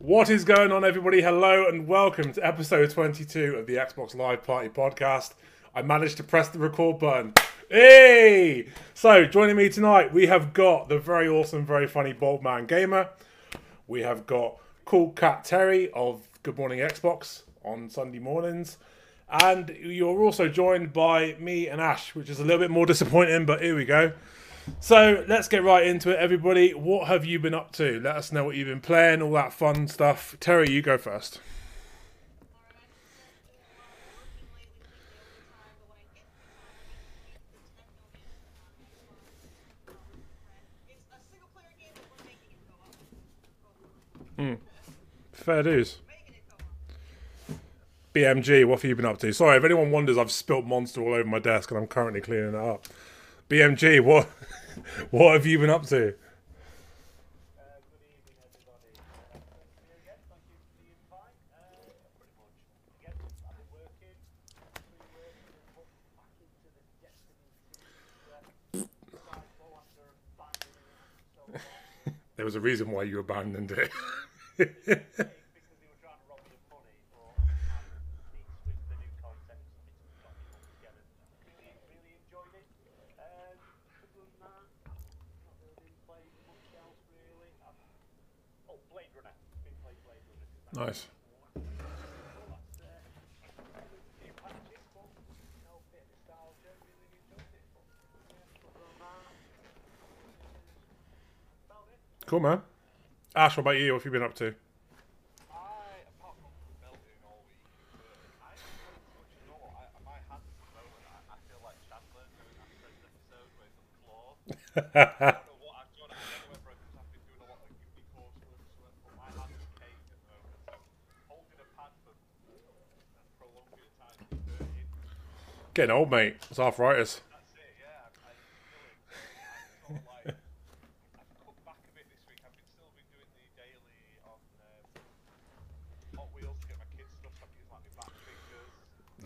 What is going on, everybody? Hello and welcome to episode 22 of the Xbox Live Party podcast. I managed to press the record button. Hey! So, joining me tonight, we have got the very awesome, very funny Bold Man Gamer. We have got Cool Cat Terry of Good Morning Xbox on Sunday mornings. And you're also joined by me and Ash, which is a little bit more disappointing, but here we go. So let's get right into it, everybody. What have you been up to? Let us know what you've been playing, all that fun stuff. Terry, you go first. Hmm. Fair dues. BMG, what have you been up to? Sorry, if anyone wonders, I've spilt Monster all over my desk and I'm currently cleaning it up. BMG, what what have you been up to? There was a reason why you abandoned it. because they were trying to rob me of money or have beats with the new content and it's got me all together. Really, really enjoyed it. Um, other than that, not really been playing much else really. I've, oh, Blade Runner. Been playing Blade Runner. 'cause that's nice. that's, uh, new patches, but, you know, bit of nostalgia. Really enjoyed it. But, yeah, other than that, that's about it. Cool, man. Ash, what about you? What have you been up to? using like my back fingers.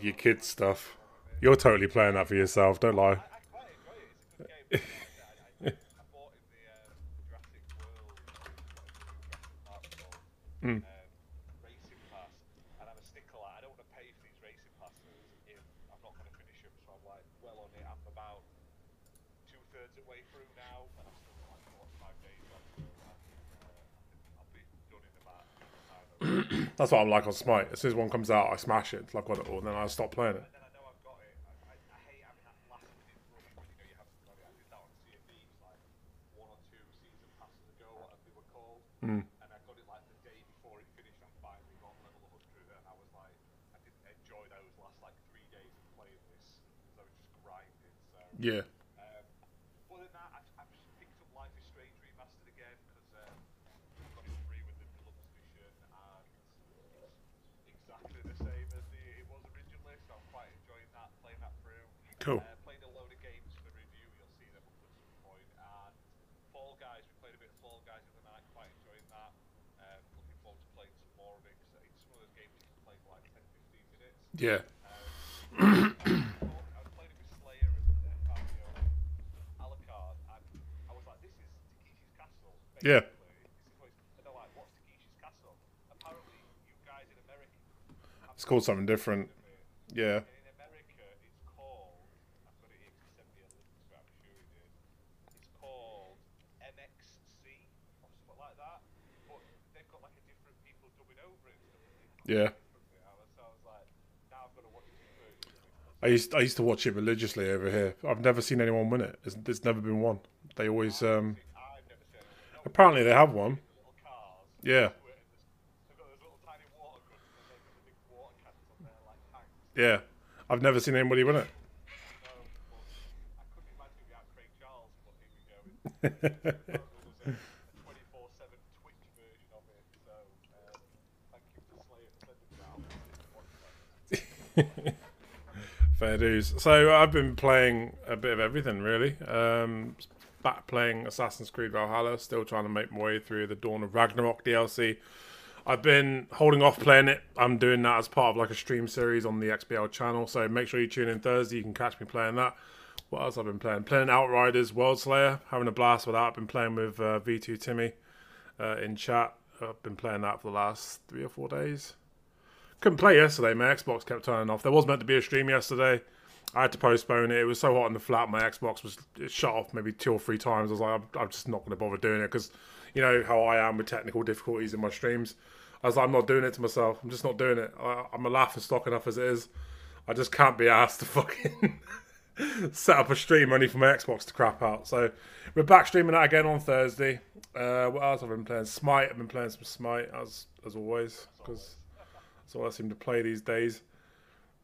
Your kids stuff. You're totally playing that for yourself, don't lie. I, hmm I quite enjoy it. It's a good game. I, I, I bought in the um, Jurassic World, Jurassic Park store, Mm. um, racing pass, and I'm a stickler. I don't want to pay for these racing passes if I'm not going to finish them. So I'm like well on it. I'm about two thirds of the way through now, and I've still got like four or five days left. So I can, uh, I'll be done in about a time. That's what I'm like on Smite. As soon as one comes out, I smash it. Till I've got it all, and then I stop playing it. then I know I've got it. I, I, I hate having that last minute rush when you know you haven't got it. I did that on COD, it was like one or two season passes ago, whatever they were called. Hmm. And I got it like the day before it finished. Finally got level 100, and I was like, I didn't enjoy those last like three days of playing this because I was just grinding. So, Yeah. um, other than that, I've, I've just picked up Life is Strange remastered again because um, I got it free with the deluxe edition, and it's exactly the same as the, it was originally. So I'm quite enjoying that, playing that through. Cool. Uh, played a load of games for the review. You'll see them up at some point. And Fall Guys, we played a bit of Fall Guys the other night. Quite enjoying that. Um, looking forward to playing some more of it. 'cause it's one of those games you can play for like 10, 15 minutes. Yeah. I was playing it with Slayer and uh, Fabio Alucard, and I was like, "This is Takeshi's Castle." Yeah. basically. This is what it's, and they're like, "What's Takeshi's Castle?" Apparently, you guys in America. have It's called something different. heard of it. Yeah. And in America, it's called. I've got it here 'cause he sent me a link to it. I'm sure he did. It's called MXC or something like that. But they've got like a different people dubbing over it. and stuff. Yeah. Differently. I was- So I was like, now I've got to watch this version. I used I used to watch it religiously over here. I've never seen anyone win it. There's, there's never been one. They always um apparently they have one. Yeah. Yeah. I've never seen anybody win it. Fair dues. So I've been playing a bit of everything really. Um, back playing Assassin's Creed Valhalla, still trying to make my way through the Dawn of Ragnarok DLC. I've been holding off playing it. I'm doing that as part of like a stream series on the XBL channel. So make sure you tune in Thursday. You can catch me playing that. What else I've been playing? Playing Outriders World Slayer, having a blast with that. I've been playing with uh, V2 Timmy uh, in chat. I've been playing that for the last three or four days. Couldn't play yesterday. My Xbox kept turning off. There was meant to be a stream yesterday. I had to postpone it. It was so hot in the flat. My Xbox was shut off maybe two or three times. I was like, I'm, I'm just not going to bother doing it because you know how I am with technical difficulties in my streams. I was like, I'm not doing it to myself. I'm just not doing it. I, I'm a laughing stock enough as it is. I just can't be asked to fucking set up a stream only for my Xbox to crap out. So we're back streaming that again on Thursday. Uh, what else have I been playing? Smite. I've been playing some Smite as as always because that's all I seem to play these days.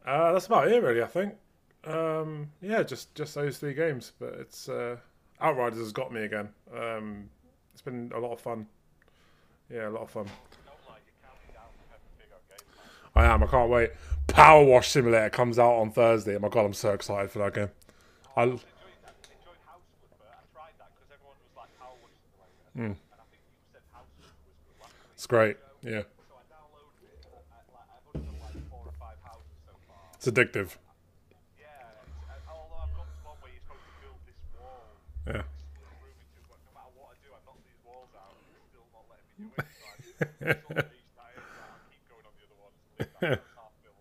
Uh, that's about it, really. I think. Um, yeah, just just those three games. But it's uh, Outriders has got me again. Um, it's been a lot of fun. Yeah, a lot of fun. I am. I can't wait. Power Wash Simulator comes out on Thursday. Oh my god, I'm so excited for that game. I enjoyed, that Power Wash Simulator, and build this wall, Yeah. this little room into, but no matter what I do, I knock these walls out, and it's still not letting me do it. So I just sort of reached and keep going on the other ones. Leave that one half built.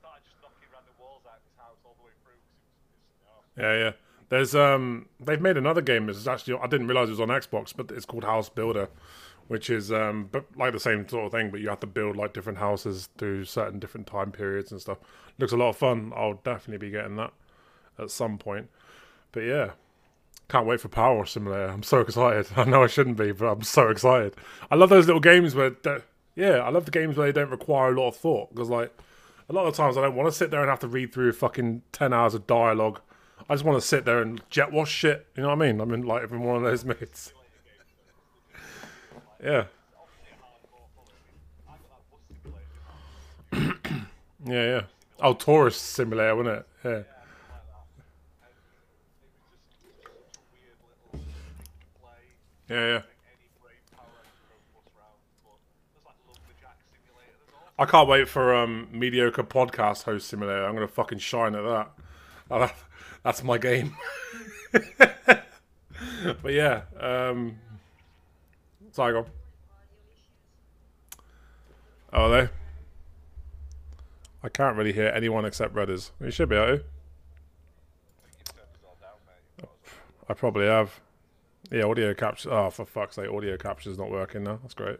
Started just knocking random walls out of this house all the way through because it was, it was, oh, Yeah, yeah. There's um, they've made another game. This is actually I didn't realize it was on Xbox, but it's called House Builder, which is um, but like the same sort of thing. But you have to build like different houses through certain different time periods and stuff. Looks a lot of fun. I'll definitely be getting that at some point. But yeah, can't wait for Power Simulator. I'm so excited. I know I shouldn't be, but I'm so excited. I love those little games where, yeah, I love the games where they don't require a lot of thought because like a lot of times I don't want to sit there and have to read through fucking ten hours of dialogue. I just want to sit there and jet wash shit. You know what I mean? I'm in like in one of those moods. Yeah, yeah, yeah. Oh, tourist simulator, wasn't it? Yeah, yeah, yeah. I can't wait for um mediocre podcast host simulator. I'm gonna fucking shine at that. That- that's my game. but yeah, um, sorry, go. on. Oh, are they? I can't really hear anyone except Redders. You should be able to. you've turned us all down, mate. I probably have. Yeah, audio capture. Oh, for fuck's sake, audio capture's not working now. That's great.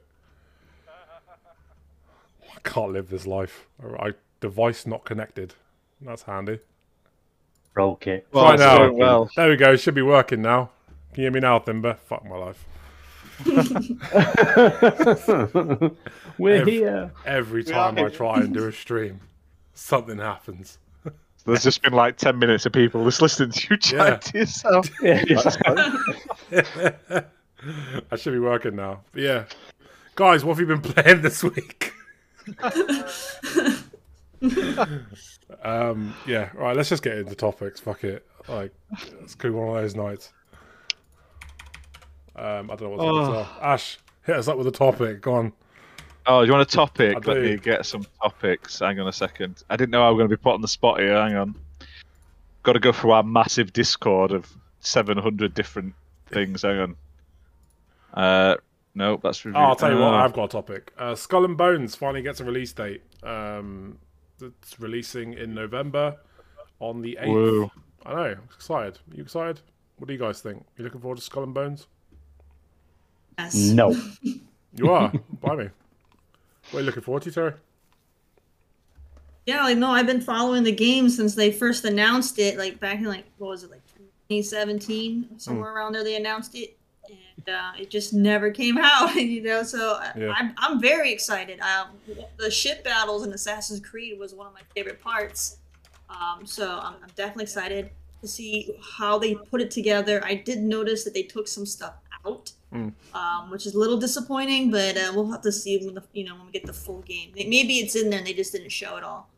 I can't live this life. I device not connected. That's handy. Broke it. Right now. doing well. There we go. Should be working now. Can you hear me now, Thimber? Fuck my life. We're Ev- here. Every are time I try and do a stream, something happens. There's just been like 10 minutes of people just listening to you chat to yourself. Yeah. I should be working now. But yeah. Guys, what have you been playing this week? um, yeah, right, let's just get into topics. Fuck it. Like, it's could be one of those nights. Um, I don't know what the Oh. topics are. Ash, hit us up with a topic. Go on. Oh, you want a topic? I Let do. me get some topics. Hang on a second. I didn't know I was going to be put on the spot here. Hang on. Got to go through our massive Discord of 700 different things. Hang on. Uh, no, that's review. Oh, I'll tell you what, oh. I've got a topic. Uh, Skull and Bones finally gets a release date. Um, it's releasing in November on the 8th. Woo. I know, I'm excited. Are you excited? What do you guys think? You looking forward to Skull and Bones? Yes. No. You are? Buy me. What are you looking forward to, Terry? Yeah, like no, I've been following the game since they first announced it. Like back in like what was it like 2017 Hmm. somewhere around there they announced it, and uh, it just never came out. You know, so I- Yeah. I'm I'm very excited. Um, the ship battles in Assassin's Creed was one of my favorite parts. Um, so I'm, I'm definitely excited to see how they put it together. I did notice that they took some stuff out. Mm. Um, which is a little disappointing, but uh, we'll have to see when the you know when we get the full game. Maybe it's in there and they just didn't show it all.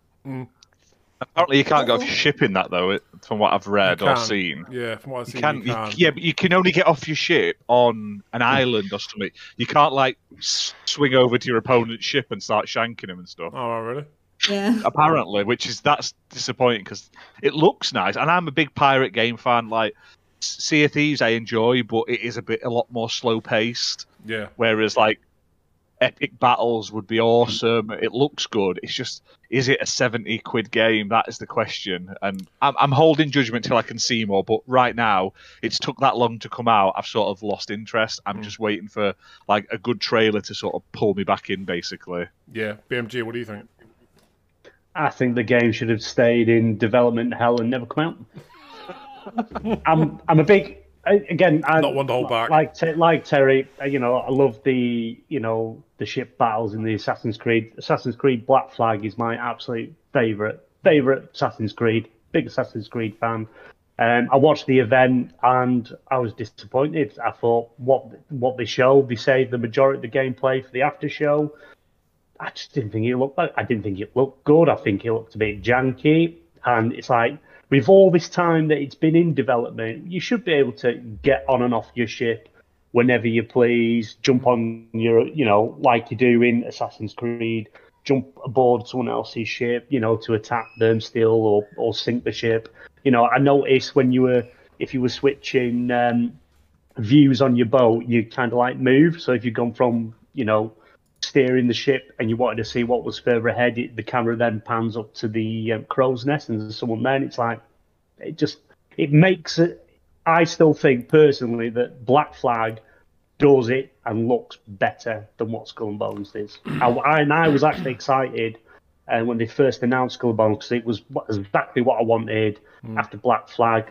Apparently, you can't get Uh-oh. off shipping that though. From what I've read or seen, Yeah, from what I've you seen, can, you you- yeah, but you can only get off your ship on an island or something. You can't like swing over to your opponent's ship and start shanking him and stuff. Oh, really? Yeah. apparently, which is that's disappointing because it looks nice, and I'm a big pirate game fan. Like Sea of Thieves, I enjoy, but it is a bit a lot more slow paced. Yeah. Whereas like epic battles would be awesome. It looks good. It's just, is it a seventy quid game? That is the question. And I'm, I'm holding judgment till I can see more. But right now, it's took that long to come out. I've sort of lost interest. I'm hmm. just waiting for like a good trailer to sort of pull me back in, basically. Yeah, BMG. What do you think? I think the game should have stayed in development hell and never come out. I'm I'm a big again. I, Not one to hold back. Like like Terry, uh, you know, I love the you know the ship battles in the Assassin's Creed. Assassin's Creed Black Flag is my absolute favorite favorite Assassin's Creed. Big Assassin's Creed fan. Um, I watched the event and I was disappointed. I thought what what they showed, they saved the majority of the gameplay for the after show. I just didn't think it looked. Like, I didn't think it looked good. I think it looked a bit janky, and it's like with all this time that it's been in development, you should be able to get on and off your ship whenever you please. Jump on your, you know, like you do in Assassin's Creed. Jump aboard someone else's ship, you know, to attack them, steal or or sink the ship. You know, I noticed when you were if you were switching um, views on your boat, you kind of like move. So if you've gone from, you know, steering the ship and you wanted to see what was further ahead, it, the camera then pans up to the um, crow's nest and there's someone there. And it's like, it just, it makes it. I still think personally that Black Flag does it and looks better than what Skull and Bones did. I, I- and I was actually excited uh, when they first announced Skull and Bones because it was exactly what I wanted after Black Flag.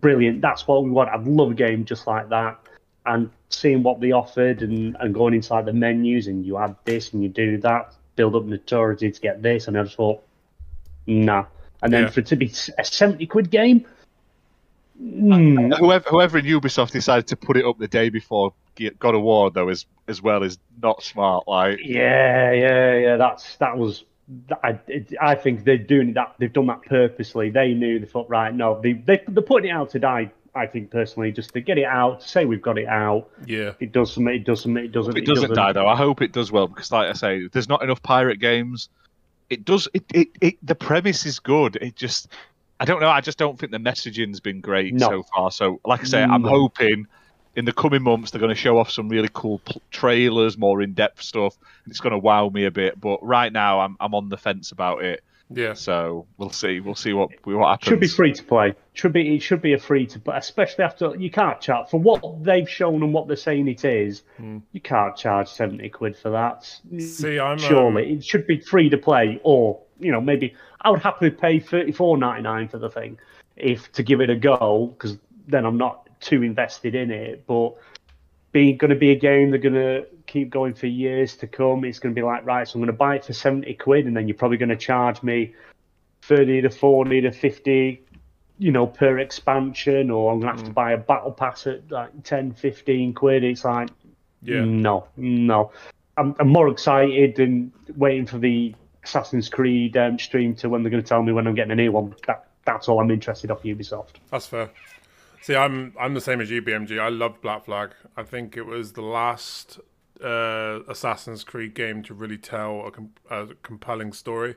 Brilliant. That's what we want. I'd love a game just like that. And seeing what they offered and, and going inside the menus and you add this and you do that, build up notoriety to get this. And I just thought, nah. And then Yeah. for it to be a 70 quid game, mm, Whoever whoever in Ubisoft decided to put it up the day before God of War though is as well is not smart. Like Yeah, yeah, yeah. That's that was. I, it, I think they're doing that. They've done that purposely. They knew. They thought, right, no, they they they're putting it out to die. I think personally, just to get it out, to say we've got it out. Yeah, It does something. It does something. It doesn't. it doesn't die though. I hope it does well because, like I say, there's not enough pirate games. It does. It, it, it the premise is good. It just, I don't know. I just don't think the messaging's been great No. so far. So, like I say, I'm No. hoping in the coming months they're going to show off some really cool pl- trailers, more in-depth stuff, and it's going to wow me a bit. But right now, I'm I'm on the fence about it. Yeah. So we'll see. We'll see what we what happens. Should be free to play. Should be. It should be a free to play, especially after you can't charge for what they've shown and what they're saying it is. You can't charge seventy quid for that. See, I'm, um, surely it should be free to play, or you know maybe I would happily pay thirty four ninety nine for the thing if to give it a go because then I'm not too invested in it. But being going to be a game they're going to keep going for years to come. It's going to be like right, so I'm going to buy it for seventy quid, and then you're probably going to charge me thirty to forty to fifty. You know, per expansion, or I'm gonna have to buy a battle pass at like 10, 15 quid. It's like, Yeah. no, no. I'm, I'm more excited and waiting for the Assassin's Creed um, stream to when they're going to tell me when I'm getting a new one. That that's all I'm interested off Ubisoft. That's fair. See, I'm I'm the same as you, BMG. I love Black Flag. I think it was the last uh, Assassin's Creed game to really tell a, com- a compelling story.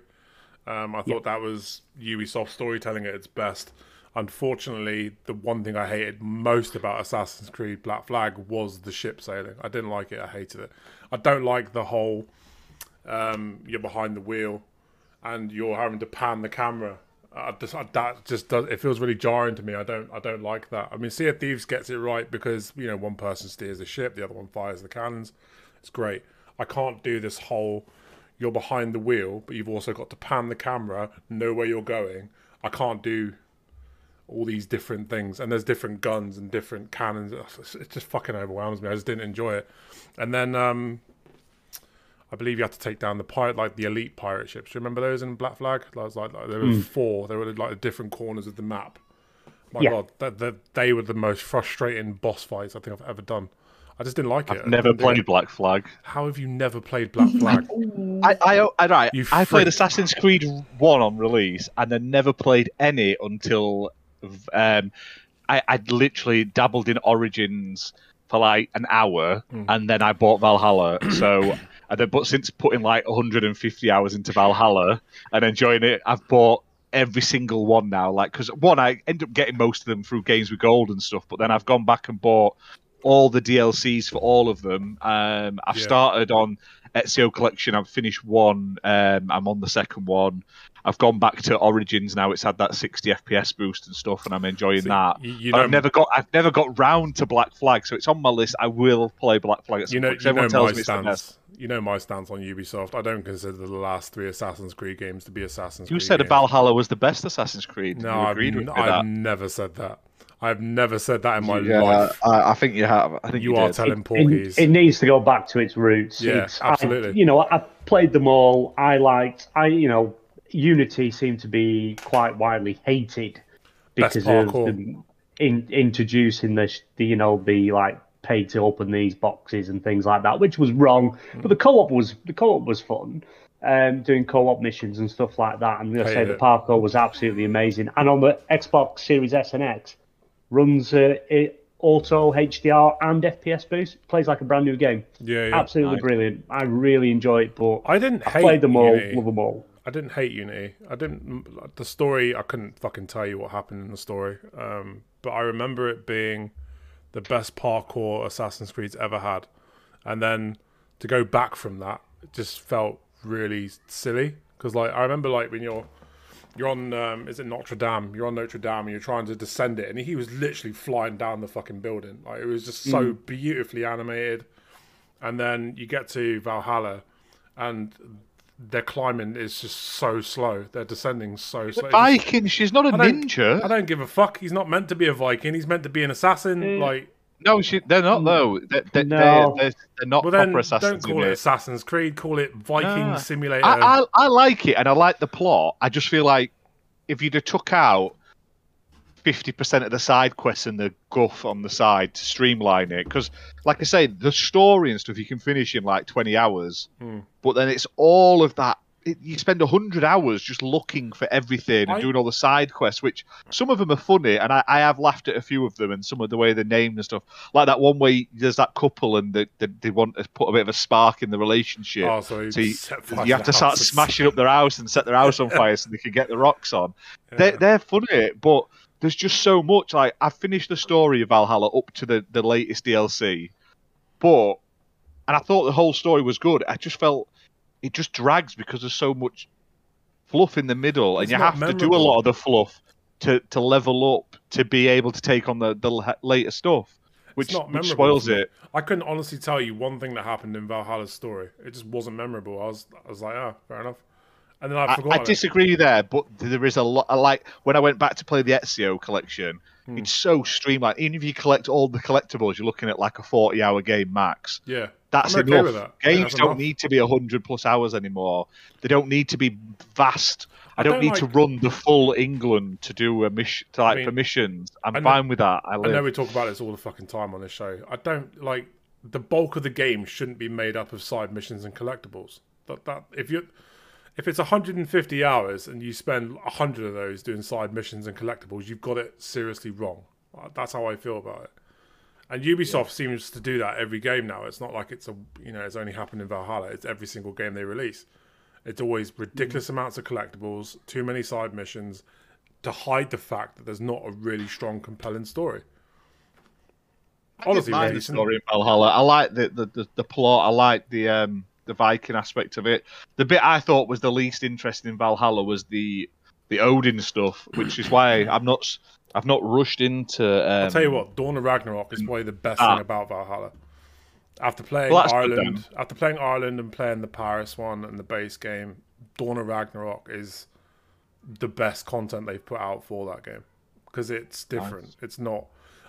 Um, I thought that was Ubisoft storytelling at its best. Unfortunately, the one thing I hated most about Assassin's Creed Black Flag was the ship sailing. I didn't like it. I hated it. I don't like the whole um, you're behind the wheel and you're having to pan the camera. I just, I, that just does. It feels really jarring to me. I don't. I don't like that. I mean, Sea of Thieves gets it right because you know one person steers the ship, the other one fires the cannons. It's great. I can't do this whole. You're behind the wheel, but you've also got to pan the camera, know where you're going. I can't do all these different things, and there's different guns and different cannons. It just fucking overwhelms me. I just didn't enjoy it. And then um, I believe you had to take down the pirate, like the elite pirate ships. Do you remember those in Black Flag? That was like, like there were four. They were like the different corners of the map. My Yeah. god, that, that they were the most frustrating boss fights I think I've ever done. I just didn't like it. I've never I didn't- played Black Flag. How have you never played Black Flag? I, I, I, right, You I played. Assassin's Creed 1 on release and then never played any until um, I, I'd literally dabbled in Origins for like an hour Hmm. and then I bought Valhalla. So, and then, but since putting like 150 hours into Valhalla and enjoying it, I've bought every single one now. Like, because one, I end up getting most of them through Games with Gold and stuff, but then I've gone back and bought all the DLCs for all of them. Um, I've Yeah. started on Ezio collection. I've finished one. Um, I'm on the second one. I've gone back to Origins now. It's had that 60 FPS boost and stuff, and I'm enjoying See, that. you- you know- I've never got I've never got round to Black Flag, so it's on my list. I will play Black Flag at some You know, point. 'cause you know everyone my me it's the best. stance. You know my stance on Ubisoft. I don't consider the last three Assassin's Creed games to be Assassin's Creed. You Creed. said games. Valhalla was the best Assassin's Creed. No, you I've, n- with I've that. never said that. I've never said that in my yeah, life. I, I think you have. I think You you, are did. telling It, porkies. it needs to go back to its roots. Yeah, It's- I- absolutely. you know, I played them all. I liked. I you know, Unity seemed to be quite widely hated because of them in, introducing the, the you know the like pay to open these boxes and things like that, which was wrong. Hmm. But the co-op was the co-op was fun. Um, doing co-op missions and stuff like that, and I say Hated the parkour was absolutely amazing. And on the Xbox Series S and X, runs uh, it auto HDR and FPS boost. Plays like a brand new game. yeah, yeah. Absolutely Nice. brilliant. I really enjoy it, but I didn't I hate played them all, Unity. love them all. I didn't hate Unity. I didn't. The story, I couldn't fucking tell you what happened in the story. Um, but I remember it being the best parkour Assassin's Creed's ever had. And then to go back from that, just felt really silly. Because like I remember, like when you're you're on, um, is it Notre Dame? You're on Notre Dame and you're trying to descend it, and he was literally flying down the fucking building. Like it was just so beautifully animated. And then you get to Valhalla, and their climbing is just so slow. They're descending so slow. It just- Viking. She's not a I don't- ninja. I don't give a fuck. He's not meant to be a Viking. He's meant to be an assassin. Mm. Like, No, she, they're not mm. though. They're, they're, No. they're, they're not well then, proper don't call it it. Assassin's Creed. Call it Viking No. Simulator. I, I, I like it and I like the plot. I just feel like if you'd have took out fifty percent of the side quests and the guff on the side to streamline it, because like I say, the story and stuff you can finish in like twenty hours, Hmm. but then it's all of that. It, you spend hundred hours just looking for everything and doing all the side quests, which some of them are funny, and I, I have laughed at a few of them, and some of the way they're named and stuff. Like that one where there's that couple and they, they, they want to put a bit of a spark in the relationship. oh, so, So you, you have to start house. smashing up their house and set their house on fire so they can get the rocks on. They're, they're funny, but there's just so much. Like I've finished the story of Valhalla up to the, the latest DLC, but and I thought the whole story was good. I just felt it just drags because there's so much fluff in the middle, It's and you have to do a lot of the fluff to to level up to be able to take on the the later stuff, which, which spoils it. I couldn't honestly tell you one thing that happened in Valhalla's story. It just wasn't memorable. I was, I was like, oh, fair enough. And then I I, forgot. I disagree there, but there is a lot. I like when I went back to play the Ezio collection. Hmm. It's so streamlined. Even if you collect all the collectibles, you're looking at like a 40-hour game max. Yeah, That's I'm enough. with that. I Games that's don't enough. need to be 100 plus hours anymore. They don't need to be vast. I, I don't, don't need to run the full England to do a mission, to, like mean, for missions. I'm know- fine with that. I I know we talk about this all the fucking time on this show. I don't like the bulk of the game shouldn't be made up of side missions and collectibles. That that if you if it's 150 hours and you spend 100 of those doing side missions and collectibles, you've got it seriously wrong. Uh, That's how I feel about it. And Ubisoft seems to do that every game now. It's not like it's a you know it's only happened in Valhalla. It's every single game they release. It's always ridiculous amounts of collectibles, too many side missions, to hide the fact that there's not a really strong, compelling story. Honestly, mind mate, the story in Valhalla. I like the, the, the, the plot. I like the um the Viking aspect of it. The bit I thought was the least interesting in Valhalla was the the Odin stuff, which is why I'm not I've not rushed into. Um, I'll tell you what, Dawn of Ragnarok is probably the best Ah. thing about Valhalla. After playing Well, Ireland, after playing Ireland and playing the Paris one and the base game, Dawn of Ragnarok is the best content they've put out for that game because it's different. It's not.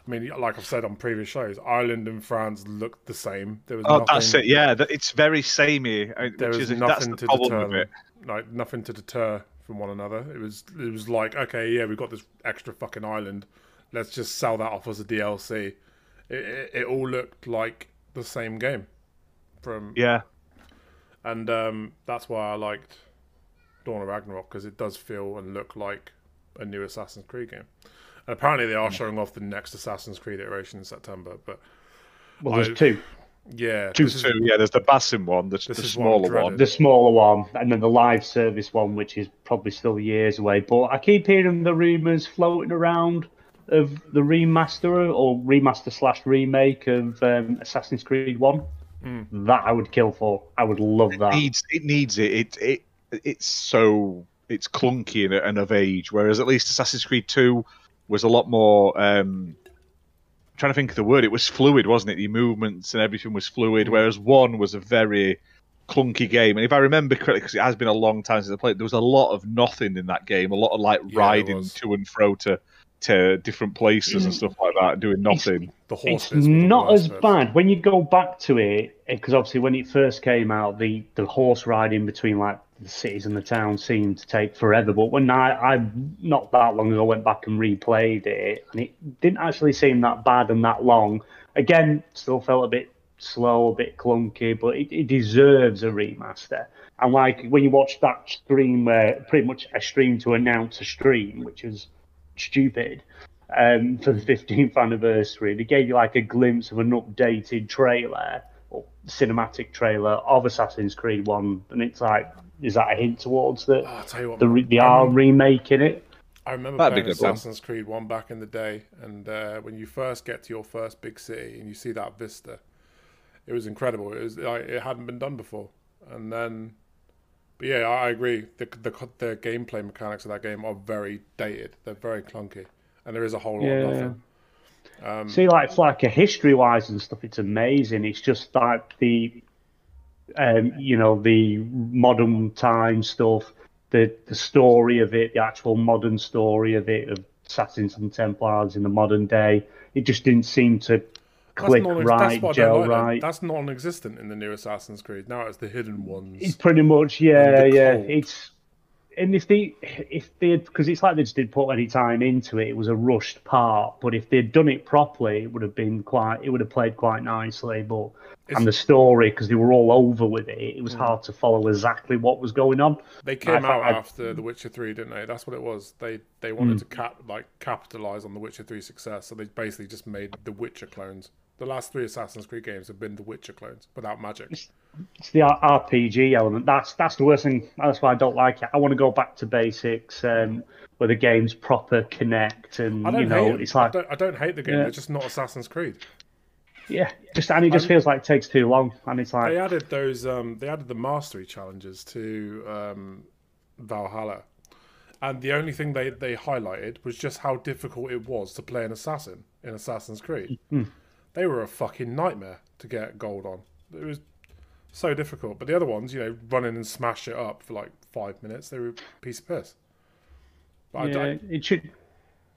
I mean, like I've said on previous shows, Ireland and France looked the same. There was Oh, nothing, that's it. Yeah, it's very samey. uh, there was is nothing to deter with them. it. Like nothing to deter from one another. It was it was like okay, yeah, we've got this extra fucking island. Let's just sell that off as a DLC. It, it, it all looked like the same game from Yeah, and um, that's why I liked Dawn of Ragnarok because it does feel and look like a new Assassin's Creed game. And apparently they are showing off the next Assassin's Creed iteration in September. But Well, there's I've- two. yeah, Two- this is- so yeah, there's the Basim one, the, the This is what I'm smaller one. The smaller one, and then the live service one, which is probably still years away. But I keep hearing the rumours floating around of the remaster or remaster slash remake of um, Assassin's Creed One. That I would kill for. I would love that. needs it needs it. It it it's so it's clunky and, and of age. Whereas at least Assassin's Creed Two was a lot more. Um, trying to think of the word. It was fluid, wasn't it? The movements and everything was fluid. Whereas one was a very clunky game. And if I remember correctly, because it has been a long time since I played, there was a lot of nothing in that game. A lot of like Yeah, riding to and fro to to different places and stuff like that, doing nothing. The horse It's bits the not as bits. bad when you go back to it because obviously when it first came out, the the horse riding between like the cities and the towns seem to take forever. But when I, I not that long ago went back and replayed it, and it didn't actually seem that bad and that long. Again, still felt a bit slow, a bit clunky, but it, it deserves a remaster. And like when you watch that stream where pretty much a stream to announce a stream, which is stupid um, for the 15th anniversary. They gave you like a glimpse of an updated trailer or cinematic trailer of Assassin's Creed 1, and it's like, is that a hint towards that Oh, I'll tell you what, the re- they I are remember- remaking it? I remember That'd playing a good one. Assassin's Creed 1 back in the day, and uh, when you first get to your first big city and you see that vista, it was incredible. It was like it hadn't been done before, and then, but yeah, I I agree. The, the the gameplay mechanics of that game are very dated. They're very clunky, and there is a whole lot of Yeah. nothing. Um, See, like, it's like a history wise and stuff, it's amazing. It's just like the, um, you know, the modern time stuff, the the story of it, the actual modern story of it, of Assassins and Templars in the modern day. It just didn't seem to click non- right, don't gel like, right. That's non-existent in the new Assassin's Creed. Now it's the hidden ones. It's pretty much yeah, yeah. It's and if they if they because it's like they just didn't put any time into it. It was a rushed part, but if they'd done it properly, it would have been quite. It would have played quite nicely. But and the story because they were all over with it, it was Hmm. hard to follow exactly what was going on. They came I- out I- after The Witcher Three, didn't they? That's what it was. They they wanted Hmm. to cap like capitalize on The Witcher 3 success, so they basically just made The Witcher clones. The last three Assassin's Creed games have been The Witcher clones without magic. It's the RPG element. That's that's the worst thing. That's why I don't like it. I want to go back to basics, um, where the games proper connect, and you know, it. it's like I, don't, I don't hate the game. Yeah. They're just not Assassin's Creed. yeah, just and it just feels like it takes too long, and it's like They added those. Um, they added the mastery challenges to um, Valhalla, and the only thing they they highlighted was just how difficult it was to play an assassin in Assassin's Creed. They were a fucking nightmare to get gold on. It was so difficult. But the other ones, you know, run in and smash it up for like five minutes, they were a piece of piss. But yeah, I, it should.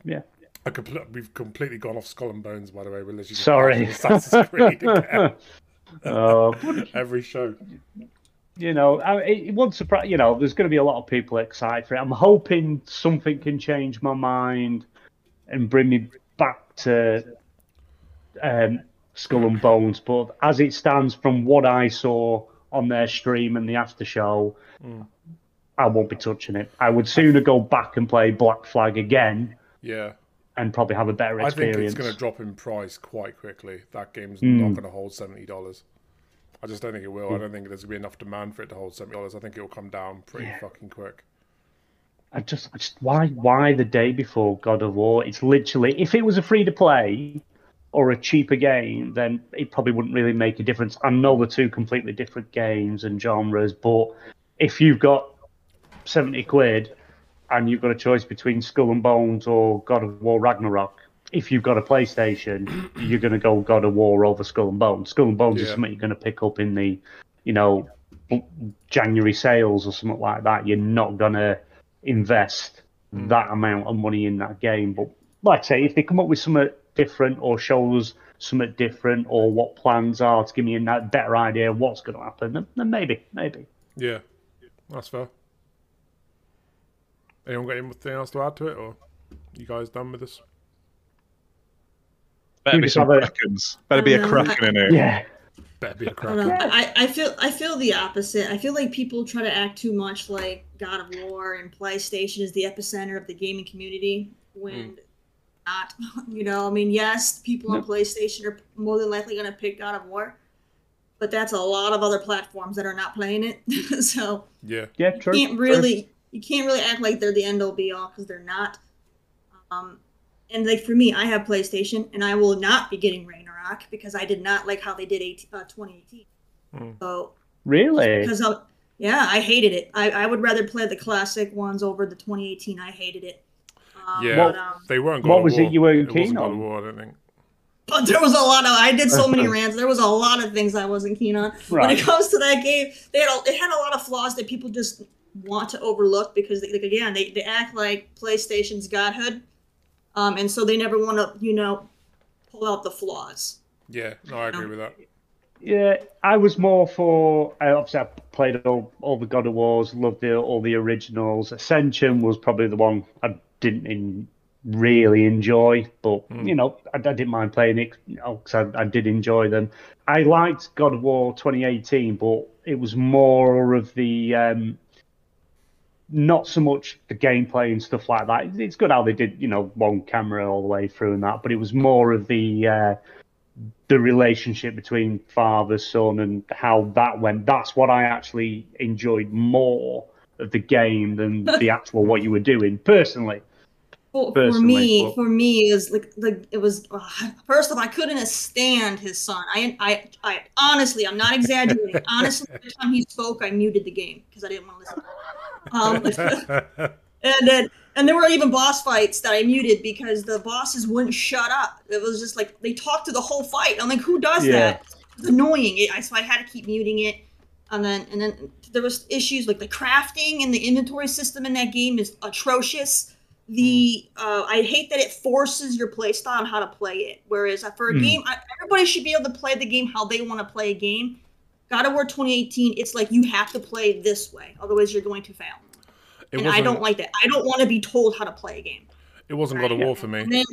Yeah. I, compl- we've completely gone off Skull and Bones, by the way. We're literally just Sorry. Assassin's Creed again. Uh, every show. you know, I, it won't surprise. You know, there's going to be a lot of people excited for it. I'm hoping something can change my mind and bring me back to um, Skull and Bones. But as it stands, from what I saw on their stream and the after show, mm. I won't be touching it. I would sooner go back and play Black Flag again Yeah. and probably have a better experience. I think it's going to drop in price quite quickly. That game's Hmm. not going to hold seventy dollars. I just don't think it will. I don't think there's going to be enough demand for it to hold seventy dollars. I think it will come down pretty fucking quick. I just, I just why why the day before God of War? It's literally if it was a free to play or a cheaper game, then it probably wouldn't really make a difference. I know they're two completely different games and genres, but if you've got seventy quid and you've got a choice between Skull and Bones or God of War Ragnarok, if you've got a PlayStation, you're going to go God of War over Skull and Bones. Skull and Bones is something you're going to pick up in the, you know, January sales or something like that. You're not going to invest mm. that amount of money in that game. But like I say, if they come up with something different or show us something different or what plans are to give me a better idea of what's going to happen, then, then maybe, maybe. Yeah, that's fair. Anyone got anything else to add to it, or you guys done with this? Better We be some have a- krakens. Better be a kraken in it. Yeah. Better be a I crack. don't. I, I feel I feel the opposite. I feel like people try to act too much like God of War and PlayStation is the epicenter of the gaming community when hmm. Not. You know, I mean, yes, people on PlayStation are more than likely going to pick God of War, but that's a lot of other platforms that are not playing it. so Yeah, Yeah, true. you can't really you can't really act like they're the end all be all because they're not. Um, and like for me, I have PlayStation, and I will not be getting Ragnarok because I did not like how they did 18, uh, 2018. So Really? because I'm, yeah, I hated it. I, I would rather play the classic ones over the 2018. I hated it. Um, Yeah, but, um, they weren't. God what of was it you weren't It wasn't keen God of on? War, I don't think. but there was a lot of. I did so many rants. There was a lot of things I wasn't keen on. When it comes to that game, they had a, it had a lot of flaws that people just want to overlook because, they, like, again, they, they act like PlayStation's godhood, um, and so they never want to, you know, pull out the flaws. Yeah, no, I agree with that. Yeah, I was more for. I obviously, I played all, all the God of Wars, loved the, all the originals. Ascension was probably the one I didn't in, really enjoy, but you know, I, I didn't mind playing it because I, I did enjoy them. I liked God of War 2018, but it was more of the. Um, not so much the gameplay and stuff like that. It's good how they did, you know, one camera all the way through and that, but it was more of the uh, the relationship between father son and how that went that's what i actually enjoyed more of the game than the actual what you were doing personally For, for me, well- for me, is like the it was. Uh, first of all, I couldn't stand his son. I, I, I honestly, I'm not exaggerating. honestly, every time he spoke, I muted the game because I didn't want to listen. Um, and then, and there were even boss fights that I muted because the bosses wouldn't shut up. It was just like they talked to the whole fight. I'm like, who does Yeah. that? It's annoying. It, I, so I had to keep muting it. And then, and then there was issues like the crafting and the inventory system in that game is atrocious. The uh, I hate that it forces your playstyle on how to play it. Whereas uh, for a Hmm. game, I, everybody should be able to play the game how they want to play a game. God of War 2018, it's like you have to play this way, otherwise you're going to fail. It and. I don't like that. I don't want to be told how to play a game. it wasn't God of War for me. And then,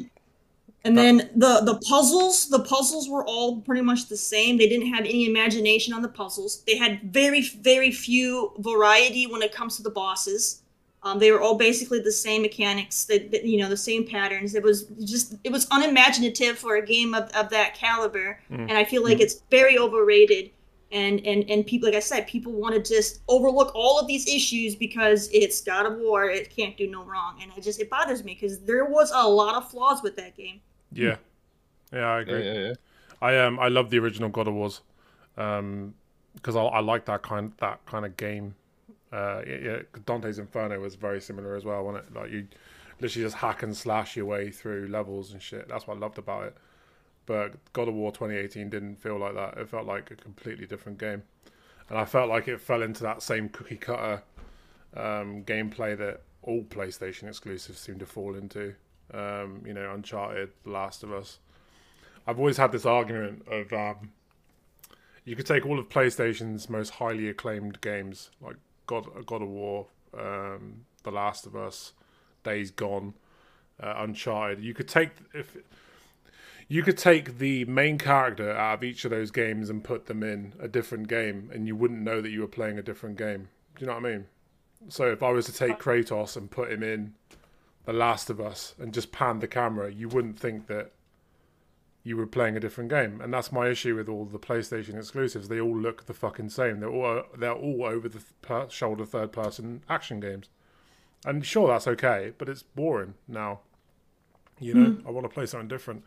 and then the the puzzles, the puzzles were all pretty much the same. They didn't have any imagination on the puzzles. They had very very few variety when it comes to the bosses. Um, they were all basically the same mechanics, that that, you know, the same patterns. It was just it was unimaginative for a game of, of that caliber, and I feel like it's very overrated. And, and and people, like I said, people want to just overlook all of these issues because it's God of War. It can't do no wrong, and it just it bothers me because there was a lot of flaws with that game. Yeah, yeah, I Yeah, agree. yeah, yeah. I um I love the original God of Wars, um, because I, I like that kind that kind of game. Uh, Dante's Inferno was very similar as well, wasn't it? Like you literally just hack and slash your way through levels and shit. That's what I loved about it. But God of War 2018 didn't feel like that. It felt like a completely different game, and I felt like it fell into that same cookie cutter um, gameplay that all PlayStation exclusives seem to fall into. Um, you know, Uncharted, The Last of Us. I've always had this argument of um, you could take all of PlayStation's most highly acclaimed games, like God, God of War, um, The Last of Us, Days Gone, uh, Uncharted. You could take if you could take the main character out of each of those games and put them in a different game, and you wouldn't know that you were playing a different game. Do you know what I mean? So if I was to take Kratos and put him in The Last of Us and just pan the camera, you wouldn't think that you were playing a different game. And that's my issue with all the PlayStation exclusives. They all look the fucking same. They're all they're all over the per- shoulder third person action games. And sure, that's okay, but it's boring now. You know, I want to play something different.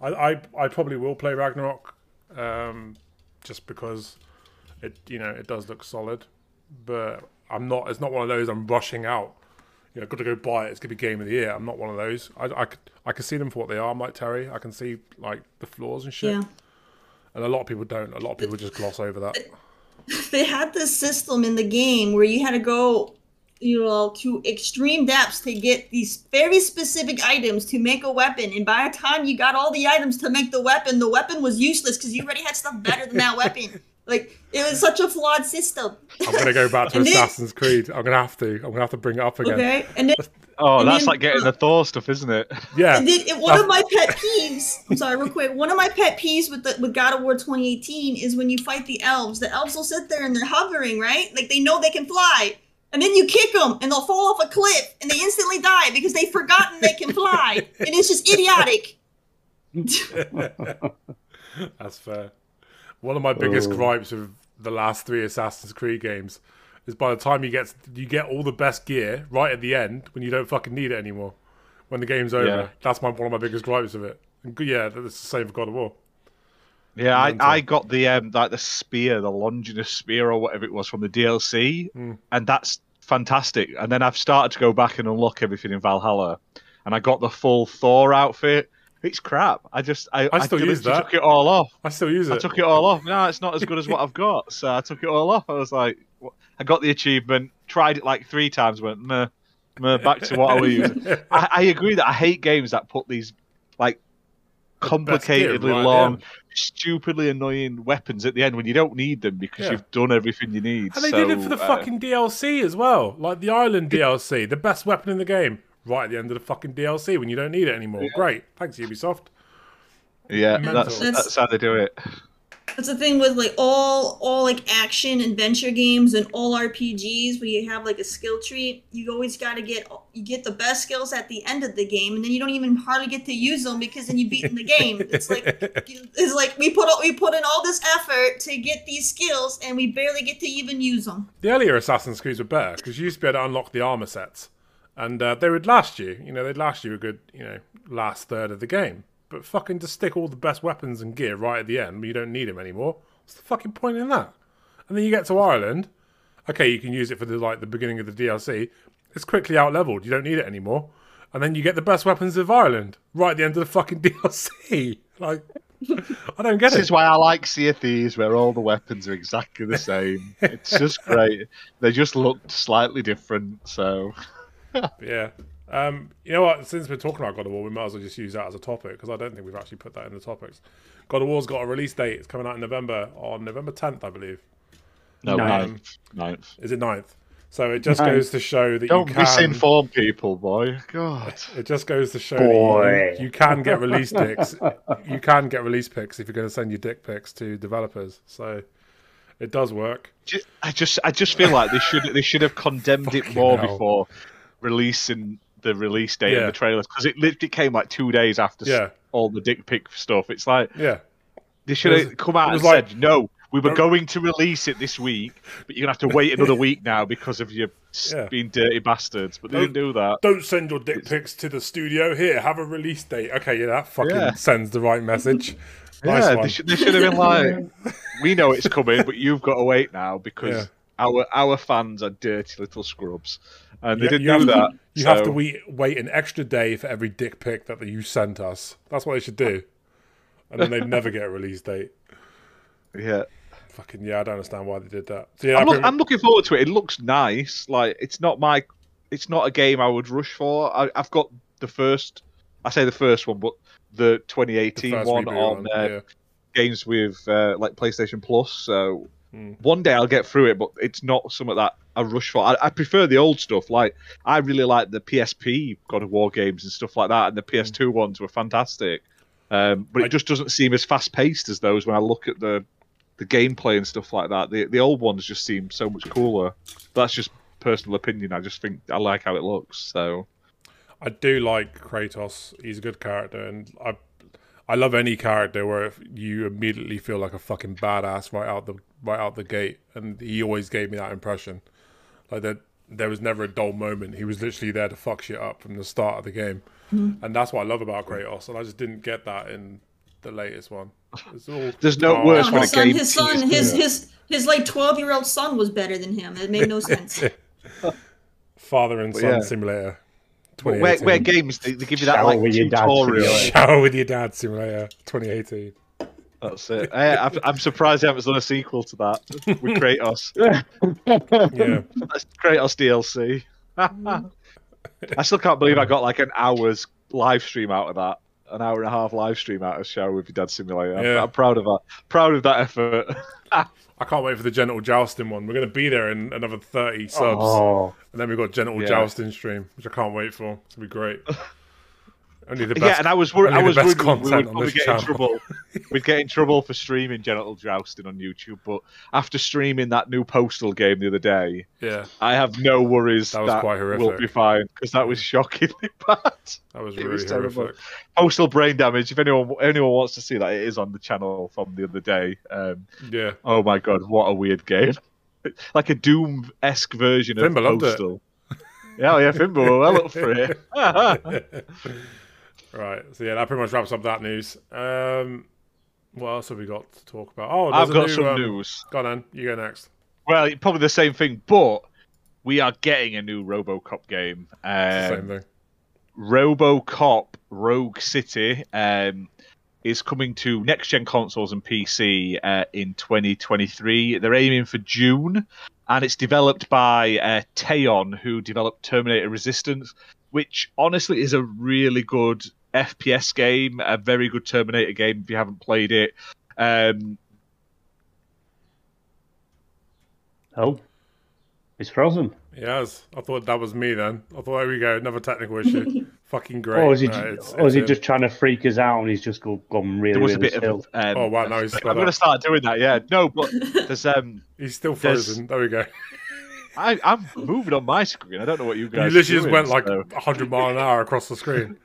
I, I I probably will play Ragnarok, um, just because it you know it does look solid, but I'm not. It's not one of those I'm rushing out. You know, got to go buy it. It's gonna be game of the year. I'm not one of those. I I could I can see them for what they are. I'm like Terry. I can see like the flaws and shit. Yeah. And a lot of people don't. A lot of people just gloss over that. they had this system in the game where you had to go you know to extreme depths to get these very specific items to make a weapon and by the time you got all the items to make the weapon the weapon was useless because you already had stuff better than that weapon like it was such a flawed system I'm gonna go back to And then- Assassin's Creed. I'm gonna have to. I'm gonna have to bring it up again. okay and then Oh, And that's then- like getting the Thor stuff, isn't it? Yeah. And then and one of my pet peeves, I'm sorry, real quick. One of my pet peeves with the with God of War 2018 is when you fight the elves. The elves will sit there and they're hovering, right? Like they know they can fly, and then you kick them and they'll fall off a cliff and they instantly die because they've forgotten they can fly, and it's just idiotic. That's fair. One of my biggest Oh. gripes with the last three Assassin's Creed games is by the time you get you get all the best gear right at the end when you don't fucking need it anymore. When the game's over, Yeah. that's my one of my biggest gripes of it. And yeah, that's the same for God of War. Yeah, I, I got the um like the spear, the Longinus spear or whatever it was from the DLC, Mm. and that's fantastic. And then I've started to go back and unlock everything in Valhalla, and I got the full Thor outfit. It's crap. I just I, I still use literally that. took it all off. I still use it. I took it all off. No, it's not as good as what I've got. So I took it all off. I was like, what? I got the achievement, tried it like three times, went meh, meh, back to what I was using. I, I agree that I hate games that put these like complicatedly right long, stupidly annoying weapons at the end when you don't need them because Yeah. you've done everything you need. And they so, did it for the uh, fucking DLC as well. Like the Island DLC, the best weapon in the game, right at the end of the fucking DLC when you don't need it anymore. Great. Thanks, Ubisoft. yeah, that's That's- that's how they do it. That's the thing with like all all like action adventure games and all RPGs where you have like a skill tree. You always got to get you get the best skills at the end of the game, and then you don't even hardly get to use them because then you beaten the game. It's like it's like we put all- we put in all this effort to get these skills, and we barely get to even use them. The earlier Assassin's Creeds were better because you used to be able to unlock the armor sets, and uh, they would last you. You know, they'd last you a good, you know, last third of the game. But fucking to stick all the best weapons and gear right at the end, you don't need them anymore. What's the fucking point in that? And then you get to Ireland. Okay, you can use it for the like the beginning of the DLC. It's quickly out leveled. You don't need it anymore. And then you get the best weapons of Ireland right at the end of the fucking DLC. Like, I don't get it. This is why I like Sea of Thieves, where all the weapons are exactly the same. it's just great. They just look slightly different. So Yeah. Um, you know what? Since we're talking about God of War, we might as well just use that as a topic because I don't think we've actually put that in the topics. God of War's got a release date. It's coming out in November on November 10th, I believe. no, Ninth. ninth, ninth. Is it 9th? So it just Ninth. goes to show that Don't you can. misinform people, boy. God. It just goes to show Boy. that you, you can get release picks. you can get release picks if you're going to send your dick pics to developers. So it does work. I just, I just feel like they should, they should have condemned it more hell. before releasing the release date Yeah. of the trailers because it literally came like two days after Yeah. all the dick pic stuff. It's like Yeah. they should have come out and like- said, "No, we were going to release it this week, but you're gonna have to wait another week now because of your Yeah. being dirty bastards." But they Don't- didn't do that. Don't send your dick pics to the studio. Here, have a release date. Okay, yeah, that fucking Yeah. sends the right message. Nice yeah, they should, they should have been like, "We know it's coming, but you've got to wait now because. Our our fans are dirty little scrubs." And they You- didn't you have do to- that. You have to wait, wait an extra day for every dick pic that you sent us. That's what they should do. And then they'd never get a release date. Yeah. Fucking yeah, I don't understand why they did that. So yeah, I'm, look, pretty- I'm looking forward to it. It looks nice. Like it's not my, it's not a game I would rush for. I, I've got the first, I say the first one, but the 2018 the one reboot on uh, yeah. games with uh, like PlayStation Plus. So Hmm. one day I'll get through it, but it's not something that I rush for. I, I prefer the old stuff. Like I really like the PSP God of War games and stuff like that, and the PS2 ones were fantastic. Um, but I- it just doesn't seem as fast paced as those when I look at the the gameplay and stuff like that. The the old ones just seem so much cooler. That's just personal opinion. I just think I like how it looks. So I do like Kratos. He's a good character, and I I love any character where you immediately feel like a fucking badass right out the right out the gate, and he always gave me that impression. Like that, there was never a dull moment. He was literally there to fuck shit up from the start of the game, hmm. and that's what I love about Kratos. And I just didn't get that in the latest one. It's all There's no oh, worse No, when his a son, game his son, teases his you. his his like twelve year old son was better than him. It made no sense. Father and Son yeah. Simulator. But where, where games they, they give you that Shower like with your dad tutorial. Shower with your dad simulator 2018. That's it. I, I'm, I'm surprised they haven't done a sequel to that with Kratos. Yeah. That's Kratos DLC. I still can't believe I got like an hour's live stream out of that. An hour and a half live stream out of Shower with Your Dad Simulator. I'm, I'm proud of that. Proud of that effort. I can't wait for the genital jousting one. We're going to be there in another 30 subs. Oh, And then we've got genital Yeah. jousting stream, which I can't wait for. It's going to be great. Only the best. yeah, and I was worried. I was worried we would probably get in trouble. We'd get in trouble for streaming genital jousting on YouTube. But after streaming that new Postal game the other day, yeah, I have no worries That that, was quite will be fine because that was shockingly bad. that was really was terrible. horrific. Postal brain damage. If anyone anyone wants to see that, it is on the channel from the other day. Um, Yeah. oh my god, what a weird game! like a Doom esque version of loved it. Postal. Yeah, oh yeah, Fimbo, well up for it. right. So yeah, that pretty much wraps up that news. Um, What else have we got to talk about? Oh, I've got new, some um, news. Go on, then. You go next. Well, probably the same thing, but we are getting a new RoboCop game. The same Um, thing. RoboCop Rogue City um, is coming to next gen consoles and PC uh, in 2023. They're aiming for June, and it's developed by uh, Teyon, who developed Terminator Resistance, which honestly is a really good FPS game, a very good Terminator game if you haven't played it. Um, Oh, it's frozen. Yes, I thought that was me then. I thought, there we go, another technical issue. Fucking great. Or is he, No, ju- it's- or is he just trying to freak us out and he's just go, gone really, there was a bit still? of. Um, Oh, wow, no, he's I'm going to start doing that. Yeah, no, but there's um. He's still There's- frozen. There we go. I, I'm moving on my screen. I don't know what you guys. You guys. literally just went like so- 100 mile an hour across the screen.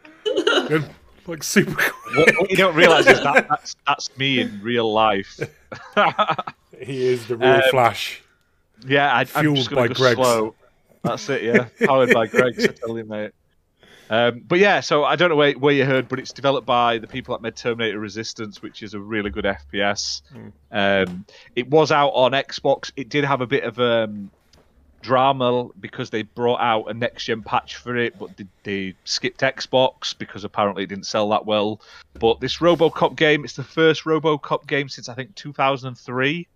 Good. like super quick. What, you don't realise is that that's, that's me in real life. He is the real Um, Flash. yeah, I, I'm Fueled just by going to go Greggs. slow. That's it. Yeah, powered by Greggs. I tell you, mate. Um, but yeah, so I don't know where, where you heard, but it's developed by the people that made Terminator Resistance, which is a really good FPS. Um, it was out on Xbox. It did have a bit of um, drama because they brought out a next gen patch for it, but they, they skipped Xbox because apparently it didn't sell that well. But this RoboCop game, it's the first RoboCop game since I think 2003.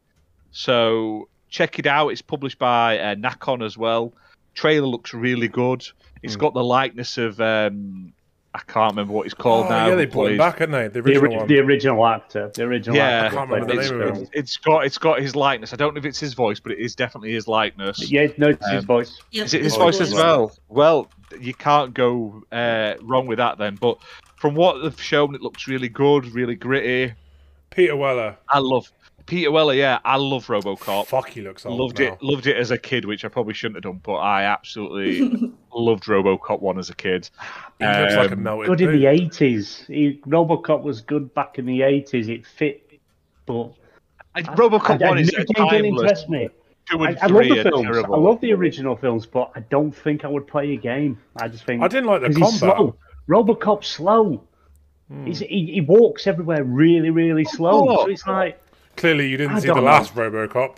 So check it out. It's published by uh, Nacon as well. Trailer looks really good. It's Hmm. got the likeness of um, I can't remember what it's called Oh, now. yeah, they who brought him back, hadn't they? The The, original ori- one. the original actor. The original Yeah. actor. I can't played remember the this name of film. it. It's got it's got his likeness. I don't know if it's his voice, but it is definitely his likeness. Yeah, no, it's his Um, voice. Yep, Is it his Oh, voice as well? Well, you can't go uh, wrong with that then. But from what they've shown, it looks really good, really gritty. Peter Weller. I love Peter Weller. Yeah, I love RoboCop. Fuck, he looks old Loved now. it. Loved it as a kid, which I probably shouldn't have done, but I absolutely loved RoboCop one as a kid. He looks like a Um, melted Good in the eighties. Robocop was good back in the eighties. It fit, but I- RoboCop I, I, one is it a didn't timeless. interest me. Two I, and I love the films. terrible. I love the original films, but I don't think I would play a game. I just think I didn't like the 'cause he's combat. slow. Robocop's slow. He's, he, he walks everywhere really, really slow. Oh. So it's like Clearly, you didn't I see the don't last RoboCop.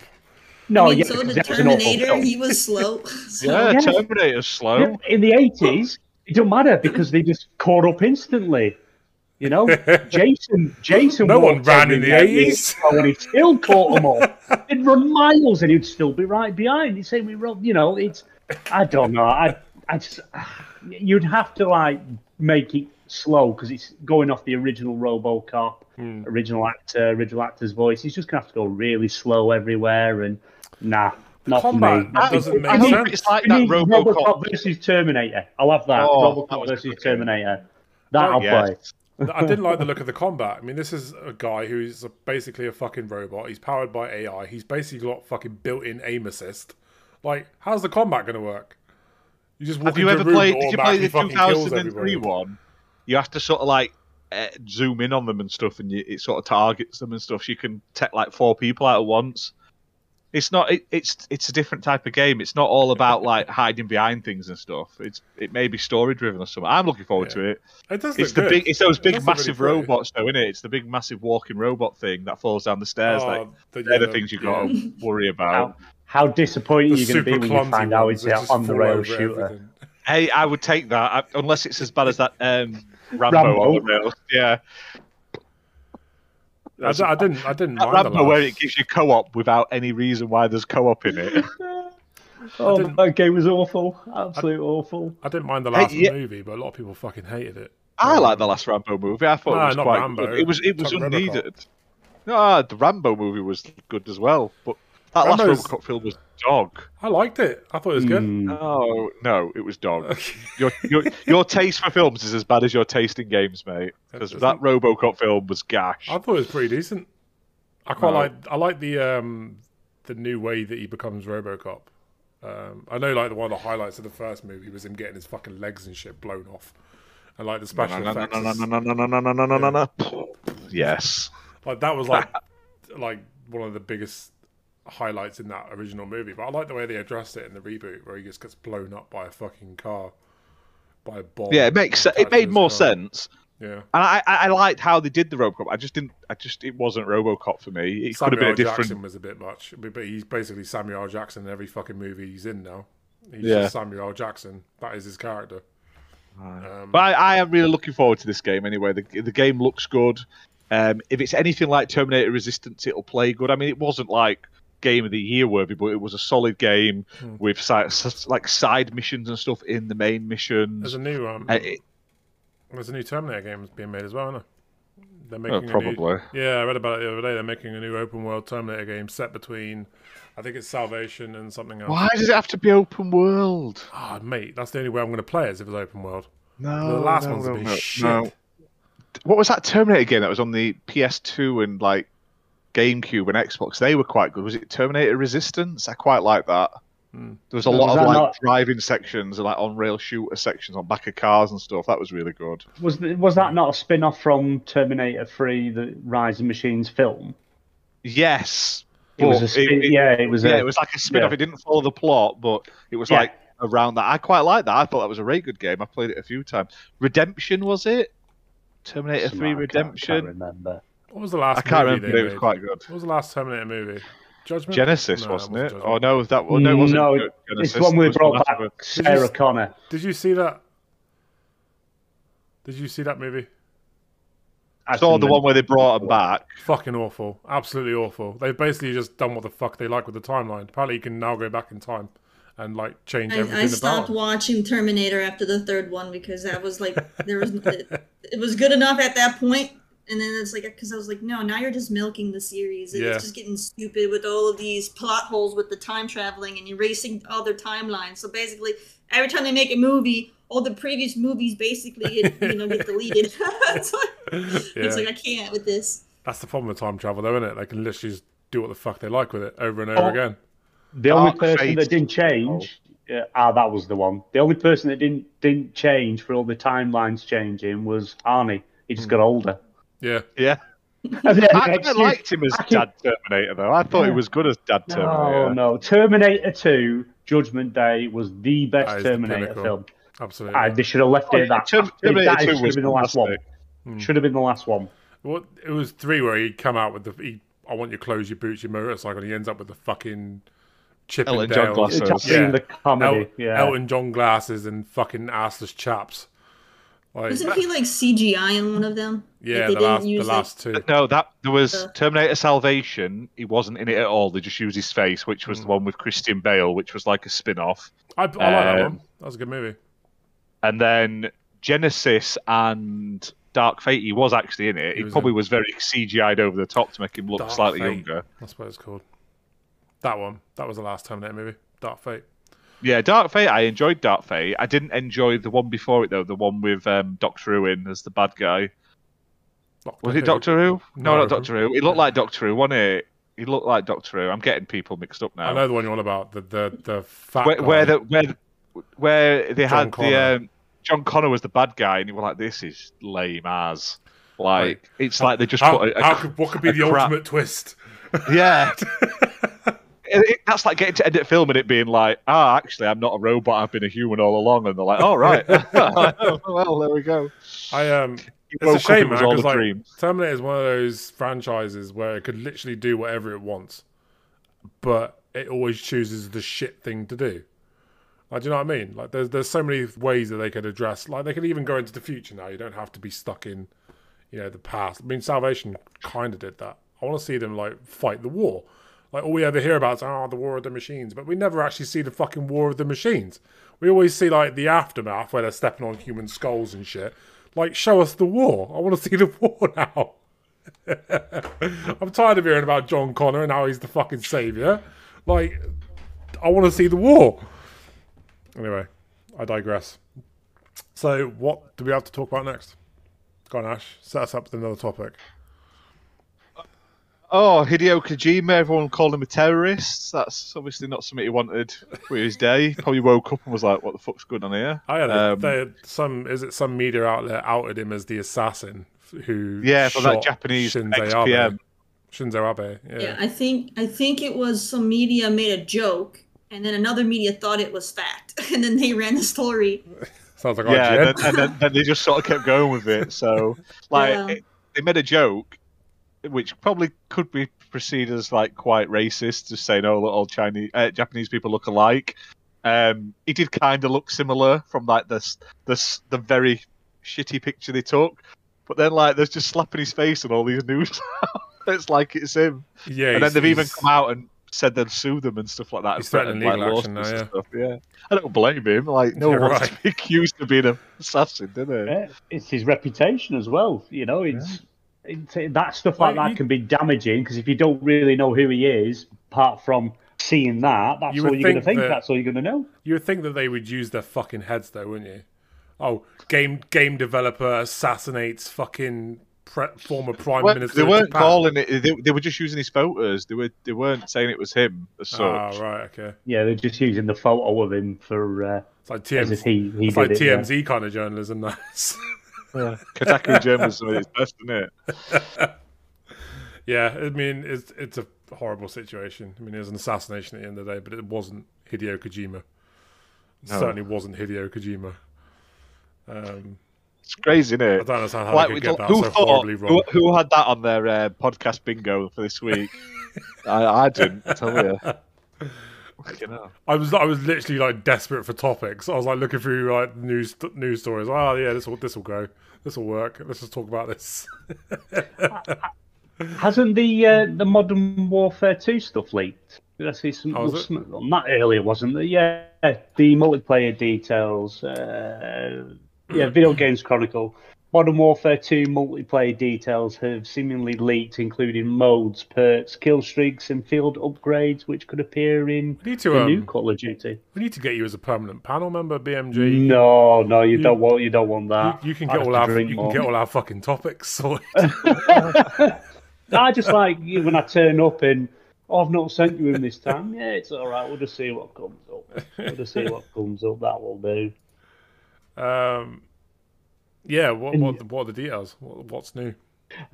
No, I mean, yeah, so because the that was an awful Terminator, film. he was slow. So- Yeah, Yeah. Terminator's slow. Yeah, in the eighties, it don't matter because they just caught up instantly. You know, Jason. Jason. No one ran in the day 80s. and he still caught them all. He'd run miles and he'd still be right behind. He'd say, "We run." You know, it's. I don't know. I. I just. You'd have to like make it slow because it's going off the original RoboCop, Hmm. original actor, original actor's voice. He's just gonna have to go really slow everywhere and nah. Not for Combat me. that doesn't make I hope sense. it's like that need RoboCop. RoboCop versus Terminator. I love that. Oh, RoboCop was a versus good. Terminator. That I'll yes. play. I didn't like the look of the combat. I mean, this is a guy who's basically a fucking robot. He's powered by AI. He's basically got fucking built-in aim assist. Like, how's the combat going to work? You just walk Have you ever played? Did you play the automatically fucking kills 2003 one? You have to sort of like uh, zoom in on them and stuff, and you, it sort of targets them and stuff. So you can take like four people out at once. It's not. It, it's it's a different type of game. It's not all about like hiding behind things and stuff. It's it may be story driven or something. I'm looking forward to it. It does It's look the good. big. It's those big does look really massive pretty. robots, though, isn't it? It's the big massive walking robot thing that falls down the stairs. Oh, like the- they're the things you yeah. got to worry about. How, how disappointed The you're going to be when you find out it's that an on the fall rail shooter. everything. Hey, I would take that I- unless it's as bad as that um, Rambo, Rambo. on the rails. Yeah, I, d- I didn't. I didn't that mind the Rambo where it gives you co-op without any reason why there's co-op in it. Oh, that game was awful. Absolute awful. I didn't mind the Hey, last yeah. movie, but a lot of people fucking hated it. I like the last Rambo movie. I thought No, it was not quite Rambo. good. It was it was Talking Robocop. unneeded. Ah, the Rambo movie was good as well, but that Rambo's- last Robocop film was dog. I liked it. I thought it was good. Mm. Oh no, it was dog. your, your your taste for films is as bad as your taste in games, mate. Because that RoboCop film was gash. I thought it was pretty decent. I quite No. like. I like the um the new way that he becomes RoboCop. Um, I know, like the one of the highlights of the first movie was him getting his fucking legs and shit blown off, and like the special No, no, no, effects. no, no, no, no, no, no, no, no, no, no. Yes. Like that was like like one of the biggest highlights in that original movie. But I like the way they addressed it in the reboot, where he just gets blown up by a fucking car, by a bomb. Yeah, it makes se- it made more car. sense. Yeah. And I, I, liked how they did the RoboCop. I just didn't. I just it wasn't RoboCop for me. It could have been Samuel a different. Jackson was a bit much, but but he's basically Samuel L. Jackson in every fucking movie he's in now. He's Yeah. just Samuel L. Jackson. That is his character. Um, But I, I am really looking forward to this game anyway. The, the game looks good. Um, if it's anything like Terminator Resistance, it'll play good. I mean, it wasn't like game of the year worthy, but it was a solid game Hmm. with like side missions and stuff in the main mission. there's a new um, Uh, it- there's a new Terminator game being made as well, isn't there? They're oh, making new, probably. Yeah, I read about it the other day. They're making a new open world Terminator game set between, I think it's Salvation and something else. Why does it have to be open world? Ah, mate, that's the only way I'm going to play it is if it's open world. No, the last no, one's no, no, shit. no. What was that Terminator game that was on the PS2 and like GameCube and Xbox? They were quite good. Was it Terminator Resistance? I quite like that. Hmm. There was a lot was of like not- driving sections and like on rail shooter sections on back of cars and stuff. That was really good. Was th- was that not a spin off from Terminator 3, the Rise of Machines film? Yes. It was a spin, yeah, it was yeah, a, it was like a spin off. yeah. It didn't follow the plot, but it was Yeah. like around that. I quite like that. I thought that was a really good game. I played it a few times. Redemption was it? Terminator something Three I can't- Redemption. Can't remember. What was the last I can't movie remember, but it was made? quite good. What was the last Terminator movie? Judgment? Genisys, No, wasn't it? Judgment. Oh no, that well, no, it wasn't. no, Genisys. it's the one where It they brought one back after- Sarah you- Connor. Did you see that? Did you see that movie? I saw the one where they brought him back. Fucking awful. Absolutely awful. They've basically just done what the fuck they like with the timeline. Apparently, you can now go back in time and like change everything I, I stopped about. watching Terminator after the third one because that was like there was it, it was good enough at that point, and then it's like because I was like, no, now you're just milking the series. and Yeah. It's just getting stupid with all of these plot holes with the time traveling and erasing other timelines. So basically, every time they make a movie, all the previous movies basically get, you know get deleted. it's, like, Yeah. it's like I can't with this. That's the problem with time travel, though, isn't it? They can literally just do what the fuck they like with it over and over Oh. again. The only Dark person Fate. that didn't change, yeah, ah, that was the one. The only person that didn't didn't change for all the timelines changing was Arnie. He just got older. Yeah. Yeah, And then I, next I year- liked him as I can- Dad Terminator though. I thought he was good as Dad No, Terminator. no. Terminator 2, Judgment Day was the best is the Terminator film. Absolutely. Ah, they should have left it at that. Terminator that 2 should have was been the last one. fantastic. Should have been the last one. Well, it was three where he'd come out with the he, I want your clothes, your boots, your motorcycle, and he ends up with the fucking Chip Elton and John Dale. glasses. Just yeah. the comedy. El- yeah. Elton John glasses and fucking assless chaps. Like, Wasn't he like CGI in one of them? yeah, Like, the last, the last two. No, that there was Uh. Terminator Salvation. He wasn't in it at all. They just used his face, which was the one with Christian Bale, which was like a spin-off. I, I like that Um, one. That was a good movie. And then Genisys and Dark Fate. He was actually in it. He He, was probably in- was very CGI'd over the top to make him look Dark slightly Fate. younger. That's what it's called. That one. That was the last Terminator movie. Dark Fate. Yeah, Dark Fate. I enjoyed Dark Fate. I didn't enjoy the one before it though. The one with um, Doctor Who in as the bad guy. Was it Doctor Who? No, No. not Doctor Who. He looked like Doctor Who, wasn't it? He looked like Doctor Who. I'm getting people mixed up now. I know the one you're on about. The the the fat where, guy. where the where where they John had Connor. the um, John Connor was the bad guy, and you were like, "This is lame as." Like it's like they just how, put a, a how could, what could be the crap- ultimate twist? yeah. It- it- that's like getting to end it film and it being like, ah, actually, I'm not a robot. I've been a human all along, and they're like, oh right, well, there we go. I um, He it's a shame, man. all 'cause, a like, dream. Terminator is one of those franchises where it could literally do whatever it wants, but it always chooses the shit thing to do. Like, do you know what I mean? Like, there's there's so many ways that they could address. Like, they could even go into the future now. You don't have to be stuck in, you know, the past. I mean, Salvation kind of did that. I want to see them like fight the war. Like, all we ever hear about is oh, the war of the machines, but we never actually see the fucking war of the machines. We always see like the aftermath where they're stepping on human skulls and shit. Like, show us the war. I want to see the war now. I'm tired of hearing about John Connor and how he's the fucking savior. Like, I want to see the war. Anyway, I digress. So, what do we have to talk about next? Go on, Ash. Set us up with another topic. Oh, Hideo Kojima, everyone called him a terrorist. That's obviously not something he wanted for his day. Probably woke up and was like, what the fuck's going on here? Yeah, they, Um, they, some is it some media outlet outed him as the assassin who Yeah, for that shot Japanese Shinzo ex-PM. Abe. Shinzo Abe. Yeah. Yeah, I think I think it was some media made a joke, and then another media thought it was fact, and then they ran the story. Sounds like yeah, and, then, and then, then they just sort of kept going with it. So, like, Yeah. it- they made a joke, which probably could be perceived as like quite racist, just saying, "Oh, all Chinese, uh, Japanese people look alike." Um, he did kind of look similar from like this, this, the very shitty picture they took, but then like there's just slapping his face and all these news. it's like it's him, yeah, and then they've even come out and said they'll sue them and stuff like that. He's and threatened, threatening like, legal action now, and stuff. Yeah, I don't blame him. Like no Yeah, one wants right. to be accused of being an assassin, do they? Yeah, it's his reputation as well. You know, it's, it's that stuff Well, like that you- can be damaging because if you don't really know who he is, apart from seeing that, that's You all you're going to think think. that- That's all you're going to know. You would think that they would use their fucking heads, though, wouldn't you? Oh, game game developer assassinates fucking pre- former prime Well, minister. they weren't Japan. calling it. They, they were just using his photos. They were. They weren't saying it was him as such. Ah, right, okay. Yeah, they're just using the photo of him for uh, It's like as if TMZ. he, he It's did like it. yeah. TMZ kind of journalism. That Kotaku journalism at its best, isn't it? yeah, I mean, it's it's a horrible situation. I mean, it was an assassination at the end of the day, but it wasn't Hideo Kojima. It No. Certainly wasn't Hideo Kojima. Um, It's crazy, isn't it? I don't understand how Like, they we could get that who so thought? horribly wrong. Who, who had that on their uh, podcast bingo for this week? I, I didn't. I tell you. Fucking hell. I was I was literally like desperate for topics. I was like looking through like news news stories. Oh yeah, this will this will go. This will work. Let's just talk about this. Hasn't the uh, the Modern Warfare 2 stuff leaked? Did I see some, Oh, is it? some well, not earlier, wasn't there? Yeah, the multiplayer details. Uh, yeah, Video Games Chronicle. Modern Warfare 2 multiplayer details have seemingly leaked, including modes, perks, kill streaks, and field upgrades, which could appear in We need to the new um, Call of Duty. we need to get you as a permanent panel member, BMG. No, no, you, You- don't want you don't want that. you can I'd get all our you can get all our fucking topics sorted. I just like you when I turn up and oh, I've not sent you in this time. Yeah, it's all right. We'll just see what comes up. We'll just see what comes up. That will do. um, yeah. What And- what what are the details? What, what's new?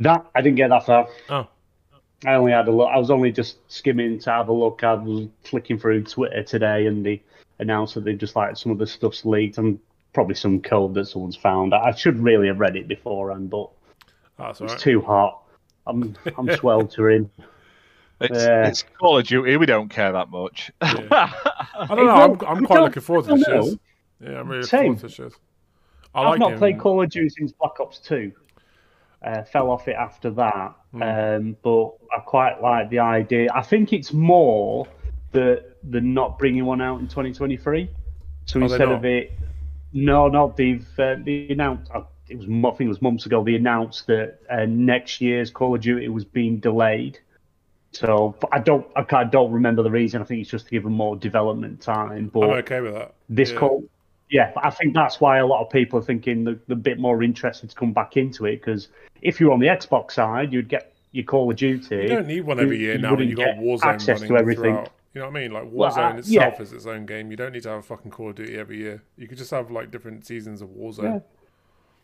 That I didn't get that far. Oh, I only had a look. I was only just skimming to have a look. I was flicking through Twitter today, and they announced that they just like some of the stuff's leaked and probably some code that someone's found. I should really have read it beforehand, but ah, that's all it's right. too hot. I'm I'm sweltering. It's, Yeah. it's Call of Duty. We don't care that much. I don't know. I'm, I'm quite looking forward to I the don't shiz. know. Yeah, I'm really Same. looking forward to the shiz. I I've like not him. played Call of Duty since Black Ops 2. Uh, fell off it after that. Hmm. Um, but I quite like the idea. I think it's more that they're not bringing one out in 2023. So Are instead of it, no, no, they've uh, they announced. Uh, it was I think it was months ago. They announced that uh, next year's Call of Duty was being delayed. So I don't, I can't, don't remember the reason. I think it's just to give them more development time. But I'm okay with that. this Yeah. call yeah i think that's why a lot of people are thinking a bit more interested to come back into it because if you're on the xbox side you'd get your call of duty You don't need one every year you now when you've got Warzone access to running everything. throughout. You know what I mean? Like Warzone Well, uh, itself yeah. is its own game. You don't need to have a fucking Call of Duty every year. You could just have like different seasons of Warzone. Yeah.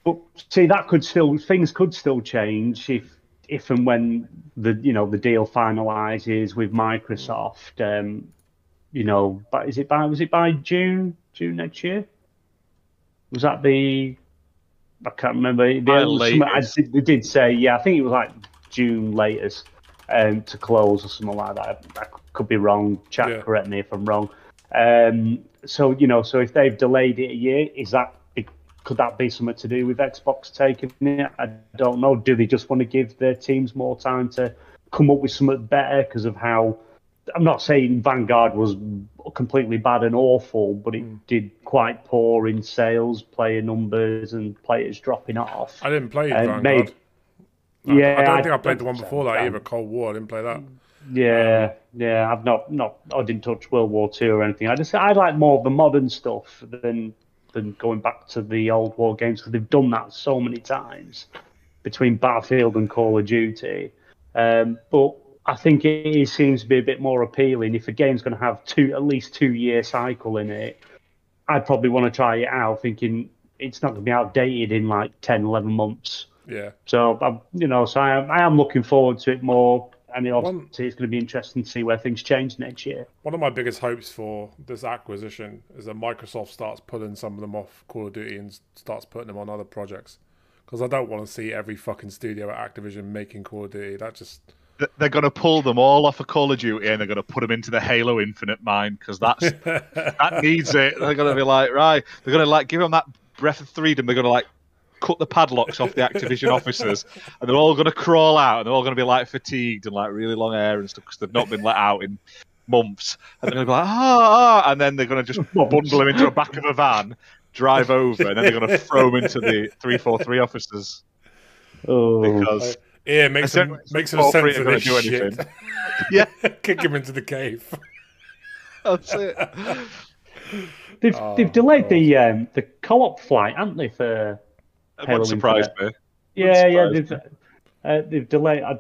but see that could still things could still change if if and when the you know the deal finalizes with microsoft um you know but is it by was it by june june next year was that the I can't remember. The, By something- I did, they did say, yeah, I think it was like June latest um, to close or something like that. I could be wrong. Chat, Yeah. correct me if I'm wrong. Um, so you know, so if they've delayed it a year, is that could that be something to do with Xbox taking it? I don't know. Do they just want to give their teams more time to come up with something better because of how? I'm not saying Vanguard was completely bad and awful, but it did quite poor in sales, player numbers, and players dropping off. I didn't play Uh, Vanguard. made- I- yeah, I don't think I played the one before that um, either. Cold War. I didn't play that. Yeah, yeah. I've not, not, I didn't touch World War Two or anything. I just, I like more of the modern stuff than than going back to the old war games because they've done that so many times between Battlefield and Call of Duty. Um, but I think it seems to be a bit more appealing if a game's going to have two, at least two year cycle in it. I'd probably want to try it out, thinking it's not going to be outdated in like 10, 11 months. Yeah. So I'm, you know, so I am, I am looking forward to it more and it obviously it's going to be interesting to see where things change next year. One of my biggest hopes for this acquisition is that Microsoft starts pulling some of them off Call of Duty and starts putting them on other projects. Because I don't want to see every fucking studio at Activision making Call of Duty. That just They're going to pull them all off of Call of Duty and they're going to put them into the Halo Infinite mine because that's that needs it. They're going to be like, right, they're going to like give them that breath of freedom. They're going to like cut the padlocks off the Activision officers, and they're all going to crawl out, and they're all going to be like fatigued and like really long hair and stuff because they've not been let out in months, and they're going to be like, ah, ah, and then they're going to just bundle them into the back of a van, drive over, and then they're going to throw them into the three four three officers. Oh, because yeah, make makes some don't- some sense of this do shit. anything. yeah, Kick him into the cave. that's it. they've Oh, they've delayed God. the um, the co-op flight, haven't they? For It Halo wouldn't surprise me. yeah, yeah, surprise they've uh, they've delayed. I,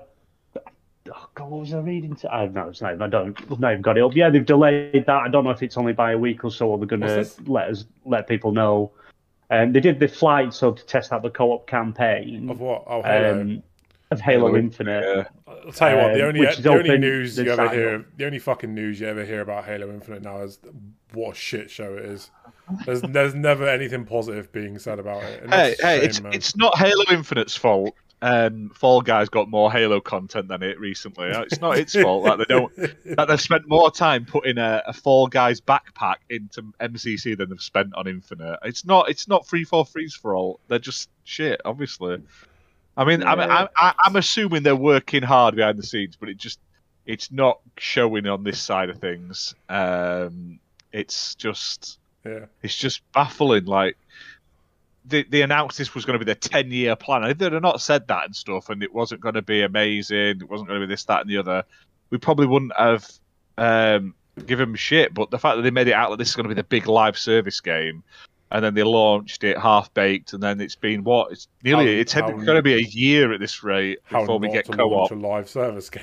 oh God, what was I reading? To, I no, it's not. even- I don't. I've not even got it up. Yeah, they've delayed that. I don't know if it's only by a week or so, or they're going to let us let people know. Um, they did the flight so to test out the co-op campaign Of what? Oh, Halo. um, of Halo, Halo Infinite. Yeah. I'll tell you what. The um, only which is the only news you ever hear, up. the only fucking news you ever hear about Halo Infinite now is what a shit show it is. There's there's never anything positive being said about it. and Hey, hey, shame, it's man. it's not Halo Infinite's fault. Um, Fall Guys got more Halo content than it recently. It's not its fault that they don't that they've spent more time putting a, a Fall Guys backpack into MCC than they've spent on Infinite. It's not it's not free for freeze for all. They're just shit, obviously. I mean, I'm, Yeah. I'm I'm assuming they're working hard behind the scenes, but it just it's not showing on this side of things. Um, it's just yeah. it's just baffling. Like they, they announced this was going to be their ten year plan. If they'd have not said that and stuff, and it wasn't going to be amazing, it wasn't going to be this, that, and the other, we probably wouldn't have um, given them shit. But the fact that they made it out that this is going to be the big live service game, and then they launched it half baked, and then it's been what? It's nearly How- it's going to be a year at this rate How before we get to co launch op. a live service game.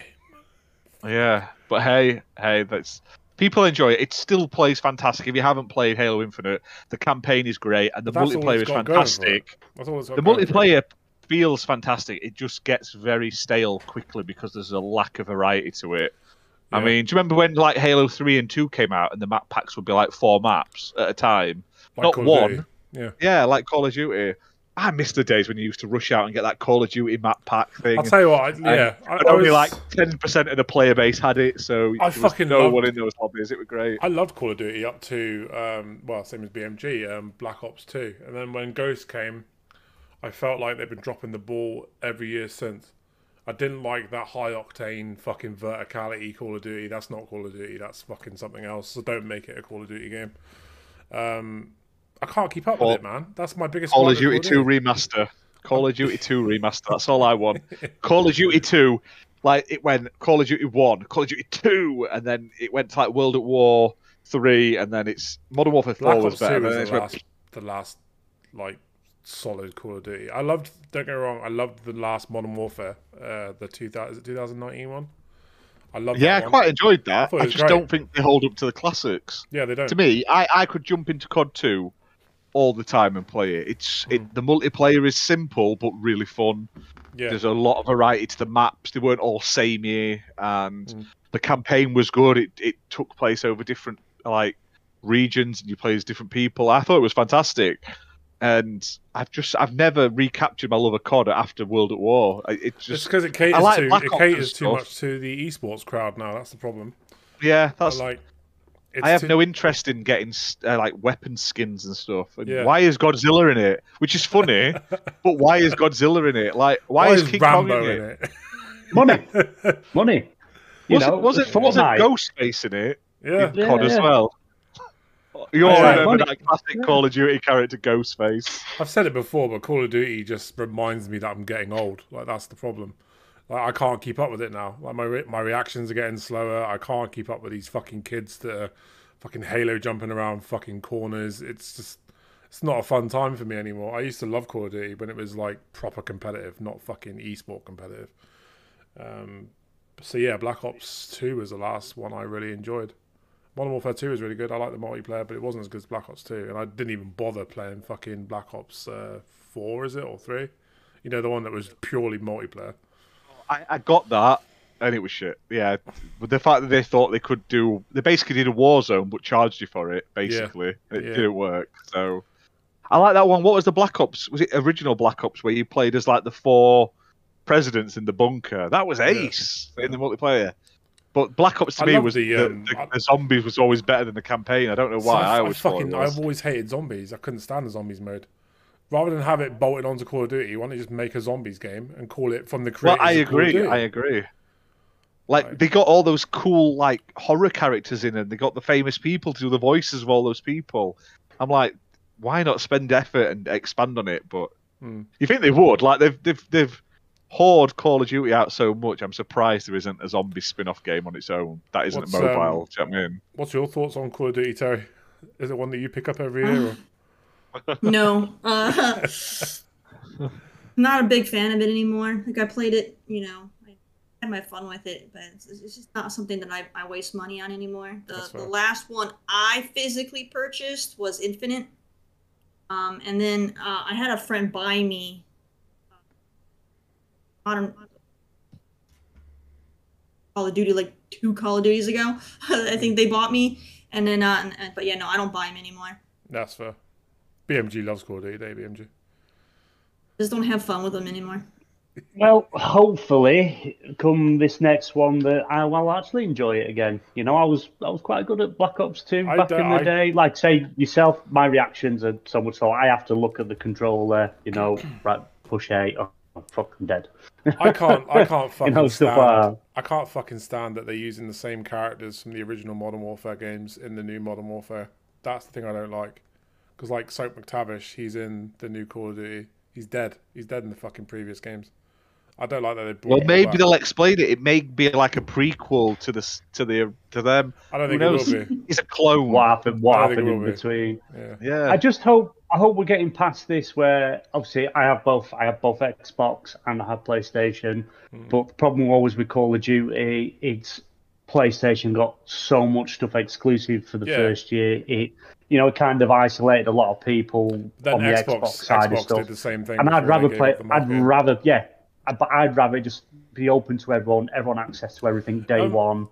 Yeah, but hey, hey, that's people enjoy it. It still plays fantastic. If you haven't played Halo Infinite, the campaign is great and the multiplayer is got going for it. fantastic. That's all it's got The going for it. multiplayer feels fantastic. It just gets very stale quickly because there's a lack of variety to it. I mean, do you remember when like Halo Three and Two came out and the map packs would be like four maps at a time? Like not Call one. Yeah. Yeah, like Call of Duty. I miss the days when you used to rush out and get that Call of Duty map pack thing. I'll tell you what. I, yeah, I, I only was- like ten percent of the player base had it, so I there was fucking no loved- one in those lobbies. It was great. I loved Call of Duty up to um, well, same as BMG, um, Black Ops Two, and then when Ghost came, I felt like they've been dropping the ball every year since. I didn't like that high octane fucking verticality Call of Duty. That's not Call of Duty. That's fucking something else. So don't make it a Call of Duty game. Um, I can't keep up Call- with it, man. That's my biggest. Call of Duty Two remaster. Call of Duty Two remaster. That's all I want. Call of Duty Two, like it went Call of Duty One, Call of Duty Two, and then it went to like World at War Three, and then it's Modern Warfare Four Black was Ops better. Two and was it's the went- last, the last like solid Call of Duty. I loved. Don't get me wrong. I loved the last Modern Warfare, uh, the two thousand is it 2019 one. I love. yeah, I one. quite enjoyed that. it I just great. don't think they hold up to the classics. Yeah, they don't. To me, I, I could jump into COD Two all the time and play it. It's it the multiplayer is simple but really fun. yeah, There's a lot of variety to the maps. They weren't all samey, and Mm. the campaign was good. It it took place over different like regions, and you play as different people. I thought it was fantastic, and I've just I've never recaptured my love of COD after World at War. It just because it caters like to it caters too much to the esports crowd now. That's the problem. yeah, that's. like. It's I have too- no interest in getting uh, like weapon skins and stuff. And Yeah. why is Godzilla in it? Which is funny, but why is Godzilla in it? Like, why, is, King Kong Rambo in in it? it? Money, money. You Was, know, it, was it was it Ghostface in it? yeah, in COD Yeah, as well. You all Yeah, remember money. that classic Call of Duty character Ghostface? I've said it before, but Call of Duty just reminds me that I'm getting old. Like that's the problem. Like I can't keep up with it now. Like my re- my reactions are getting slower. I can't keep up with these fucking kids that are fucking Halo jumping around fucking corners. It's just it's not a fun time for me anymore. I used to love Call of Duty when it was like proper competitive, not fucking esport competitive. Um, so yeah, Black Ops Two was the last one I really enjoyed. Modern Warfare 2 was really good. I like the multiplayer, but it wasn't as good as Black Ops 2. And I didn't even bother playing fucking Black Ops uh, 4, is it? Or 3? You know, the one that was purely multiplayer. I, I got that, and it was shit. Yeah, but the fact that they thought they could do, they basically did a war zone but charged you for it. Basically, it Yeah. didn't work. So I like that one. What was the Black Ops? Was it original Black Ops where you played as like the four presidents in the bunker? That was ace in the multiplayer. But Black Ops to I me was the, the, um, the, I- the zombies was always better than the campaign. I don't know why. I, I always thought fucking. I've always hated zombies. I couldn't stand the zombies mode. Rather than have it bolted onto Call of Duty, why don't you just make a zombies game and call it from the creators? Well. I of Call of agree. Duty? I agree. Like Right. they got all those cool like horror characters in, and they got the famous people to do the voices of all those people. I'm like, why not spend effort and expand on it? But Hmm. you think they would? Like they've they've they've hoard Call of Duty out so much. I'm surprised there isn't a zombie spin-off game on its own that isn't What's, mobile. um, do you know what I mean? What's your thoughts on Call of Duty, Terry? Is it one that you pick up every year? Or? No. Uh, not a big fan of it anymore. Like I played it, you know, I had my fun with it, but it's, it's just not something that I, I waste money on anymore. The the last one I physically purchased was Infinite. Um, and then uh, I had a friend buy me uh, Modern Call of Duty like two Call of Duties ago. I think they bought me, and then uh, and, and- but yeah, no, I don't buy them anymore. That's fair. BMG loves Call of Duty, don't BMG. Just don't have fun with them anymore. Well, hopefully, come this next one, that I will actually enjoy it again. You know, I was I was quite good at Black Ops 2 I back in the I- day. Like, say yourself, my reactions are so much so I have to look at the controller. You know, right, push A. Oh, fuck, I'm dead. I can't. I can't fucking know, stuff stand. like. I can't fucking stand that they're using the same characters from the original Modern Warfare games in the new Modern Warfare. That's the thing I don't like. Because like Soap MacTavish, he's in the new Call of Duty. He's dead. He's dead in the fucking previous games. I don't like that they brought. Well, maybe back. they'll explain it. It may be like a prequel to this to the to them. I don't Who think it will be. He's a clone. What happened? What I don't think happened it in be. between? Yeah. Yeah. I just hope I hope we're getting past this where obviously I have both I have both Xbox and I have PlayStation, Hmm. but the problem always with Call of Duty it's PlayStation got so much stuff exclusive for the Yeah. first year. It you know it kind of isolated a lot of people Then on the Xbox, Xbox side of stuff. did the same thing. and I'd rather play. I'd rather yeah, but I'd rather just be open to everyone, everyone access to everything day Um, one.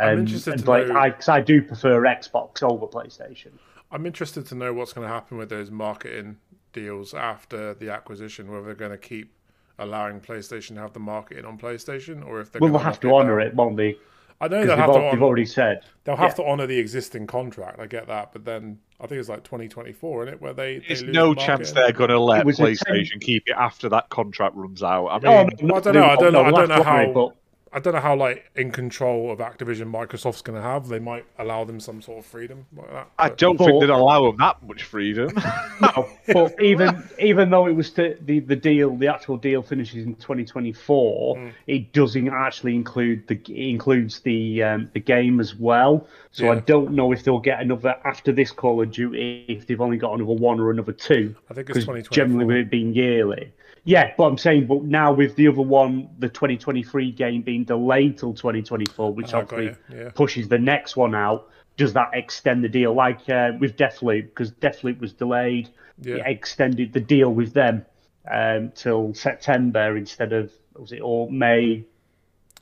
I'm Um, interested and to like, know- I, 'cause I do prefer Xbox over PlayStation. I'm interested to know what's going to happen with those marketing deals after the acquisition. Whether they're going to keep allowing PlayStation to have the marketing on PlayStation, or if they're Well, going they'll have to honour it, won't they? I know they'll they've, to. al- they've already said. they'll have yeah. to honor the existing contract. I get that, but then I think it's like 2024, isn't it? Where they, they There's no the chance they're going to let It was a PlayStation keep it after that contract runs out. I mean, Oh, no, I don't know, I don't know- I don't know how- it, but I don't know how like in control of Activision Microsoft's going to have. They might allow them some sort of freedom like that. I don't But- think they'd allow them that much freedom. No, but even even though it was to, the the deal, the actual deal finishes in 2024, Mm. it doesn't actually include the it includes the um, the game as well. So I don't know if they'll get another after this Call of Duty if they've only got another one or another two. I think it's Because 2024. generally with it being yearly. Yeah, but I'm saying, but now with the other one, the 2023 game being delayed till 2024, which got obviously yeah. pushes the next one out. Does that extend the deal? Like uh, with Deathloop, because Deathloop was delayed, Yeah. it extended the deal with them um, till September instead of was it or May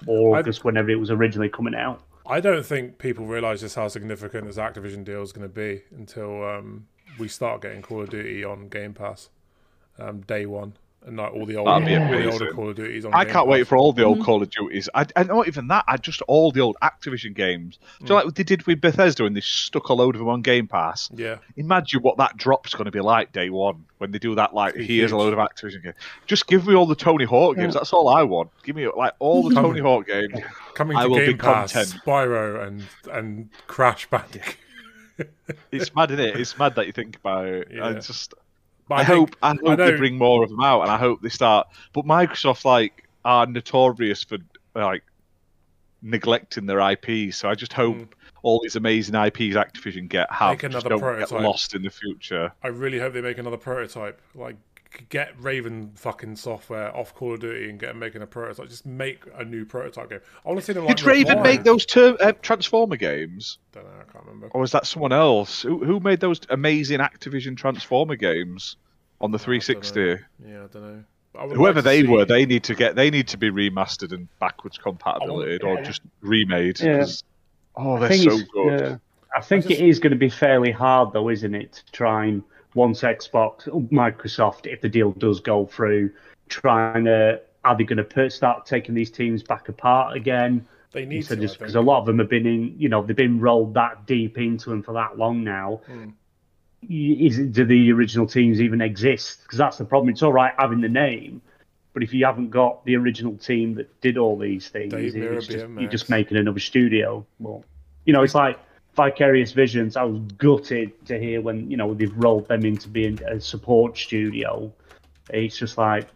or I- whenever it was originally coming out. I don't think people realize just how significant this Activision deal is going to be until um, we start getting Call of Duty on Game Pass um, day one, and like all the old, all the older Call of Duties on. I Game can't wait for all the old mm-hmm. Call of Duties. I, I not even that. I just all the old Activision games. So mm. like what they did with Bethesda when they stuck a load of them on Game Pass. Yeah, Imagine what that drop's going to be like day one when they do that. Like Be here's a load of Activision games. Just give me all the Tony Hawk games. That's all I want. Give me like all the Tony Hawk games. coming I to will be Game Pass, content. Spyro and and Crash Bandicoot. It's mad, isn't it? It's mad that you think about it. Yeah. I just. But I, think- hope I hope know- they bring more of them out, and I hope they start. But Microsoft like are notorious for like neglecting their IPs, so I just hope mm. all these amazing IPs Activision get have Make another don't prototype. get lost in the future. I really hope they make another prototype. Like, get Raven fucking software off Call of Duty and get them making a prototype. Just make a new prototype game. I want to see them. Like, Did Raven refine- make those ter- uh, Transformer games, Don't know. I can't remember. or was that someone else? Who, who made those amazing Activision Transformer games on the 360? Yeah, I don't know. I would Whoever like they see- were, they need to get they need to be remastered and backwards compatibility, or yeah. just remade. Yeah. 'cause- Oh, they're so good. yeah. I think just- it is going to be fairly hard, though, isn't it, to try and once Xbox, Microsoft, if the deal does go through, trying to are they going to start taking these teams back apart again? They need Instead to. just because a lot of them have been in, you know, they've been rolled that deep into them for that long now. Hmm. Y- Is it, do the original teams even exist? Because that's the problem. It's all right having the name, but if you haven't got the original team that did all these things, it's just, you're just making another studio. Well, you know, it's like Vicarious Visions. I was gutted to hear when you know they've rolled them into being a support studio. It's just like,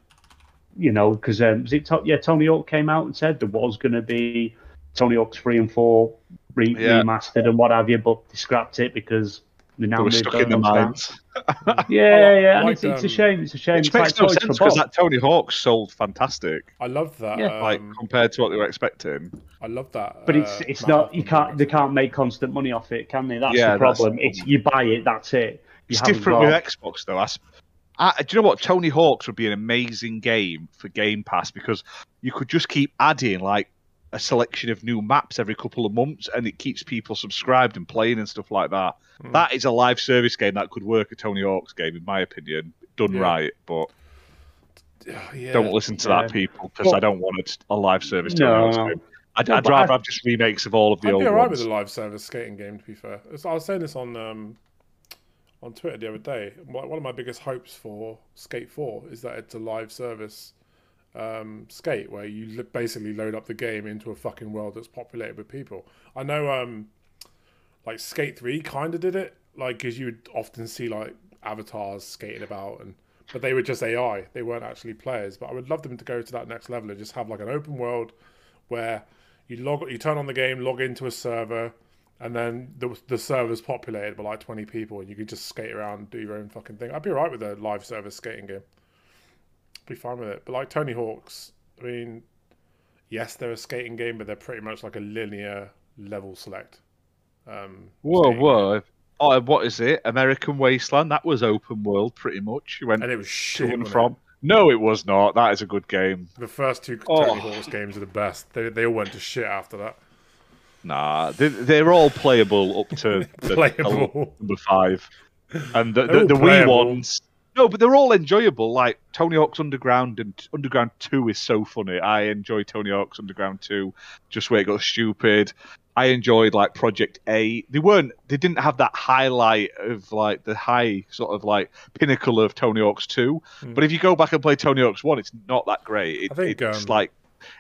you know, because um, was it to- yeah Tony Hawk came out and said there was going to be Tony Hawk's three and four re- Yeah. remastered and what have you, but they scrapped it because they now They were stuck in the mines. to Yeah, yeah, and like, it's, it's a um, shame. It's a shame. Which It's makes like no sense because that Tony Hawk sold fantastic, I love that. Yeah. like um, compared to what they were expecting. I love that. But it's uh, it's Matt not you can't they can't make constant money off it, can they? That's Yeah, the problem. the It's you buy it, that's it. You It's different got- with Xbox though. I, s- I- do you know what? Tony Hawk's would be an amazing game for Game Pass because you could just keep adding like a selection of new maps every couple of months, and it keeps people subscribed and playing and stuff like that. Hmm. That is a live service game that could work a Tony Hawk's game, in my opinion, done Yeah. right. But yeah. don't listen to Yeah. that, people, because I don't want a, a live service Tony No, Hawk's no. game. I'd, No, I'd rather I- have just remakes of all of the I'd old be alright ones. with a live service skating game. To be fair, I was saying this on um, on Twitter the other day. One one of my biggest hopes for Skate Four is that it's a live service um, skate where you li- basically load up the game into a fucking world that's populated with people. I know, um, like Skate Three kind of did it, like because you would often see like avatars skating about and. But they were just AI. They weren't actually players. But I would love them to go to that next level and just have like an open world where you log, you turn on the game, log into a server, and then the the server's populated by like twenty people, and you could just skate around, do your own fucking thing. I'd be alright with a live service skating game. Be fine with it. But like Tony Hawk's, I mean, yes, they're a skating game, but they're pretty much like a linear level select. Um, Whoa, skating game. whoa. Oh, what is it? American Wasteland? That was open world pretty much. You went And it was to shit. and wasn't it? from. No, it was not. That is a good game. The first two Oh. Tony Hawk's games are the best. They they all went to shit after that. Nah, they, they're all playable up to the, Playable. number five, and the, the, the Wii ones. No, but they're all enjoyable. Like Tony Hawk's Underground and Underground Two is so funny. I enjoy Tony Hawk's Underground Two, just where it got stupid. I enjoyed like Project 8. They weren't. They didn't have that highlight of like the high sort of like pinnacle of Tony Hawk's Two. But if you go back and play Tony Hawk's One, it's not that great. It. I think, it's um, like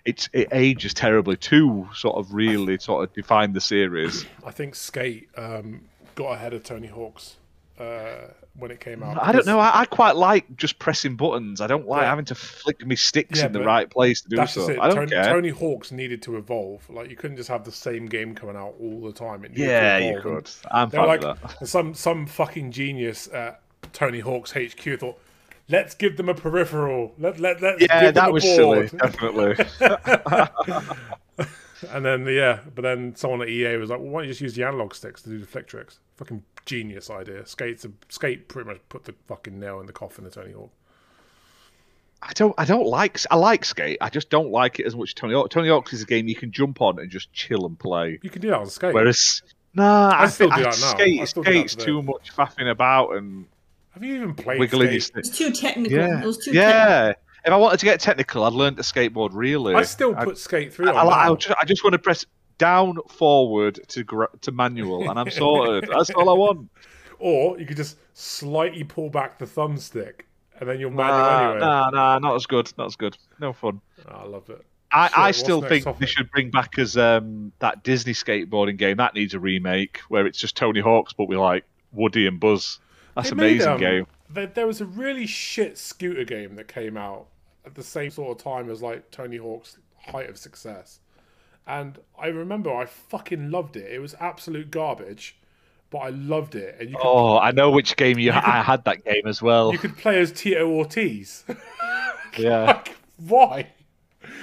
it's it ages terribly. Two sort of really sort of defined the series. I think Skate um, got ahead of Tony Hawk's uh, when it came out. I don't know. I, I quite like just pressing buttons. I don't like Yeah. having to flick my sticks Yeah, in the right place to do so. it. I don't Tony, care. Tony Hawk's needed to evolve. Like you couldn't just have the same game coming out all the time. Yeah, you could. I'm fine like that. some some fucking genius at Tony Hawk's HQ thought, let's give them a peripheral. Let let let's Yeah, that was silly. Definitely. And then yeah, but then someone at EA was like, well, why don't you just use the analog sticks to do the flick tricks? Fucking genius idea. Skate's a, skate pretty much put the fucking nail in the coffin of Tony Hawk. I don't. I don't like. I like skate. I just don't like it as much. as Tony Hawk. Tony Hawk's is a game you can jump on and just chill and play. You can do that on skate. Whereas, nah, I, still think do I, that now. skate. I still do that Skate's too much faffing about and Have you even played wiggling skate? It's too technical. Yeah, It was too technical. yeah. If I wanted to get technical, I'd learn to skateboard. Really, I still I- put Skate Three I, on. I, now. I just, I just want to press down, forward to gr- to manual, and I'm sorted. That's all I want. Or you could just slightly pull back the thumbstick, and then you're manual Nah, anyway. nah, nah, not as good. Not as good. No fun. Oh, I love it. I, I still think topic? they should bring back as um, that Disney skateboarding game that needs a remake where it's just Tony Hawk's but with like Woody and Buzz. That's an made, amazing um, game. There, there was a really shit scooter game that came out at the same sort of time as like Tony Hawk's height of success, and I remember I fucking loved it. It was absolute garbage, but I loved it. And you could, Oh, I know which game you. I had that game as well. you could play as Tito Ortiz. Yeah. like, why?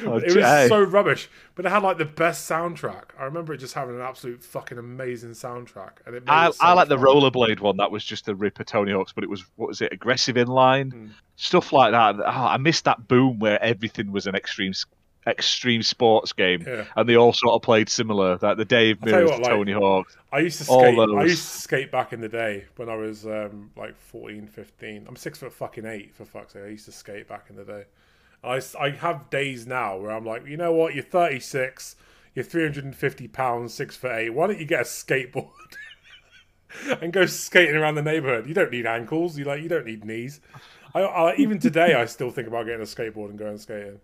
Oh, it was so rubbish, but it had like the best soundtrack. I remember it just having an absolute fucking amazing soundtrack, and it I, it I like the rollerblade one. That was just a rip of Tony Hawk's, but it was what was it? Aggressive inline, Mm. stuff like that. Oh, I missed that boom where everything was an extreme extreme sports game, Yeah. and they all sort of played similar. Like the Dave Mirra's, what, to like- Tony Hawk. I used to skate. I used to skate back in the day when I was um, like 14, 15. I'm six foot fucking eight for fuck's sake. I used to skate back in the day. I I have days now where I'm like, you know what? You're 36. You're 350 pounds, six foot eight. Why don't you get a skateboard and go skating around the neighborhood? You don't need ankles. You like you don't need knees. I, I even today I still think about getting a skateboard and going skating.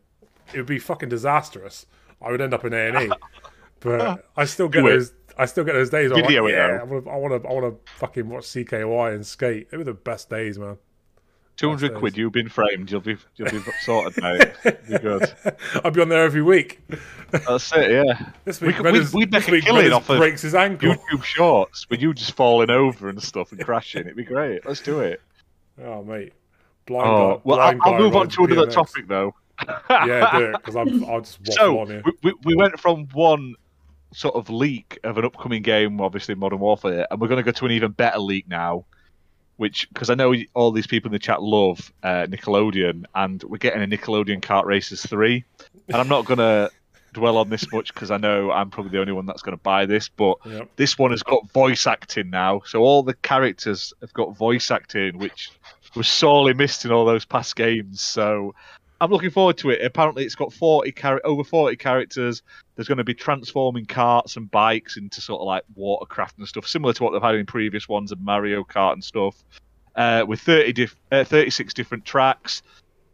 It would be fucking disastrous. I would end up in A and E. But I still get those. I still get those days. I'm Video like, yeah. I want to. I want to. I want to fucking watch CKY and skate. They were the best days, man. Two hundred quid. You've been framed. You'll be you'll be sorted, mate. Be good. I'll be on there every week. That's it. Yeah. This We week, Redders, we'd- make a killing off of breaks his ankle. YouTube Shorts with you just falling over and stuff and crashing. It'd be great. Let's do it. Oh, mate. Blind Oh guy, well, I'll, blind I'll move on to another BMX. topic though. Yeah, do it because I'll just waffle So on you. we, we, we went from one sort of leak of an upcoming game, obviously Modern Warfare, and we're going to go to an even better leak now. Which, because I know all these people in the chat love uh, Nickelodeon, and we're getting a Nickelodeon Kart Racers three, and I'm not going to dwell on this much because I know I'm probably the only one that's going to buy this, but Yep. this one has got voice acting now, so all the characters have got voice acting, which was sorely missed in all those past games. So I'm looking forward to it. Apparently, it's got 40 char- over 40 characters. There's going to be transforming carts and bikes into sort of like watercraft and stuff, similar to what they've had in previous ones of Mario Kart and stuff. Uh, with 30 diff- uh, 36 different tracks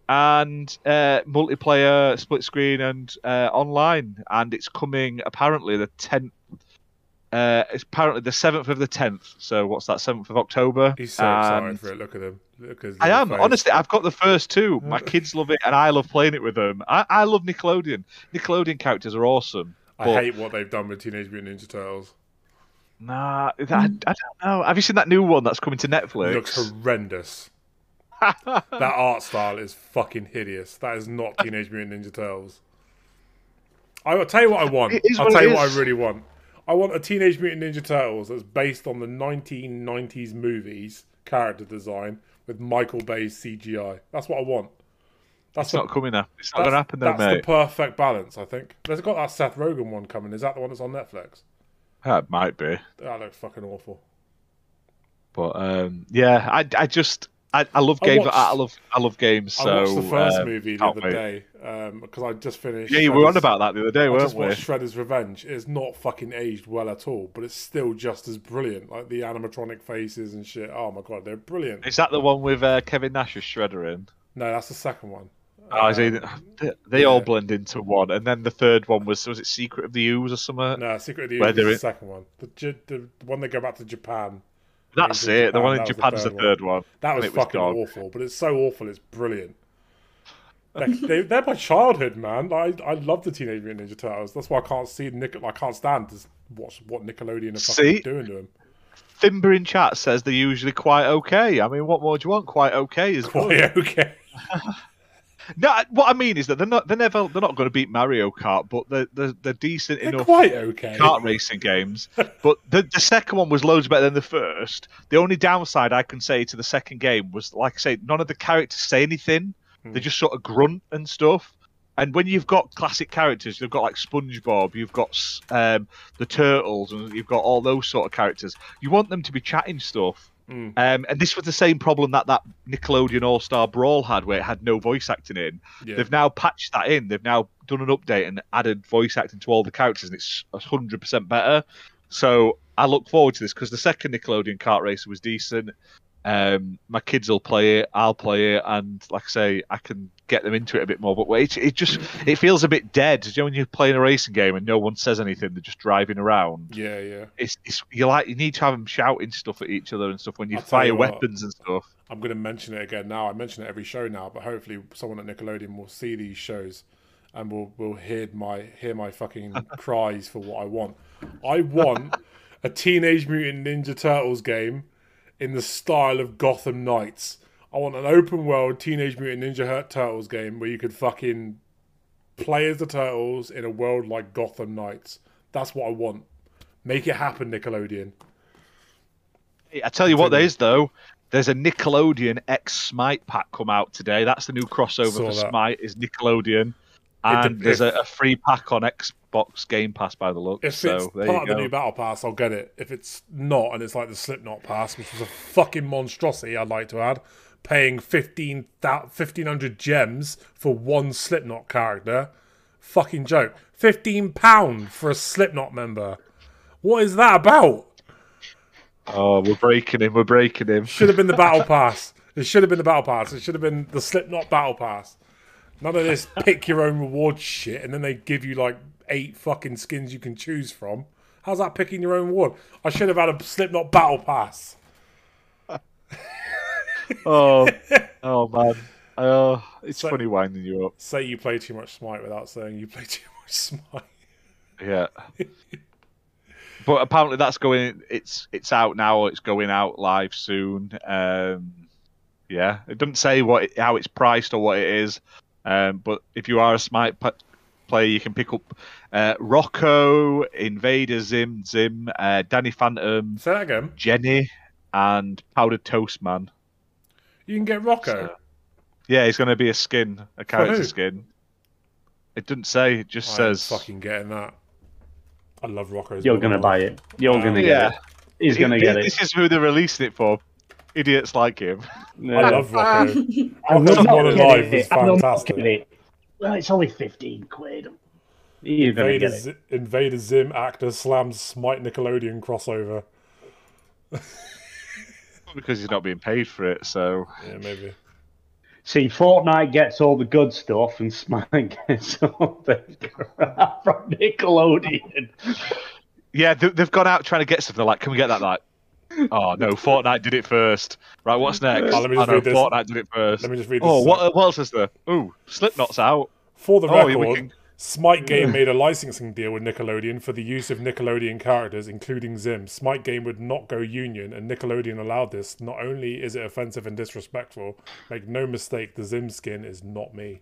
and uh, multiplayer, split screen, and uh, online. And it's coming apparently the 10th. Uh, it's apparently the seventh of the tenth. So what's that? Seventh of October. He's so excited for it. Look at him. Look at I am face. honestly. I've got the first two. My kids love it, and I love playing it with them. I, I love Nickelodeon. Nickelodeon characters are awesome. I but- hate what they've done with Teenage Mutant Ninja Turtles. Nah, I, I don't know. Have you seen that new one that's coming to Netflix? It looks horrendous. that art style is fucking hideous. That is not Teenage Mutant Ninja Turtles. I will tell you what I want. I'll what tell you what I really want. I want a Teenage Mutant Ninja Turtles that's based on the 1990s movies character design with Michael Bay's CGI. That's what I want. That's It's not coming up. It's not going to happen though, that's mate. the perfect balance, I think. There's got that Seth Rogen one coming. Is that the one that's on Netflix? That might be, That looks fucking awful. but um, yeah, I, I just I, I love I games. watched- I love I love games. So I watched the first um, movie the other wait. day because I just finished. Yeah, you were on about that the other day, I weren't just we? watched Shredder's Revenge. It's not fucking aged well at all, but it's still just as brilliant. Like the animatronic faces and shit. Oh my god, they're brilliant. Is that the one with uh, Kevin Nash as Shredder in? No, that's the second one. Oh, Um, they, they all blend into one, and then the third one was was it Secret of the Ooze or something? No, Secret of the Ooze is the second one. The, the the one they go back to Japan. That's It it. The one in that was the Japan's the third third one. That was fucking awful, but it's so awful. It's brilliant. They're, they, they're my childhood, man. I I love the Teenage Mutant Ninja Turtles. That's why I can't see Nick. I can't stand to watch what Nickelodeon are fucking doing to him. Thimber in chat says they're usually quite okay. I mean, what more do you want? Quite okay is good. Quite okay. No, what I mean is that they're not. They're never. They're not going to beat Mario Kart, but they're they're, they're decent They're enough. quite okay. kart racing games. But the, the second one was loads better than the first. The only downside I can say to the second game was, like I say, none of the characters say anything. They just sort of grunt and stuff. And when you've got classic characters, you've got like SpongeBob, you've got um, the Turtles, and you've got all those sort of characters. You want them to be chatting stuff. Mm. Um, and this was the same problem that that Nickelodeon All Star Brawl had, where it had no voice acting in. Yeah. They've now patched that in. They've now done an update and added voice acting to all the characters, and it's hundred percent better. So I look forward to this because the second Nickelodeon kart racer was decent. Um, my kids will play it, I'll play it, and like I say, I can get them into it a bit more. But it, it just it feels a bit dead. You know, when you're playing a racing game and no one says anything, they're just driving around. Yeah, yeah. It's, it's you like you need to have them shouting stuff at each other and stuff when you I'll fire you what. weapons and stuff. I'm going to mention it again now. I mention it every show now, but hopefully someone at Nickelodeon will see these shows and will will hear my hear my fucking cries for what I want. I want a Teenage Mutant Ninja Turtles game in the style of Gotham Knights. I want an open world Teenage Mutant Ninja Turtles game where you could fucking play as the turtles in a world like Gotham Knights. That's what I want. Make it happen, Nickelodeon. I tell you what, there is though. There's a Nickelodeon X Smite pack come out today. That's the new crossover Saw for that. Smite is Nickelodeon, and there's a, a free pack on Xbox Game Pass by the look. If so it's part of you the new battle pass, I'll get it. If it's not, and it's like the Slipknot pass, which was a fucking monstrosity, I'd like to add, paying 15, 1500 gems for one Slipknot character, fucking joke. Fifteen pound for a Slipknot member. What is that about? Oh, we're breaking him. We're breaking him. Should have been the battle pass. It should have been the battle pass. It should have been the Slipknot battle pass. None of this pick your own reward shit, and then they give you like eight fucking skins you can choose from. How's that picking your own reward? I should have had a Slipknot battle pass. Oh, oh man. Oh, it's So- funny winding you up. Say you play too much Smite without saying you play too much Smite. Yeah. but apparently that's going. It's it's out now. It's going out live soon. Um, yeah, it doesn't say what it, how it's priced or what it is. Um, but if you are a Smite player, you can pick up uh, Rocko, Invader Zim, Zim, uh, Danny Phantom, Say that again. Jenny, and Powdered Toast Man. You can get Rocko. So- Yeah, he's going to be a skin, a character who? skin. It doesn't say. It just I says. fucking getting that. I love Rocko. You're gonna buy it. You're Um, gonna get Yeah. it. He's gonna get it. This is who they're releasing it for. Idiots like him. I love Rocko. I'm Rocko's not one alive was. I'm not fantastic. Getting it. Well, it's only fifteen quid. You're gonna Invader, get it. Z- Invader Zim actor slams Smite Nickelodeon crossover. Because he's not being paid for it, so Yeah, maybe. See, Fortnite gets all the good stuff, and Smite gets all the crap from Nickelodeon. yeah, they, they've gone out trying to get stuff. They're like, "Can we get that?" Like, oh no, Fortnite did it first. Right, what's next? Oh, let me just oh, no, read this. Fortnite did it first. Let me just read this. Oh, what, what else is there? Ooh, Slipknot's out. For the Oh, record, can- Smite Game made a licensing deal with Nickelodeon for the use of Nickelodeon characters, including Zim. Smite Game would not go union, and Nickelodeon allowed this. Not only is it offensive and disrespectful, make no mistake, the Zim skin is not me.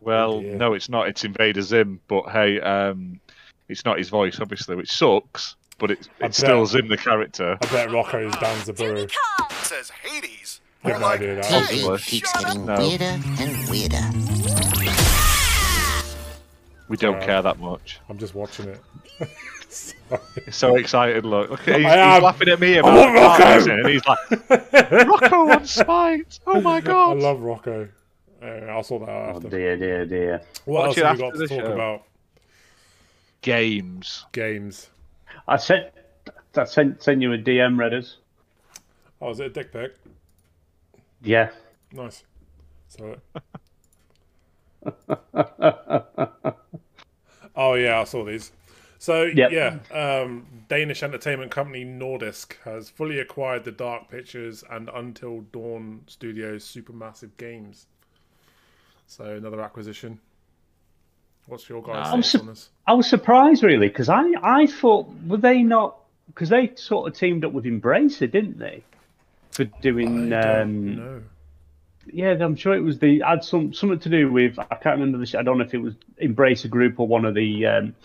Well, dear. no, it's not. It's Invader Zim, but hey, um, it's not his voice, obviously, which sucks. But it's I it's still bet- Zim the character. I bet Rocko's Dan Zaburu. says Hades. I have no idea that. Possibly. TV keeps getting No. weirder and weirder. We don't Sorry. care that much. I'm just watching it. Sorry. So excited. Look, look, he's, he's laughing at me want about Rocko! And he's like, Rocko on Smite. Oh my god! I love Rocco. Anyway, I'll sort that out Oh after. dear, dear, dear. what Watch else have we got to talk show. about? Games. Games. I sent, I sent, sent you a DM, Redders. Oh, is it a dick pic? Yeah. Nice. So. oh yeah, I saw these. So Yep. yeah, um, Danish entertainment company Nordisk has fully acquired the Dark Pictures and Until Dawn Studios supermassive games. So another acquisition. What's your guys' thoughts su- on this? I was surprised really because I, I thought were they not because they sort of teamed up with Embracer, didn't they? For doing I um, know. yeah, I'm sure it was the had some something to do with I can't remember this. I don't know if it was Embracer Group or one of the um,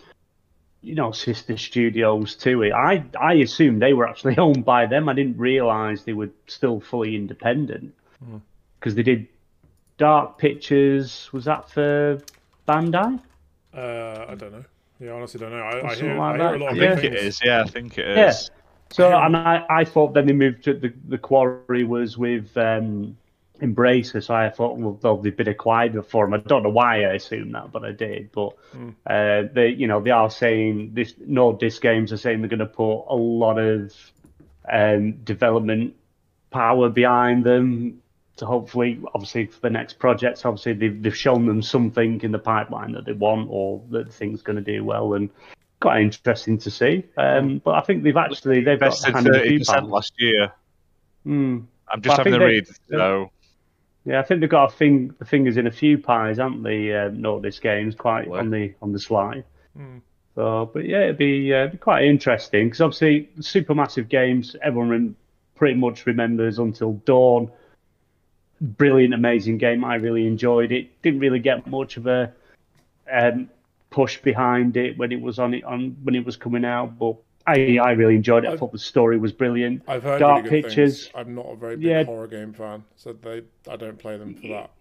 you know sister studios to it. I I assumed they were actually owned by them. I didn't realize they were still fully independent because they did Dark Pictures. Was that for Bandai? Uh, I don't know. Yeah, honestly don't know. I, I hear, like I hear a lot of I think things. it is. Yeah, I think it is. Yeah. So and I, I thought then they moved to the the quarry was with um, Embracer, so I thought well they'll they've been acquired before them. I don't know why I assumed that, but I did. But uh, they you know they are saying this Nordisk Games are saying they're going to put a lot of um, development power behind them to hopefully obviously for the next projects. Obviously they've they've shown them something in the pipeline that they want or that the thing's going to do well and. Quite interesting to see, um, but I think they've actually they've got Invested handed thirty few percent pounds. last year. Hmm. I'm just Well, I having think a read. yeah. So Yeah, I think they've got a thing, the fingers in a few pies, haven't they? Uh, Nordisk games quite Well. on the on the slide. Hmm. So, but yeah, it'd be, uh, be quite interesting because obviously supermassive games, everyone pretty much remembers until Dawn. Brilliant, amazing game. I really enjoyed it. Didn't really get much of a um, push behind it when it was on it on when it was coming out, but I I really enjoyed it. I thought the story was brilliant. I've heard Dark really Pictures. things. I'm not a very big Yeah. horror game fan, so they I don't play them for that.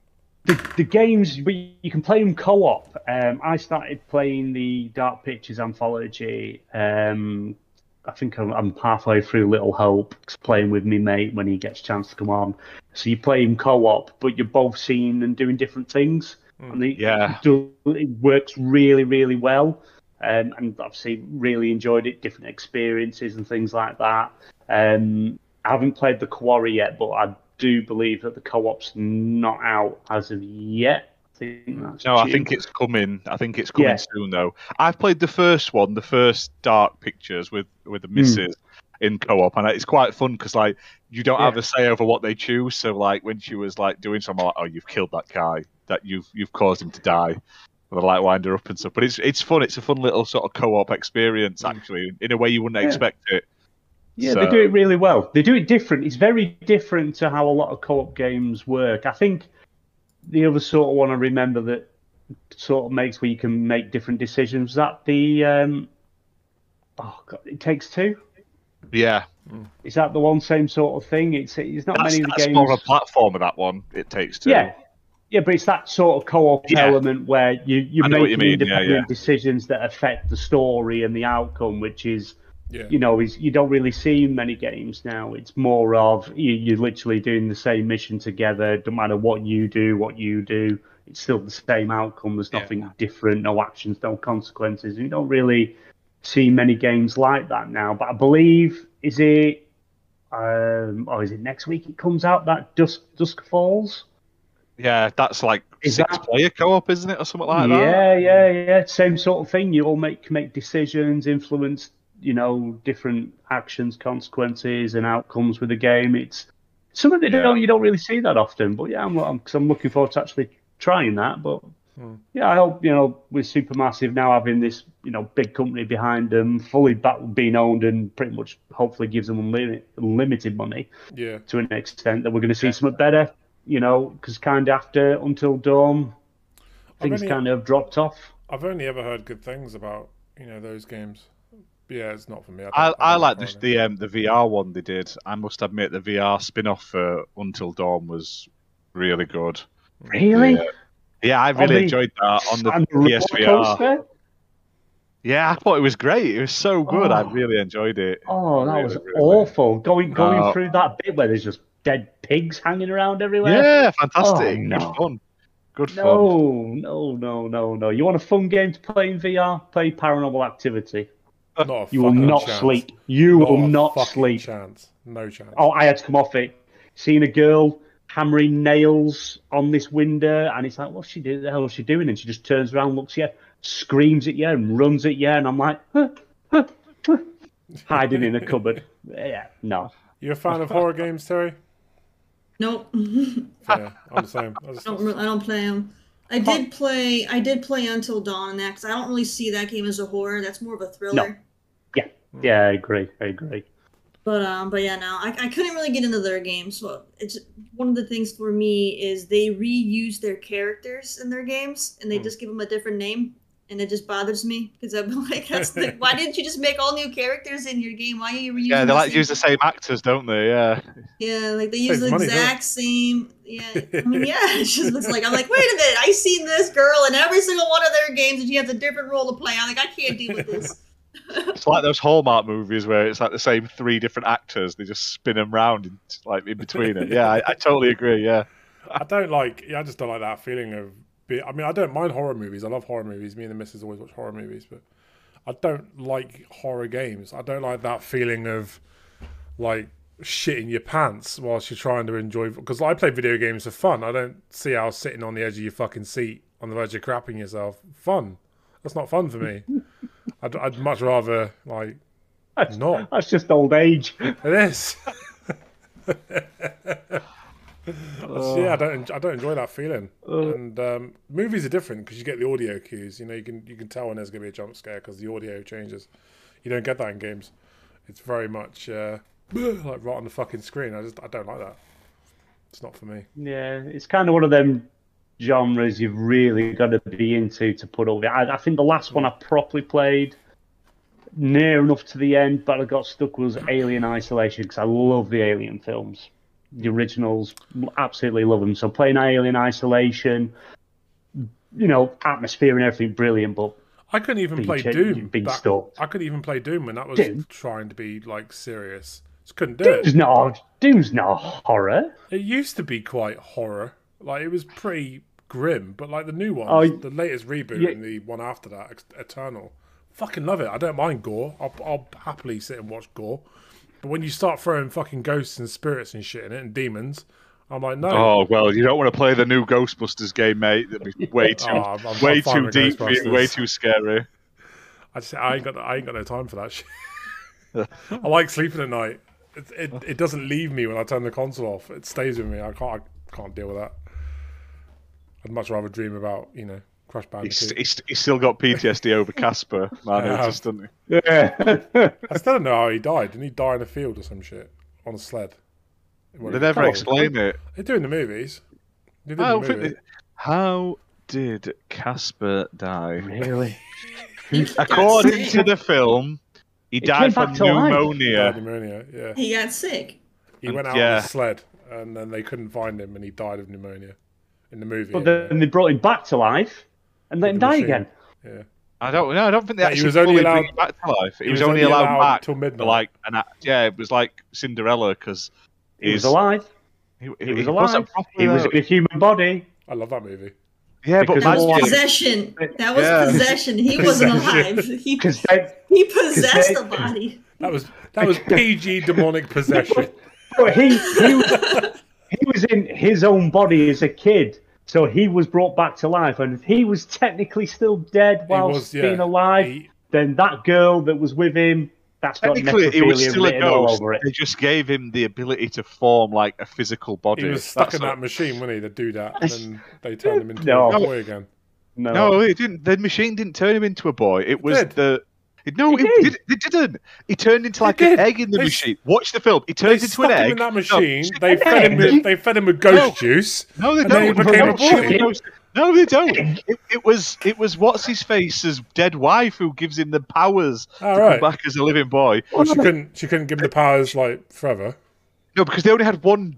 the, the games but you can play them co-op um, i started playing the dark pictures anthology um, i think I'm, I'm halfway through little hope playing with me mate when he gets a chance to come on so you play him co-op but you're both seeing and doing different things and the, Yeah. it, do- it works really really well um, and obviously really enjoyed it different experiences and things like that um, i haven't played the quarry yet but i do believe that the co-op's not out as of yet I think that's No, I think it's coming. I think it's coming Yeah. soon though. I've played the first one, the first Dark Pictures with with Hmm. the missus in co-op, and it's quite fun because like you don't have a say over what they choose. So like when she was like doing something like, "Oh, you've killed that guy. That you've you've caused him to die." And they light wind her up and stuff. But it's it's fun. It's a fun little sort of co-op experience actually, in a way you wouldn't. Yeah. expect it. Yeah, So- they do it really well. They do it different. It's very different to how a lot of co-op games work. I think the other sort of one I remember that sort of makes where you can make different decisions. Is that the um, oh god, it takes two. Yeah, Is that the one same sort of thing? It's it's not that's, many of the that's games. more of a platform of that one. It takes two. Yeah, yeah, but it's that sort of co-op Yeah. element where you you're I know what making you mean, yeah, independent yeah. decisions that affect the story and the outcome, which is Yeah. you know is you don't really see many games now. It's more of you, you're literally doing the same mission together. Don't matter what you do, what you do, it's still the same outcome. There's Yeah. nothing different, no actions, no consequences. You don't really see many games like that now. But I believe is it um or is it next week it comes out that Dusk Dusk Falls? yeah, that's like Is six that- player co-op, isn't it, or something like that? yeah, yeah, yeah. Same sort of thing. You all make make decisions, influence, you know, different actions, consequences, and outcomes with the game. It's something that you Yeah. don't you don't really see that often. But yeah, I'm I'm, cause I'm looking forward to actually trying that. But Hmm. yeah, I hope you know with Supermassive now having this you know big company behind them, fully back, being owned, and pretty much hopefully gives them unlimited, unlimited money Yeah. to an extent that we're going to see something better. You know, because kind of after Until Dawn, things only- kind of dropped off. I've only ever heard good things about you know those games. But yeah, it's not for me. I, don't- I like horror the the, um, the VR one they did. I must admit the VR spin off for Until Dawn was really good. Really? Yeah, yeah I really the- enjoyed that on the And roller PSVR. Yeah, I thought it was great. It was so good. I Oh. really enjoyed it. Oh, that Really, was really. awful. Going uh, going Oh. through that bit where there's just dead pigs hanging around everywhere. Yeah, fantastic. Oh, no. Good fun. Good fun. No, no, no, no, no. You want a fun game to play in VR? Play Paranormal Activity. Not a You will not chance. sleep. You Not will not sleep. Chance. No chance. Oh, I had to come off it. Seeing a girl hammering nails on this window, and it's like, what's she doing? The hell is she doing? And she just turns around, looks at you, screams at you, and runs at you, and I'm like, huh, huh, huh, hiding in a cupboard. Yeah, no. You're a fan of horror games, Terry? No. Yeah, I'm the same. I just, I don't, I don't play them. I did play. I did play Until Dawn on that because I don't really see that game as a horror. That's more of a thriller. Yeah, yeah, I agree. I agree. But um, but yeah, no, I, I couldn't really get into their games. So it's one of the things for me is they reuse their characters in their games and they just give them a different name, and it just bothers me because I'm like, that's why didn't you just make all new characters in your game? Why are you reusing? Yeah, they the like same- use the same actors, don't they? Yeah. Yeah, like they Saves use the money, exact same. Yeah, I mean, yeah, it's just it's like I'm like, wait a minute, I seen this girl in every single one of their games, and she has a different role to play. I'm like, I can't deal with this. It's like those Hallmark movies where it's like the same three different actors. They just spin them round in, like in between it. Yeah, I, I totally agree. Yeah. I don't like. Yeah, I just don't like that feeling of. Be, I mean, I don't mind horror movies. I love horror movies. Me and the missus always watch horror movies, but I don't like horror games. I don't like that feeling of like shitting your pants whilst you're trying to enjoy. Because I play video games for fun. I don't see how sitting on the edge of your fucking seat on the verge of crapping yourself fun. That's not fun for me. I'd, I'd much rather like That's, not. that's just old age. It is. That's- yeah, I don't. I don't enjoy that feeling. and um, movies are different because you get the audio cues. You know, you can you can tell when there's going to be a jump scare because the audio changes. You don't get that in games. It's very much uh, like right on the fucking screen. I just I don't like that. It's not for me. Yeah, it's kind of one of them genres you've really got to be into to put with. I, I think the last one I properly played near enough to the end, but I got stuck was Alien Isolation because I love the Alien films, the originals. Absolutely love them. So playing Alien Isolation, you know, atmosphere and everything, brilliant. But I couldn't even Being play Doom. being back- stalked. I couldn't even play Doom when that was Doom? trying to be like serious. Just couldn't do Doom's it. not Doom's not horror. It used to be quite horror. Like it was pretty grim, but like the new one, Oh, the latest reboot yeah. and the one after that, Eternal, fucking love it. I don't mind gore. I'll, I'll happily sit and watch gore. But when you start throwing fucking ghosts and spirits and shit in it and demons, I'm like, no. Oh well, you don't want to play the new Ghostbusters game, mate. That'd be way oh, too, Oh, I'm- I'm way too deep, for you, Ghostbusters. way too scary. I just I ain't got I ain't got no time for that shit. I like sleeping at night. It, it it doesn't leave me when I turn the console off. It stays with me. I can't I can't deal with that. I'd much rather dream about you know Crash Bandicoot. he's, he's still got PTSD over Casper, man. I It's just, doesn't he? Yeah. I still don't know how he died. Didn't he die in a field or some shit on a sled? They never explain it. They do in the movies. They do I don't the think movie. they- How did Casper die? really? According to the film, he came died from back to life. Pneumonia. pneumonia. Yeah, He got sick. he And- went out yeah. on a sled, and then they couldn't find him, and he died of pneumonia in the movie. But anyway. then they brought him back to life and let him die machine. again. yeah. I don't know. I don't think they But he was only allowed- back to life. He, he was, was only only allowed, allowed back till midnight. like an act. Yeah, it was like Cinderella because He was alive. He, He was wasn't alive. properly He was though. in a uh, human body. I love that movie. Yeah, but because That Imagine- was possession. That was Yeah. possession. He wasn't alive. He, Because then, he possessed they- the body. That was that was PG demonic possession. but he he was, he was in his own body as a kid, so he was brought back to life, and if he was technically still dead whilst was, yeah. being alive, He- then that girl that was with him, that's got technically, he was necrophilia still a ghost. it. They just gave him the ability to form like a physical body. He was stuck That's in all. that machine, wasn't he? To do that, and then they turned him into No. a boy again. No, No, it didn't. The machine didn't turn him into a boy. It was did. the. No, It it, did. did. it didn't. He turned into like an egg in the They- machine. Watch the film. He They turns into stuck an egg. in that machine. shit, they an fed him with they fed him with ghost No. juice. No, they And then he don't. became a They boy. No, they don't. It, it was it was what's his face's dead wife who gives him the powers All to right. come back as a living boy. Well, she couldn't. She couldn't give him the powers like forever. No, because they only had one.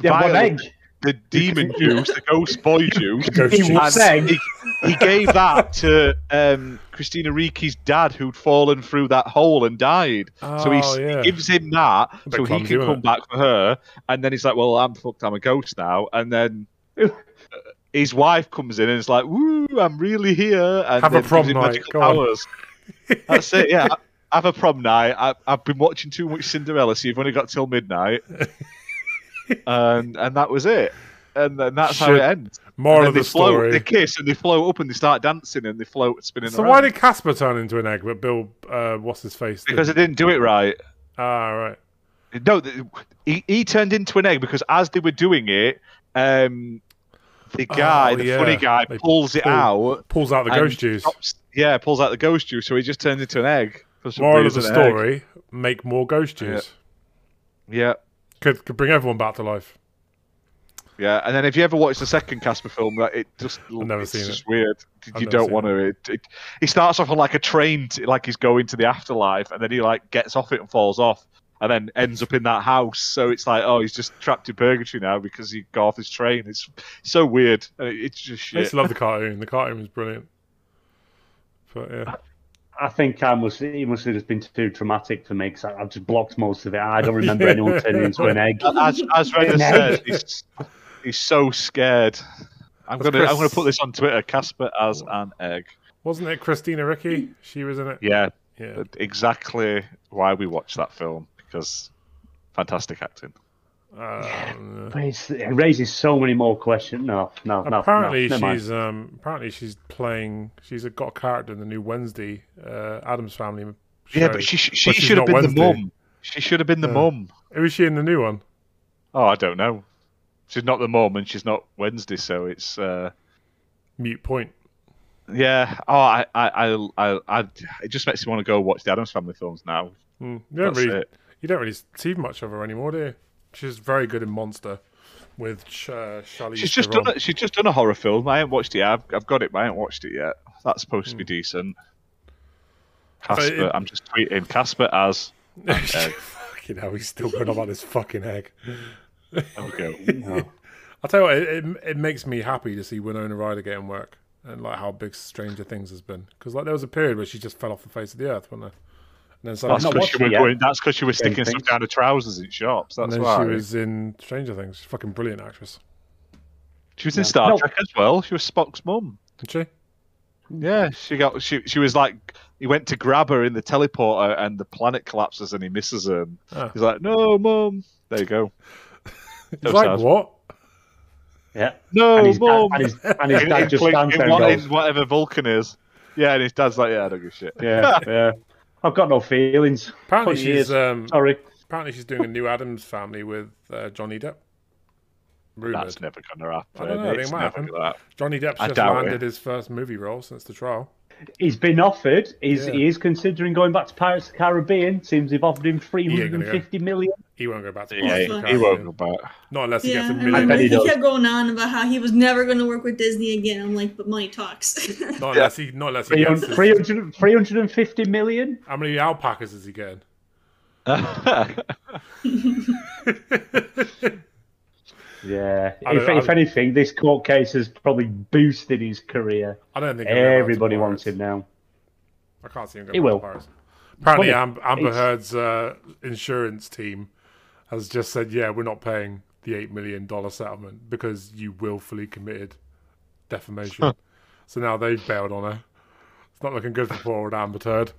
Yeah, one egg. The demon juice, the ghost boy juice. Ghost He juice. was saying, he, he gave that to um, Christina Ricci's dad, who'd fallen through that hole and died. so he, Oh, yeah. he gives him that, so he can come it? back for her. And then he's like, "Well, I'm fucked. I'm a ghost now." And then his wife comes in and is like, "Woo, I'm really here." And Have a prom night, go on. powers. That's it. Yeah. Have a prom night. I, I've been watching too much Cinderella, so you've only got till midnight, and and that was it. And then that's how it ends. Moral of the they float, story. they kiss, and they float up, and they start dancing, and they float spinning So around. why did Casper turn into an egg, but Bill, uh, what's his face? Because didn't? they didn't do it right. ah, right. No, he, he turned into an egg because as they were doing it, um, the guy, Oh, the yeah. funny guy, They pulls it out. Pulls out the ghost juice. stops- yeah, pulls out the ghost juice, so he just turns into an egg. Moral of the an egg. story: make more ghost juice. Yeah, Could could bring everyone back to life. Yeah. And then if you ever watch the second Casper film, that it just never it's seen just it. weird. I've You don't seen want to. It, it, he starts off on like a train, t- like he's going to the afterlife, and then he like gets off it and falls off, and then ends up in that house. So it's like, oh, he's just trapped in purgatory now because he got off his train. It's so weird. and it- It's just I used shit. to love the cartoon. The cartoon was brilliant. But yeah, I think I must. It must have just been too traumatic for me because I've just blocked most of it. I don't remember anyone turning into an egg. As as Reda An said, egg. He's, he's so scared. I'm Was gonna I'm gonna put this on Twitter. Casper as an egg. wasn't it Christina Ricci? She was in it. Yeah, Yeah. exactly why we watched that film because fantastic acting. Um, But it raises so many more questions. No, no, no. apparently no, never mind. she's um apparently she's playing. She's got a character in the new Wednesday uh, Addams Family. Show, Yeah, but she she, she should have been Wednesday. the mum. She should have been the Yeah. mum. Who is she in the new one? Oh, I don't know. She's not the mum, and she's not Wednesday, so it's uh, Mute Point. yeah. Oh, I I I I, I it just makes me want to go watch the Addams Family films now. Mm, you don't That's really it. you don't really see much of her anymore, do you? She's very good in Monster. with uh, Charlize She's just Theron. done. A, she's just done a horror film. I haven't watched it. Yet. I've, I've got it, but I haven't watched it yet. That's supposed to be decent. Casper, Hmm. it- I'm just tweeting Casper as. egg. fucking hell, he's still going on about this fucking egg. There. I'll tell you what, it, it, it makes me happy to see Winona Ryder getting work and like how big Stranger Things has been. Because like there was a period where she just fell off the face of the earth, wasn't there? And then suddenly, That's because she it was yet. going. That's because she was Same sticking thing. stuff down her trousers in shops. That's and then why she was in Stranger Things. She's a fucking brilliant actress. She was in Star No. Trek as well. She was Spock's mum. Did she? Yeah, she got. She she was like. He went to grab her in the teleporter, and the planet collapses, and he misses her. Ah. He's like, "No, mum." There you go. He's So like, sad. what? Yeah. No, And his, dad, and his, and his dad just Blink- stands in there what- and in whatever Vulcan is. Yeah, and his dad's like, "Yeah, I don't give a shit." yeah, yeah. I've got no feelings. Apparently she's years. um, Sorry. apparently she's doing a new Addams family with uh, Johnny Depp. Rumored. That's never gonna happen. I don't know, I think It's it might never happen. happen. Johnny Depp's just landed it. his first movie role since the trial. He's been offered. He's, Yeah. He is considering going back to Pirates of the Caribbean. Seems they've offered him three hundred and fifty million. He won't go back to Pirates he, of the fuck. he won't go back. Not unless he Yeah, gets a I million. remember bet he he kept going on about how he was never going to work with Disney again. I'm like, but money talks. Not unless he, not unless he gets. 300, 350 million? How many alpacas is he getting? Yeah. If, I if anything, this court case has probably boosted his career. I don't think he'll go back to Everybody wants him now. I can't see him go He will. to Pirates. Apparently, Am- Amber it's- Heard's uh, insurance team has just said, "Yeah, we're not paying the eight million dollar settlement because you willfully committed defamation." so now they've bailed on her. It's not looking good for poor old Amber Heard.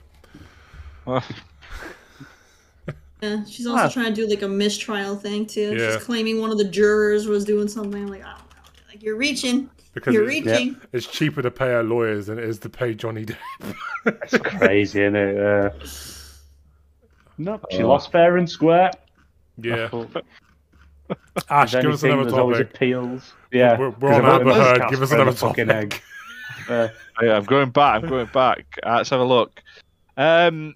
Yeah, she's also Ah. trying to do like a mistrial thing too. Yeah. She's claiming one of the jurors was doing something. Like, I don't know. Like you're reaching. Because you're it's, reaching. it's cheaper to pay her lawyers than it is to pay Johnny Depp. It's crazy, isn't it? Uh, no, she Oh. lost fair and square. yeah. If Ash, give us another there's always topic. appeals. Yeah. We're- we're on 'cause Amber Heard, give us another fucking topic. egg. Uh, Yeah, I'm going back. I'm going back. Uh, let's have a look. Um,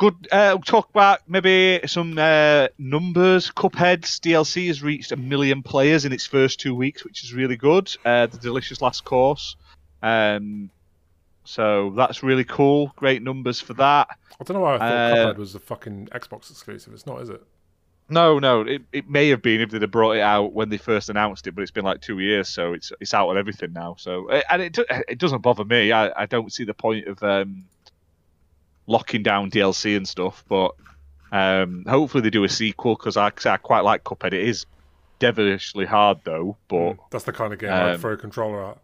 good. Uh, we'll talk about maybe some uh, numbers. Cuphead's DLC has reached a million players in its first two weeks, which is really good. Uh, the delicious last course. Um, so that's really cool. Great numbers for that. I don't know why I thought Uh, Cuphead was a fucking Xbox exclusive. It's not, is it? No, no, it, it may have been if they'd have brought it out when they first announced it, but it's been like two years, so it's it's out on everything now. So eh, and it it doesn't bother me. I, I don't see the point of um, locking down DLC and stuff, but um, hopefully they do a sequel because I, I quite like Cuphead. It is devilishly hard though, but That's the kind of game I'd um, throw a controller at.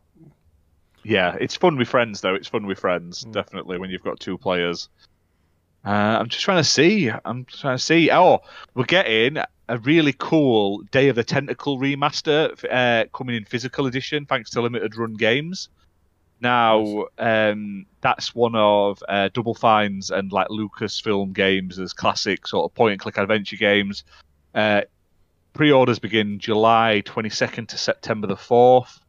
yeah, it's fun with friends though. It's fun with friends, definitely when you've got two players. Uh, I'm just trying to see. I'm trying to see. Oh, we're getting a really cool Day of the Tentacle remaster uh, coming in physical edition, thanks to Limited Run Games. Now, um, that's one of uh, Double Fines and like Lucasfilm games as classic sort of point and click adventure games. Uh, pre-orders begin July 22nd to September the 4th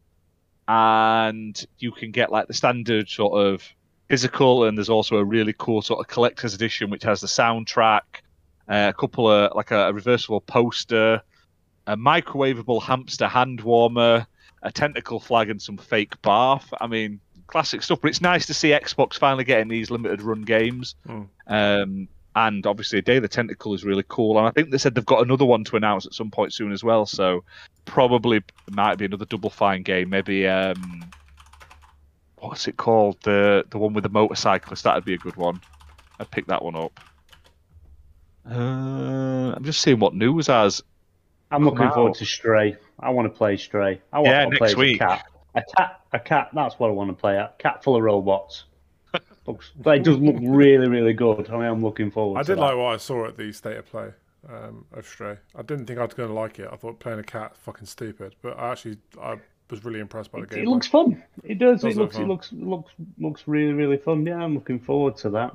and you can get like the standard sort of physical and there's also a really cool sort of collector's edition which has the soundtrack uh, a couple of like a, a reversible poster a microwavable hamster hand warmer a tentacle flag and some fake bath i mean classic stuff but it's nice to see xbox finally getting these limited run games Mm. um, and obviously day of the tentacle is really cool and i think they said they've got another one to announce at some point soon as well so probably might be another double fine game maybe um, what's it called? The the one with the motorcyclist. That'd be a good one. I'd pick that one up. Uh, I'm just seeing what news has. I'm Come looking forward to Stray. I want to play Stray. I want Yeah, to next play as week. a cat. A cat. A cat. That's what I want to play. A cat full of robots. Looks, it does look really, really good. I am looking forward. I to did that. like what I saw at the state of play um, of Stray. I didn't think I was going to like it. I thought playing a cat fucking stupid, but I actually I was really impressed by the It, game. it looks fun. It does. It, Does it look looks. fun. It looks. Looks. Looks really, really fun. Yeah, I'm looking forward to that.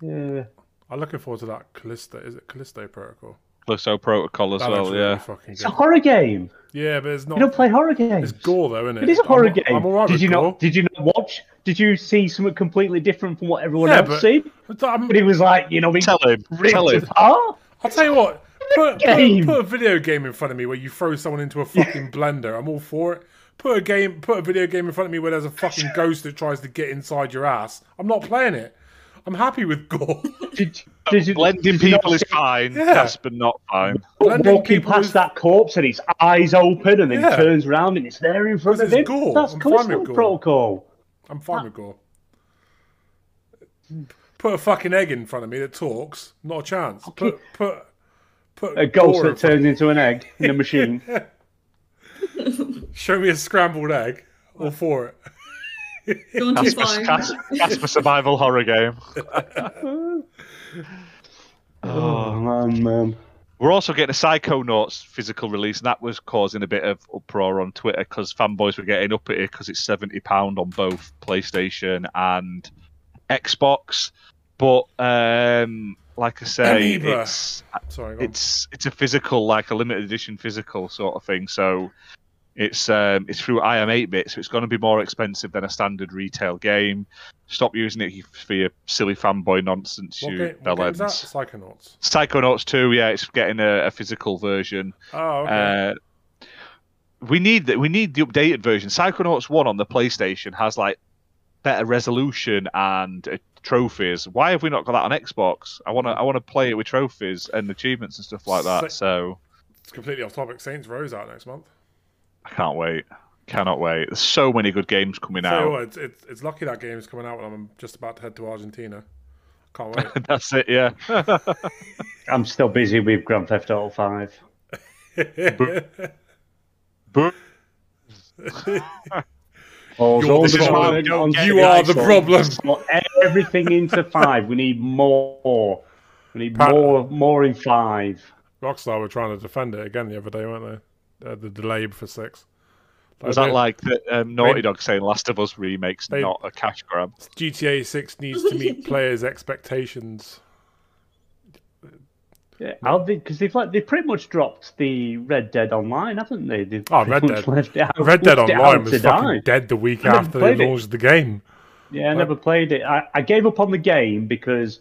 Yeah. I'm looking forward to that Callisto. Is it Callisto Protocol? Callisto Protocol as That well. really Yeah. It's a horror game. Yeah, but it's not. You don't play horror games. It's gore though, isn't it? It is a horror I'm, game. I'm alright did with you gore. not? Did you not watch? Did you see something completely different from what everyone Yeah, else but- seen? But I'm- But he was like, you know, being Tell him. Tell him. apart. I'll tell you what. put, game. put, put a video game in front of me where you throw someone into a fucking blender. I'm all for it. Put a game, put a video game in front of me where there's a fucking ghost that tries to get inside your ass. I'm not playing it. I'm happy with gore. Did, did you, Blending did you not people is see- fine. Yeah. Casper not fine. blending walking past is- that corpse and his eyes open and then Yeah. turns around and it's there in front of him. gore. That's I'm fine with gore. Protocol. I'm fine ah. with gore. Put a fucking egg in front of me that talks. Not a chance. Put put put A ghost gore in that front- turns into an egg in a machine. Show me a scrambled egg. All for it. Going too Casper, far. Casper, Casper survival horror game. oh man, man. We're also getting a Psychonauts physical release, and that was causing a bit of uproar on Twitter because fanboys were getting up at it because it's seventy pound on both PlayStation and Xbox. But um, like I say, Amoeba. it's Sorry. it's it's a physical, like a limited edition physical sort of thing. So it's um, it's through iam8bit, so it's going to be more expensive than a standard retail game. Stop using it for your silly fanboy nonsense, What, you game, what game's that? bellends. Psychonauts. Psychonauts 2, yeah, it's getting a, a physical version. Oh, okay. Uh, we need that. We need the updated version. Psychonauts 1 on the PlayStation has like better resolution and uh, trophies. Why have we not got that on Xbox? I want to. I want to play it with trophies and achievements and stuff like that. So it's completely off topic. Saints Row's out next month. I can't wait. Cannot wait. There's so many good games coming Tell you out. what, it's, it's, it's lucky that game is coming out when I'm just about to head to Argentina. Can't wait. That's it. Yeah. I'm still busy with Grand Theft Auto 5. But Oh, You're the so problem. on- on You are the problem. Everything into 5. We need more. We need Pat- more more in 5. Rockstar were trying to defend it again the other day, weren't they? Uh, the delay for six. was that like the um, Naughty Dog saying Last of Us remakes They- not a cash grab? GTA Six needs to meet players' expectations? Yeah, I'll because they've like they pretty much dropped the Red Dead Online, haven't they? They've Oh, Red Dead. left it out- Red Dead Online was to fucking dead the week I after they played it. launched the game. Yeah, I never played it. I, I gave up on the game because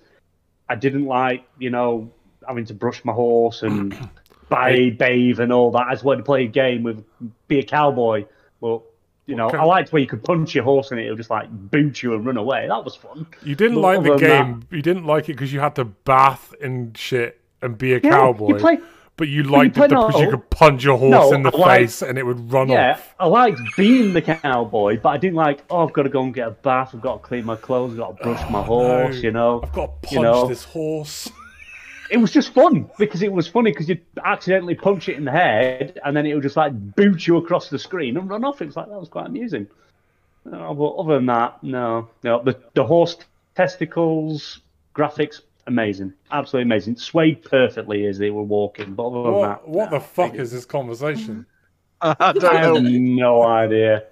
I didn't like, you know, having to brush my horse and buy, bathe and all that. I just wanted to play a game with be a cowboy. But you know, Okay. I liked where you could punch your horse and it would just like boot you and run away. That was fun. You didn't But like the game. You didn't like it because you had to bath and shit and be a Yeah, cowboy. you play. but you liked play- it because you could punch your horse No, in the I like- face and it would run Yeah, off. I liked being the cowboy, but I didn't like. Oh, I've got to go and get a bath. I've got to clean my clothes. I've got to brush my horse. no. You know, I've got to punch you know. this horse. it was just fun because it was funny because you'd accidentally punch it in the head and then it would just like boot you across the screen and run off. It was like that was quite amusing. No, but other than that, no, no. The the horse testicles graphics amazing, absolutely amazing. Swayed perfectly as they were walking. But other than What, that, what no. the fuck is this conversation? I I don't have no idea.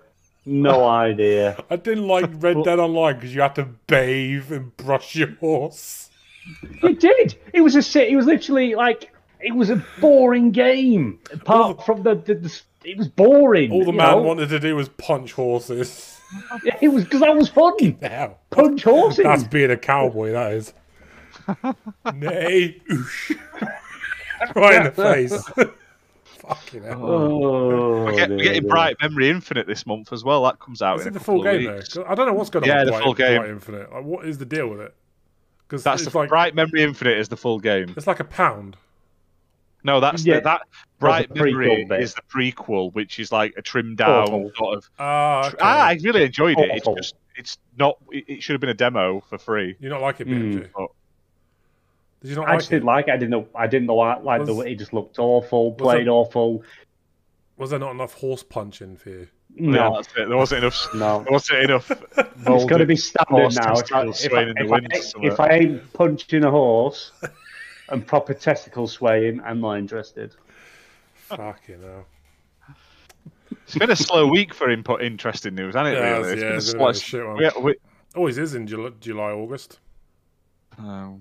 No idea. I didn't like Red Dead Online because you had to bathe and brush your horse. It did. It was a sit. It was literally like it was a boring game. Apart from the, the, the it was boring. All the man know? wanted to do was punch horses. It was because that was fun. Now, Punch horses. that's being a cowboy. That is. Nay, oosh. right in the face. Fucking hell. Oh, We're, get- we're getting. Bright Memory Infinite this month as well. That comes out Is in it a the full of game though? I don't know what's going on. Yeah, with the Bright, full game. Bright Infinite. Like, what is the deal with it? Because That's the like Bright Memory Infinite is the full game. it's like a pound. No, that's Yeah. the, that Bright the prequel Memory bit. is the prequel, which is like a trimmed down Awful. sort of. Ah, okay. Ah, I really enjoyed it. It's just it's not. It, it should have been a demo for free. you not like it, Mm. BMG? But Did you not I like just it? didn't like it. I didn't know. I didn't know. I like the Was- way it just looked awful. Played it- awful. Was there not enough horse punching for you? Yeah, No, that's it. There wasn't enough. no. There wasn't enough. It's got to be standard now. If I, if, I, swaying in the if, I, if I ain't punching a horse and proper testicle swaying, I'm not interested. Fucking hell. It's been a slow week for input interesting news, hasn't it? Yeah, really? it's- yeah, been a it's been a slow- a shit one. we- we- Always is in July, July August. Oh.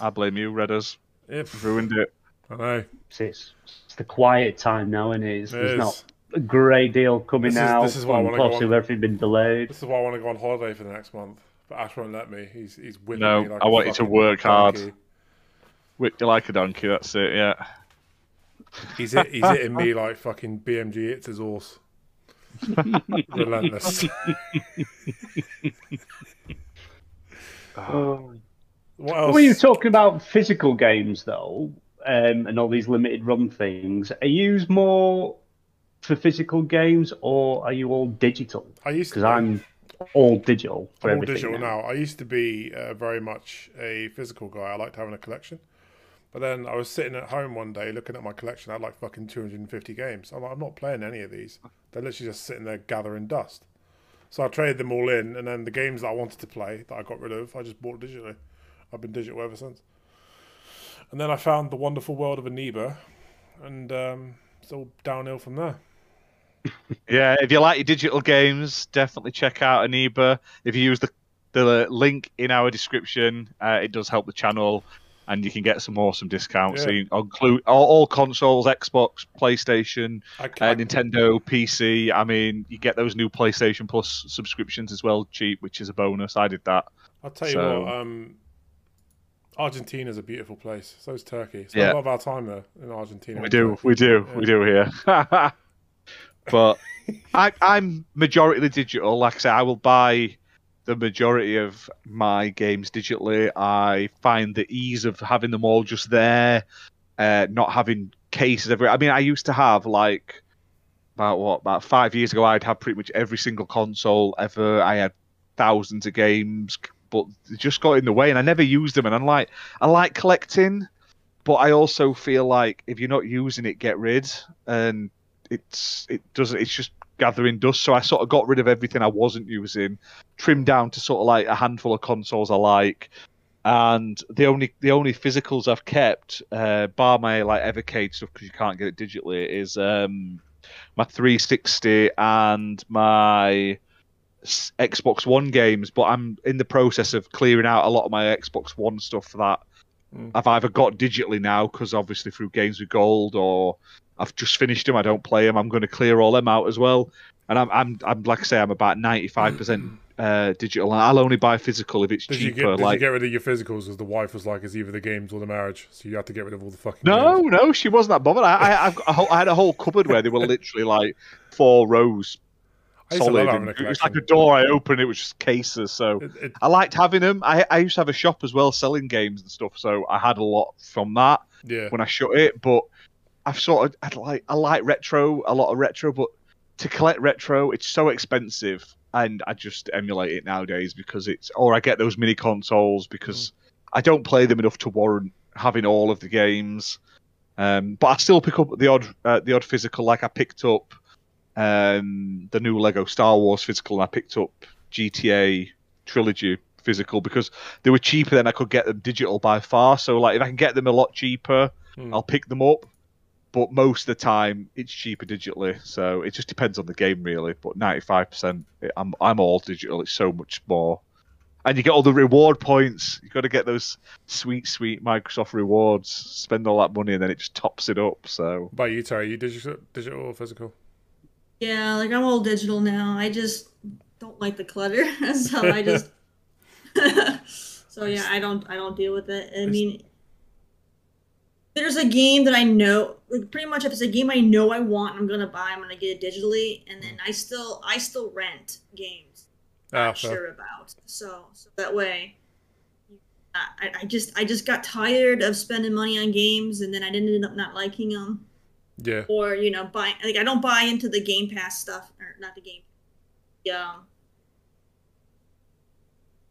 I blame you, Redders. If Ruined it. I know. It's, it's, it's the quiet time now, and it? It There's is. not a great deal coming This is- out. this is why I and wanna go on- everything been delayed. This is why I want to go on holiday for the next month. But Ash won't let me. He's he's whipping No, me like I a want you to fucking work hard. Whip you like a donkey. That's it. Yeah. He's hit, he's hitting me like fucking BMG hits his horse. Relentless. Oh. What else? When you're talking about physical games, though, um, and all these limited run things, are you more for physical games or are you all digital? I used to Because I'm all digital for I'm all digital now. now. I used to be uh, very much a physical guy. I liked having a collection. But then I was sitting at home one day looking at my collection. I had like fucking 250 games. I'm like, I'm not playing any of these. They're literally just sitting there gathering dust. So I traded them all in, and then the games that I wanted to play that I got rid of, I just bought digitally. I've been digital ever since. And then I found the wonderful world of Eneba, and um, it's all downhill from there. Yeah, if you like your digital games, definitely check out Eneba. If you use the the link in our description, uh, it does help the channel, and you can get some awesome discounts. So Yeah. you include all, all consoles, Xbox, PlayStation, I, uh, I, Nintendo, PC. I mean, you get those new PlayStation Plus subscriptions as well, cheap, which is a bonus. I did that. I'll tell you So- what, um, Argentina's a beautiful place. So is Turkey. Spend Yeah. a lot of our time there in Argentina. We do, we do, Yeah. we do here. but I, I'm majority digital. Like I say, I will buy the majority of my games digitally. I find the ease of having them all just there, uh, not having cases everywhere. I mean, I used to have like about what about five years ago. I'd have pretty much every single console ever. I had thousands of games, but they just got in the way, and I never used them. And I'm like, I like collecting but I also feel like if you're not using it, get rid, and it's it doesn't. It's just gathering dust. So I sort of got rid of everything I wasn't using, trimmed down to sort of like a handful of consoles I like, and the only the only physicals I've kept, uh, bar my like Evercade stuff because you can't get it digitally, is um my 360 and my Xbox One games. But I'm in the process of clearing out a lot of my Xbox One stuff that Mm. I've either got digitally now because obviously through Games with Gold, or I've just finished them. I don't play them. I'm going to clear all them out as well. And I'm, I'm, I'm like I say, I'm about 95% uh, digital. I'll only buy physical if it's Did you, cheaper. get, did like you get rid of your physicals? because the wife was like, "It's either the games or the marriage." So you had to get rid of all the fucking. no, games. no, she wasn't that bothered. I, I, I've got whole, I had a whole cupboard where they were literally like four rows I used to solid. love having and a it was like a door I opened. It was just cases. So It, it, I liked having them. I, I used to have a shop as well, selling games and stuff. So I had a lot from that. yeah, when I shut it, but I've sort of I'd like I like retro, a lot of retro, but to collect retro, it's so expensive, and I just emulate it nowadays because it's or I get those mini consoles because I don't play them enough to warrant having all of the games. Um, but I still pick up the odd uh, the odd physical, like I picked up um, the new Lego Star Wars physical, and I picked up GTA Trilogy physical because they were cheaper than I could get them digital by far. So like if I can get them a lot cheaper, Hmm. I'll pick them up. But most of the time, it's cheaper digitally. So it just depends on the game, really. But ninety-five percent, I'm I'm all digital. It's so much more, and you get all the reward points. You got to get those sweet, sweet Microsoft rewards. Spend all that money, and then it just tops it up. So By you, Terry, you digital, digital or physical? Yeah, like I'm all digital now. I just don't like the clutter, so I just. so yeah, I don't. I don't deal with it. I mean, there's a game that I know, like pretty much if it's a game I know I want, I'm gonna buy. I'm gonna get it digitally, and then I still, I still rent games. Ah, not fair. sure about. So, so that way, I, I just, I just got tired of spending money on games, and then I didn't end up not liking them Yeah, or you know buy like i don't buy into the game pass stuff or not the game the, um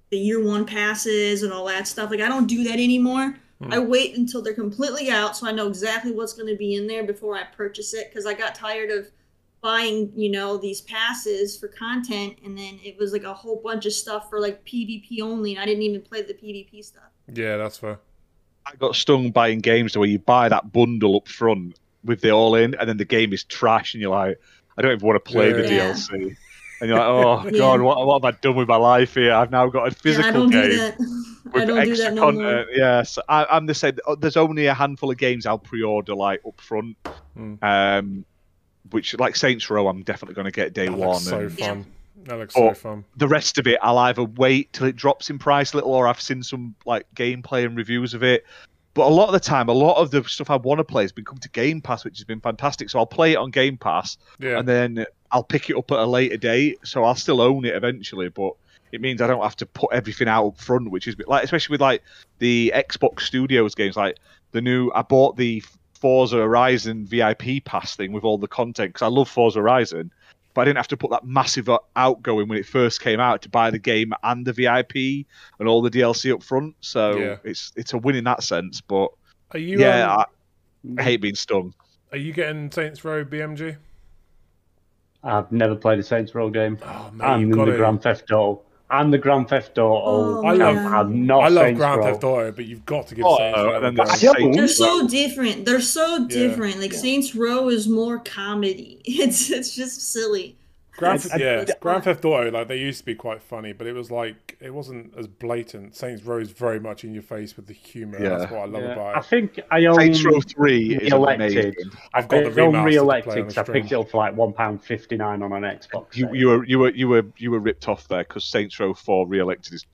the year one passes and all that stuff like i don't do that anymore Hmm. i wait until they're completely out so i know exactly what's going to be in there before i purchase it because i got tired of buying you know these passes for content and then it was like a whole bunch of stuff for like pvp only and i didn't even play the pvp stuff yeah, that's fair. I got stung buying games where you buy that bundle up front with the all in, and then the game is trash, and you're like, I don't even want to play the Yeah. DLC. And you're like, oh Yeah. god, what, what have I done with my life here? I've now got a physical i game. do that i with extra no content. more Yes, I, I'm the same. Oh, There's only a handful of games I'll pre-order like up front, Mm. um, which like Saints Row, I'm definitely going to get day That one. looks so and fun. That looks so fun. the rest of it, I'll either wait till it drops in price a little, or I've seen some like gameplay and reviews of it. But a lot of the time, a lot of the stuff I want to play has been come to Game Pass, which has been fantastic. So I'll play it on Game Pass, Yeah. and then I'll pick it up at a later date. So I'll still own it eventually, but it means I don't have to put everything out up front, which is like especially with like the Xbox Studios games, like the new. I bought the Forza Horizon VIP pass thing with all the content because I love Forza Horizon, but I didn't have to put that massive o- outgoing when it first came out to buy the game and the VIP and all the DLC up front. So Yeah. it's it's a win in that sense. But Are you? yeah, um, I, I hate being stung. are you getting Saints Row BMG? I've never played a Saints Row game. Oh man, I'm you've in got the to. Grand Theft Auto. I'm the Grand Theft Auto. Oh, I love- I'm not I love Saints Grand Row. Theft Auto, but you've got to give Oh, Saints Row. then a there's go. I don't. They're so different. They're so Yeah. different. Like Saints Row is more comedy. It's it's just silly. Grand, That's- yeah, that's Grand. Theft Auto, like they used to be quite funny, but it was like it wasn't as blatant. Saints Row is very much in your face with the humor. Yeah. That's what I love Yeah, about I it. think I own Saints Row Three is re-elected. I've got the I own re-elected play on 'cause the I picked it stream. up for like one pound fifty nine on an Xbox. You, you were you were you were you were ripped off there because Saints Row Four re-elected is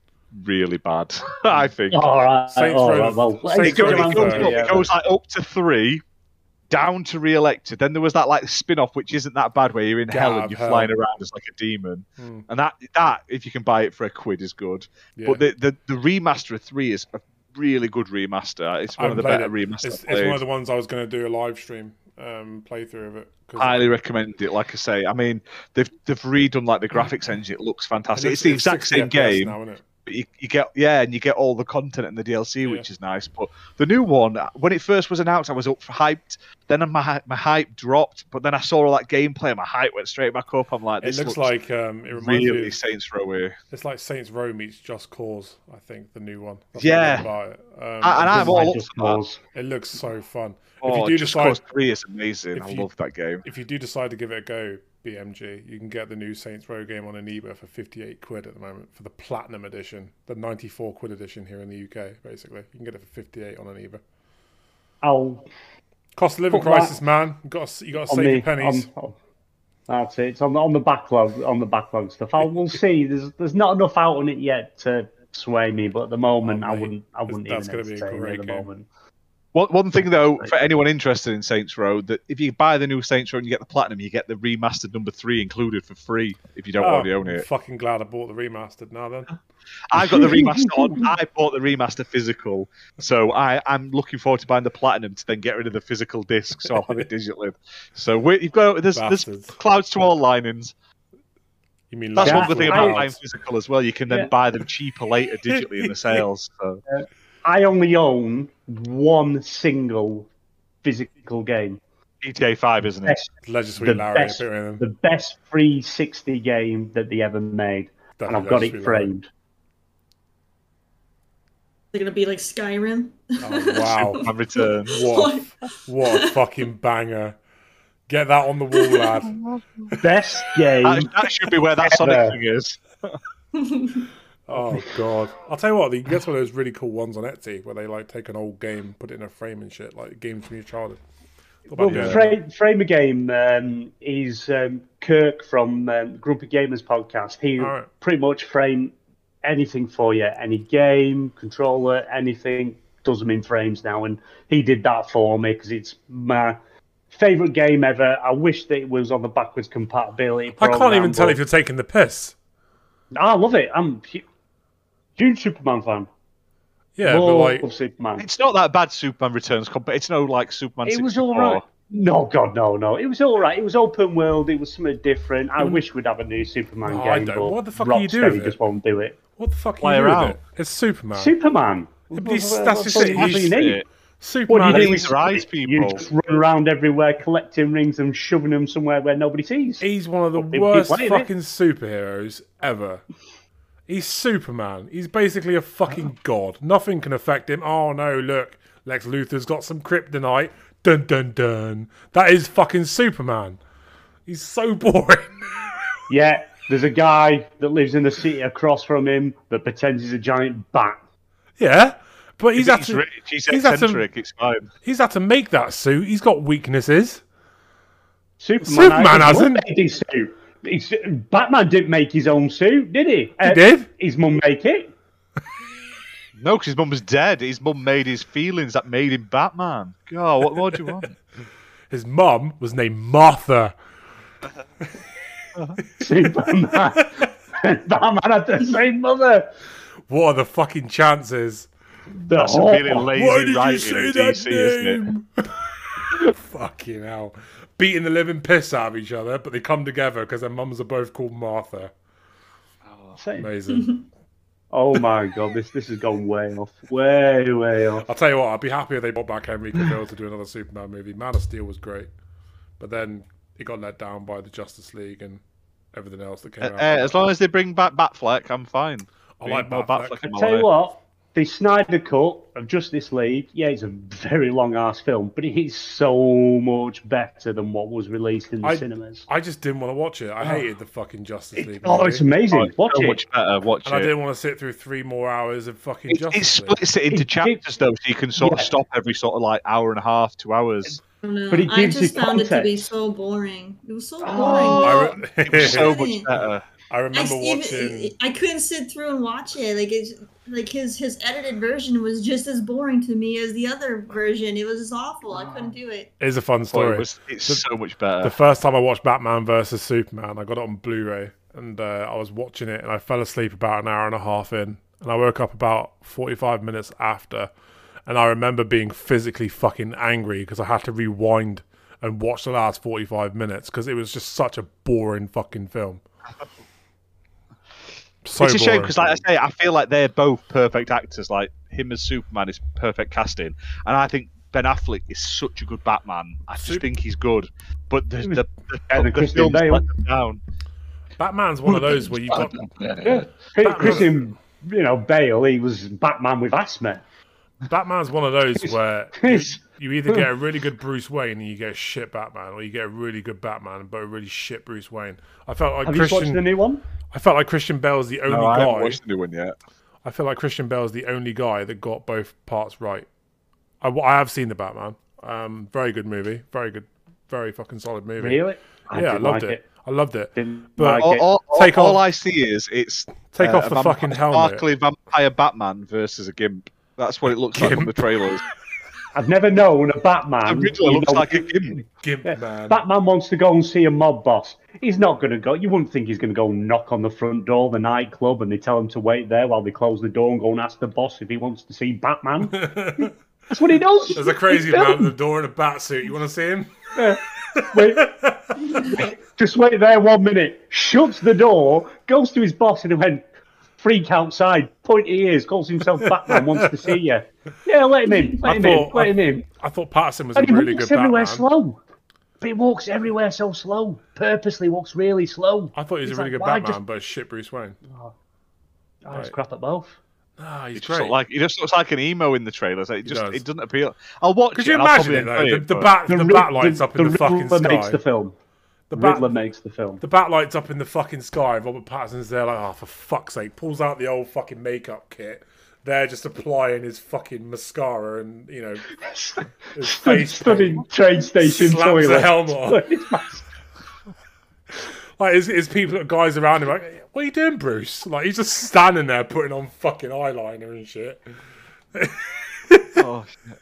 really bad. I think. All right. Saints all Row- right, well, Saints it's it, goes, it, goes, uh, up, yeah, it goes like up to three, down to re-elected. Then there was that like spin-off which isn't that bad where you're in hell and you're hell. flying around as like a demon. Hmm. And that that if you can buy it for a quid is good. Yeah. But the, the the remaster of three is a really good remaster. It's one of the better it. remasters. It's, it's one of the ones I was going to do a live stream um, playthrough of it. highly recommend it. Like I say, I mean, they've they've redone like the graphics engine. It looks fantastic. It's the exact same game, now, isn't it? but you, you get yeah, and you get all the content and the DLC, Yeah. which is nice. But the new one, when it first was announced, I was up for hyped. Then my my hype dropped, but then I saw all that gameplay, and my hype went straight back up. I'm like, It looks looks like um, it reminds me. Of, Saints Row. here. it's like Saints Row meets Just Cause. I think the new one. That's Yeah. I it. Um, I- and I'm all up Just for that. Cause. it looks so fun. Oh, if you do Just decide, Cause Three is amazing. if I you- love that game. if you do decide to give it a go, BMG, you can get the new Saints Row game on Eneba for 58 quid at the moment for the Platinum Edition, the 94 quid edition here in the UK. Basically, you can get it for 58 on Eneba. I'll Cost of living crisis, man. You got to you got to save the your pennies. on- on- that's it. It's on the, on the backlog on the backlog stuff. I will see. There's there's not enough out on it yet to sway me, but at the moment Oh, I wouldn't I wouldn't that's even gonna be a entertain it at the game. moment. One, one thing though, for anyone interested in Saints Row, that if you buy the new Saints Row and you get the platinum, you get the remastered number three included for free if you don't Oh, already own I'm it. fucking glad I bought the remastered now then. I've got the remaster on. I bought the remaster physical, so I, I'm looking forward to buying the platinum to then get rid of the physical disc, so I'll have it digitally. So we you've got there's, there's clouds to all linings. You mean That's like one good thing about buying physical as well. You can then Yeah. buy them cheaper later digitally in the sales. So. I only own one single physical game. GTA Five, isn't it? Best, Legendary the Larry best, appearing the best 360 game that they ever made, and I've got it framed. They're gonna be like Skyrim. Oh, wow. Superman Return. What, what a fucking banger. Get that on the wall, lad. Best game. That, that should be where that Sonic thing is. Oh god. I'll tell you what, you get some of those really cool ones on Etsy where they like take an old game, put it in a frame and shit, like games from your childhood. Well, you? frame, frame a game um, is um, Kirk from um, Group of Gamers podcast. He Alright. pretty much frame anything for you, any game, controller, anything. Does them in frames now, and he did that for me because it's my favorite game ever. I wish that it was on the backwards compatibility. I can't even tell if you're taking the piss. I love it. I'm huge Superman fan. Yeah, but Love like Superman. It's not that bad. Superman Returns, comp- but it's no like Superman. It was all right. No, God, no, no. It was all right. It was open world. It was something different. I wish we'd have a new Superman Mm. No, game, don't. but What the fuck are you doing Rocksteady with it? just won't do it. what the fuck Play are you doing it? It's Superman. Superman. but he's- that's what- just what it. do you He's- need? It- Superman What do you do? is- He's rise You just run around everywhere collecting rings and shoving them somewhere where nobody sees. He's one of the People worst playing it. fucking superheroes ever. He's Superman. He's basically a fucking god. Nothing can affect him. Oh no, look, Lex Luthor's got some kryptonite. Dun dun dun. That is fucking Superman. He's so boring. Yeah, there's a guy that lives in the city across from him that pretends he's a giant bat. yeah, but he's He's, had to, rich, he's he's had to- It's fine. he's had to make that suit. He's got weaknesses. Superman, Superman hasn't. Made his suit. He's- Batman didn't make his own suit, did he? Uh, He did. His mum make it. No, because his mum was dead. His mum made his feelings that made him Batman. God, what more do you want? His mum was named Martha. Superman. Batman had the same mother. What are the fucking chances? The That's a whole- really lazy Why did you writing say in that DC, isn't it? name? Fucking hell. Beating the living piss out of each other, but they come together because their mums are both called Martha. Amazing. Oh my god, this this has gone way off. Way, way off. I'll tell you what, I'd be happy if they brought back Henry Cavill to do another Superman movie. Man of Steel was great, but then it got let down by the Justice League and everything else that came Uh, out. uh, as long as they bring back Batfleck, I'm fine. I like more Batfleck. in my Tell you what, the Snyder cut of Justice League, yeah, it's a very long ass film, but it is so much better than what was released in the I- cinemas. I just didn't want to watch it. I ah. hated the fucking Justice League. oh, it's amazing. Oh, it's Watch so it. much better. Watch And I didn't want to sit through three more hours of fucking It, it Justice League. splits it into It- chapters though, so you can sort of stop every sort of like hour and a half, two hours. I don't. But it I just you found it to be so boring. It was so boring. Oh. I, It was so much better. I I, remember even- watching. I couldn't sit through and watch it. Like it's like his his edited version was just as boring to me as the other version. It was just awful. I couldn't do it. It's a fun Oh, story. it was, it's The- so much better. The first time I watched Batman versus Superman, I got it on Blu-ray, and uh, I was watching it, and I fell asleep about an hour and a half in, and I woke up about forty-five minutes after, and I remember being physically fucking angry because I had to rewind and watch the last forty-five minutes because it was just such a boring fucking film. So it's a shame because, like I say, I feel like they're both perfect actors. Like him as Superman is perfect casting, and I think Ben Affleck is such a good Batman. I just Sup- think he's good, but the the, the, better than the Christian films Bale. let them down. Batman's one of those where you've got Yeah. Christian, you know, Bale, he was Batman with asthma. Batman's one of those where He's- you either get a really good Bruce Wayne and you get a shit Batman, or you get a really good Batman but a really shit Bruce Wayne. I felt like Have you watched the Christian. new one? I felt like Christian Bale's the only No, I haven't guy. watched the new one yet. I feel like Christian Bale's the only guy that got both parts right. I, I have seen the Batman. Um, very good movie. Very good. Very fucking solid movie. Really? Yeah, I didn't loved like it. I loved it. Didn't But- like All, it. all, all, Take all off- I see is it's Take uh, off the vamp- fucking a helmet. Sparkly vampire Batman versus a gimp. That's what it looks like on Gimp. the trailers. I've never known a Batman. Originally looks know, like a gimp. Gimp man. Batman wants to go and see a mob boss. He's not going to go. You wouldn't think he's going to go knock on the front door of the nightclub and they tell him to wait there while they close the door and go and ask the boss if he wants to see Batman. That's what he does. There's a crazy man at the door in a bat suit. You want to see him? Yeah. Wait, just wait there one minute. Shuts the door, goes to his boss, and he went freak outside. Pointy ears, calls himself Batman. wants to see you. Yeah, let him in. Let I him thought- in. Let him in. I thought Pattinson was a And he really walks good everywhere slow. But he walks everywhere so slow. Purposely walks really slow. I thought he was It's a really like, good Batman, just- but a shit Bruce Wayne. Oh, it's Right. crap at both. Ah, He he's just, great. like, he just looks like an emo in the trailers. It just does. it doesn't appeal. I'll watch Could it. you I'll imagine it though? enjoy The, the bat, the, Rid- bat lights up in the, fucking Riddler sky. makes the film. The bat- Riddler makes the film. The bat lights up in the fucking sky. Robert Pattinson's there, like, oh, for fuck's sake. Pulls out the old fucking makeup kit. They're just applying his fucking mascara and, you know, his face. Stood paint. in train station Slaps toilet. the helmet on. Like, his, his people, guys around him, like, what are you doing, Bruce? Like, he's just standing there putting on fucking eyeliner and shit. Oh, shit.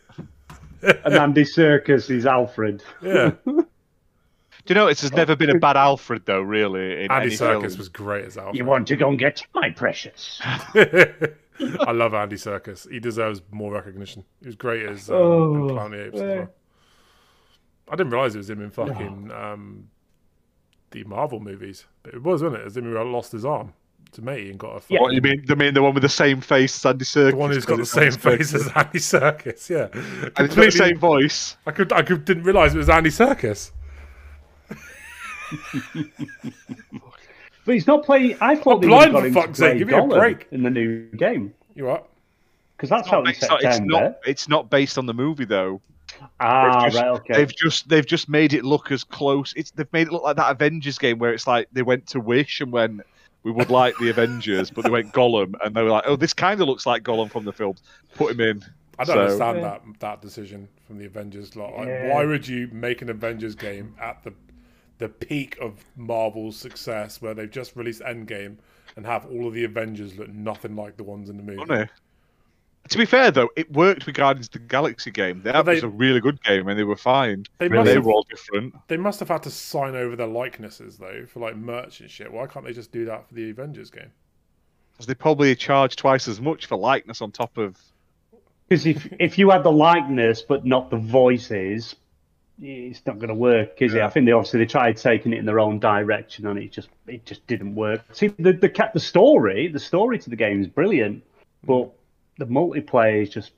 and Andy Serkis is Alfred. Yeah. Do you know, it's there's never been a bad Alfred though, really. In Andy any Serkis film. was great as Alfred. You want to go and get my precious? I love Andy Serkis. He deserves more recognition. He was great as um, Oh, Planet of the Apes as well. I didn't realize it was him in fucking um, the Marvel movies, but it was, wasn't it? As was him who lost his arm to me and got a. Yeah. What you mean? The mean the one with the same face as Andy Serkis? The one who's got the same face as Serkis. Andy Serkis, yeah. and it's the same voice. I could, I could, didn't realize it was Andy Serkis. But he's not playing. I thought they blind, would for got him fuck's to sake, play give me a Gollum break. in the new game You what? because that's It's not, out in based on, September. it's not. It's not based on the movie though. ah, They've just- right, okay. They've just they've just made it look as close. It's they've made it look like that Avengers game where it's like they went to Wish and went we would like the Avengers, but they went Gollum and they were like, oh, this kind of looks like Gollum from the films. Put him in. I don't So- understand Yeah. that that decision from the Avengers lot. Like, Yeah. Why would you make an Avengers game at the the peak of Marvel's success, where they've just released Endgame and have all of the Avengers look nothing like the ones in the movie? Funny. To be fair though, it worked with Guardians of the Galaxy game. That they- was a really good game, and they were fine. They They, must have- were all different. They must have had to sign over their likenesses though for like merch and shit. Why can't they just do that for the Avengers game? Because they probably charge twice as much for likeness on top of. Because if if you had the likeness but not the voices, it's not going to work, is it? I think they obviously they tried taking it in their own direction, and it just it just didn't work. See, the the cat the story the story to the game is brilliant, mm. but the multiplayer is just.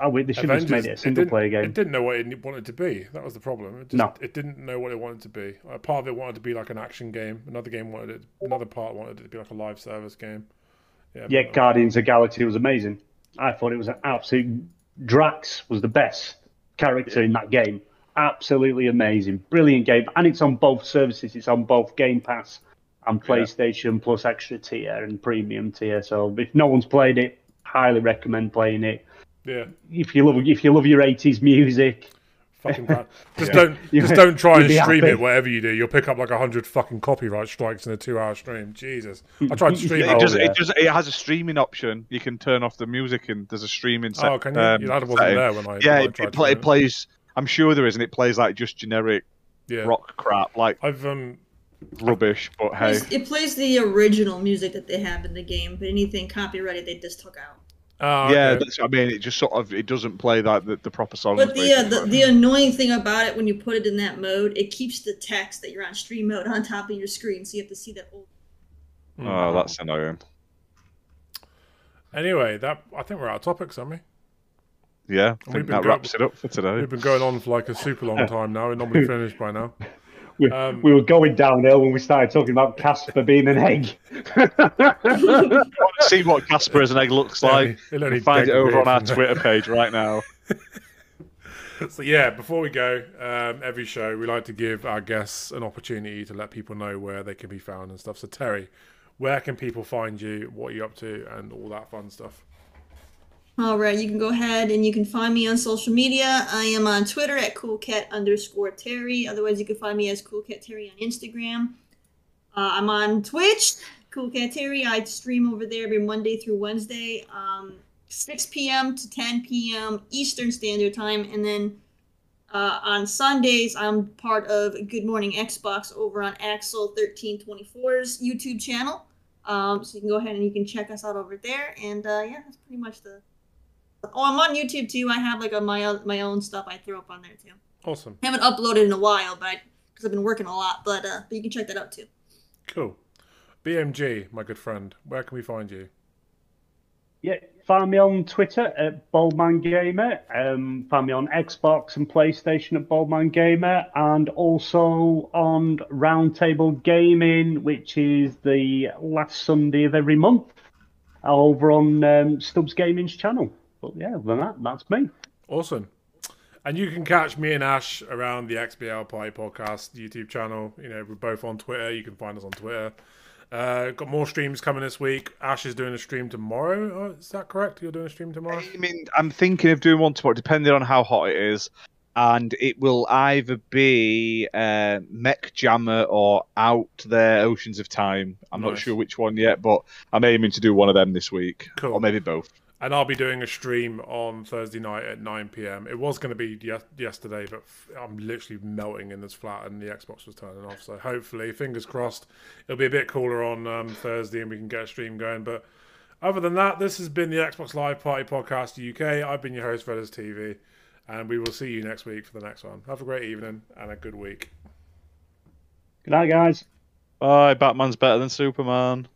Oh, wait, they should have just made it a single didn't, player It didn't know what it wanted to be. That was the problem. It just, No. it didn't know what it wanted to be. Part of it wanted to be like an action game. Another game wanted it. Another part wanted it to be like a live service game. Yeah, Yeah, Guardians of Galaxy was amazing. I thought it was an absolute. Drax was the best character in that game. Absolutely amazing, brilliant game, and it's on both services. It's on both Game Pass and PlayStation Plus Extra tier and Premium tier. So if no one's played it, highly recommend playing it. yeah. If you love if you love your 80s music, Fucking. Just don't You- just don't try you'd and stream happy. it. Whatever you do, you'll pick up like a hundred fucking copyright strikes in a two-hour stream. Jesus, I tried to stream It it. does. yeah. It does. It has a streaming option. You can turn off the music, and there's a streaming. Set, Oh, can you? um, You wasn't there when I. Yeah, when I it, play, it plays. I'm sure there is, and it plays like just generic Yeah, rock crap, like I've um. rubbish. But hey, It plays the original music that they have in the game, but anything copyrighted they just took out. Oh, yeah, okay. that's, I mean, it just sort of it doesn't play like the, the proper song. But the, uh, the the annoying thing about it when you put it in that mode, it keeps the text that you're on stream mode on top of your screen, so you have to see that old. oh, that's annoying. Anyway, that I think we're out of topics, aren't we? Yeah, I we've think been that go- wraps it up for today. We've been going on for like a super long time now. We're normally finished by now. we, Um, we were going downhill when we started talking about Casper being an egg. See what Casper as an egg looks like. it'll only You find it over on our from there. Twitter page right now. So yeah, before we go, um, every show we like to give our guests an opportunity to let people know where they can be found and stuff. So Terry, where can people find you? What are you up to, and all that fun stuff? All right, you can go ahead and you can find me on social media. I am on Twitter at coolcat underscore Terry. Otherwise, you can find me as coolcat Terry on Instagram. Uh, I'm on Twitch, coolcat Terry. I stream over there every Monday through Wednesday, um, 6 p.m. to 10 p.m. Eastern Standard Time, and then uh, on Sundays, I'm part of Good Morning Xbox over on Axel 1324's YouTube channel. Um, so you can go ahead and you can check us out over there. And uh, yeah, that's pretty much the. Oh, I'm on YouTube too. I have like a, my own, my own stuff I throw up on there too. Awesome, I haven't uploaded in a while, but because I've been working a lot. But uh, but you can check that out too. cool. BMG, my good friend, where can we find you? Yeah, find me on Twitter at Boldman Gamer. Um, find me on Xbox and PlayStation at Boldman Gamer, and also on Roundtable Gaming, which is the last Sunday of every month, over on um, Stubbs Gaming's channel. But yeah, other than that, that's me. Awesome. And you can catch me and Ash around the XBL Party Podcast YouTube channel. You know, we're both on Twitter. You can find us on Twitter. Uh, got more streams coming this week. Ash is doing a stream tomorrow. Oh, is that correct? You're doing a stream tomorrow? I mean, I'm thinking of doing one tomorrow, depending on how hot it is. And it will either be uh, Mech Jammer or Out There Oceans of Time. I'm not sure which one yet, but I'm aiming to do one of them this week. Cool. Or maybe both. And I'll be doing a stream on Thursday night at 9 p.m. It was going to be yes- yesterday, but f- I'm literally melting in this flat and the Xbox was turning off. So hopefully, fingers crossed, it'll be a bit cooler on um, Thursday and we can get a stream going. But other than that, this has been the Xbox Live Party Podcast UK. I've been your host, Redders TV, and we will see you next week for the next one. Have a great evening and a good week. Good night, guys. Bye. Batman's better than Superman.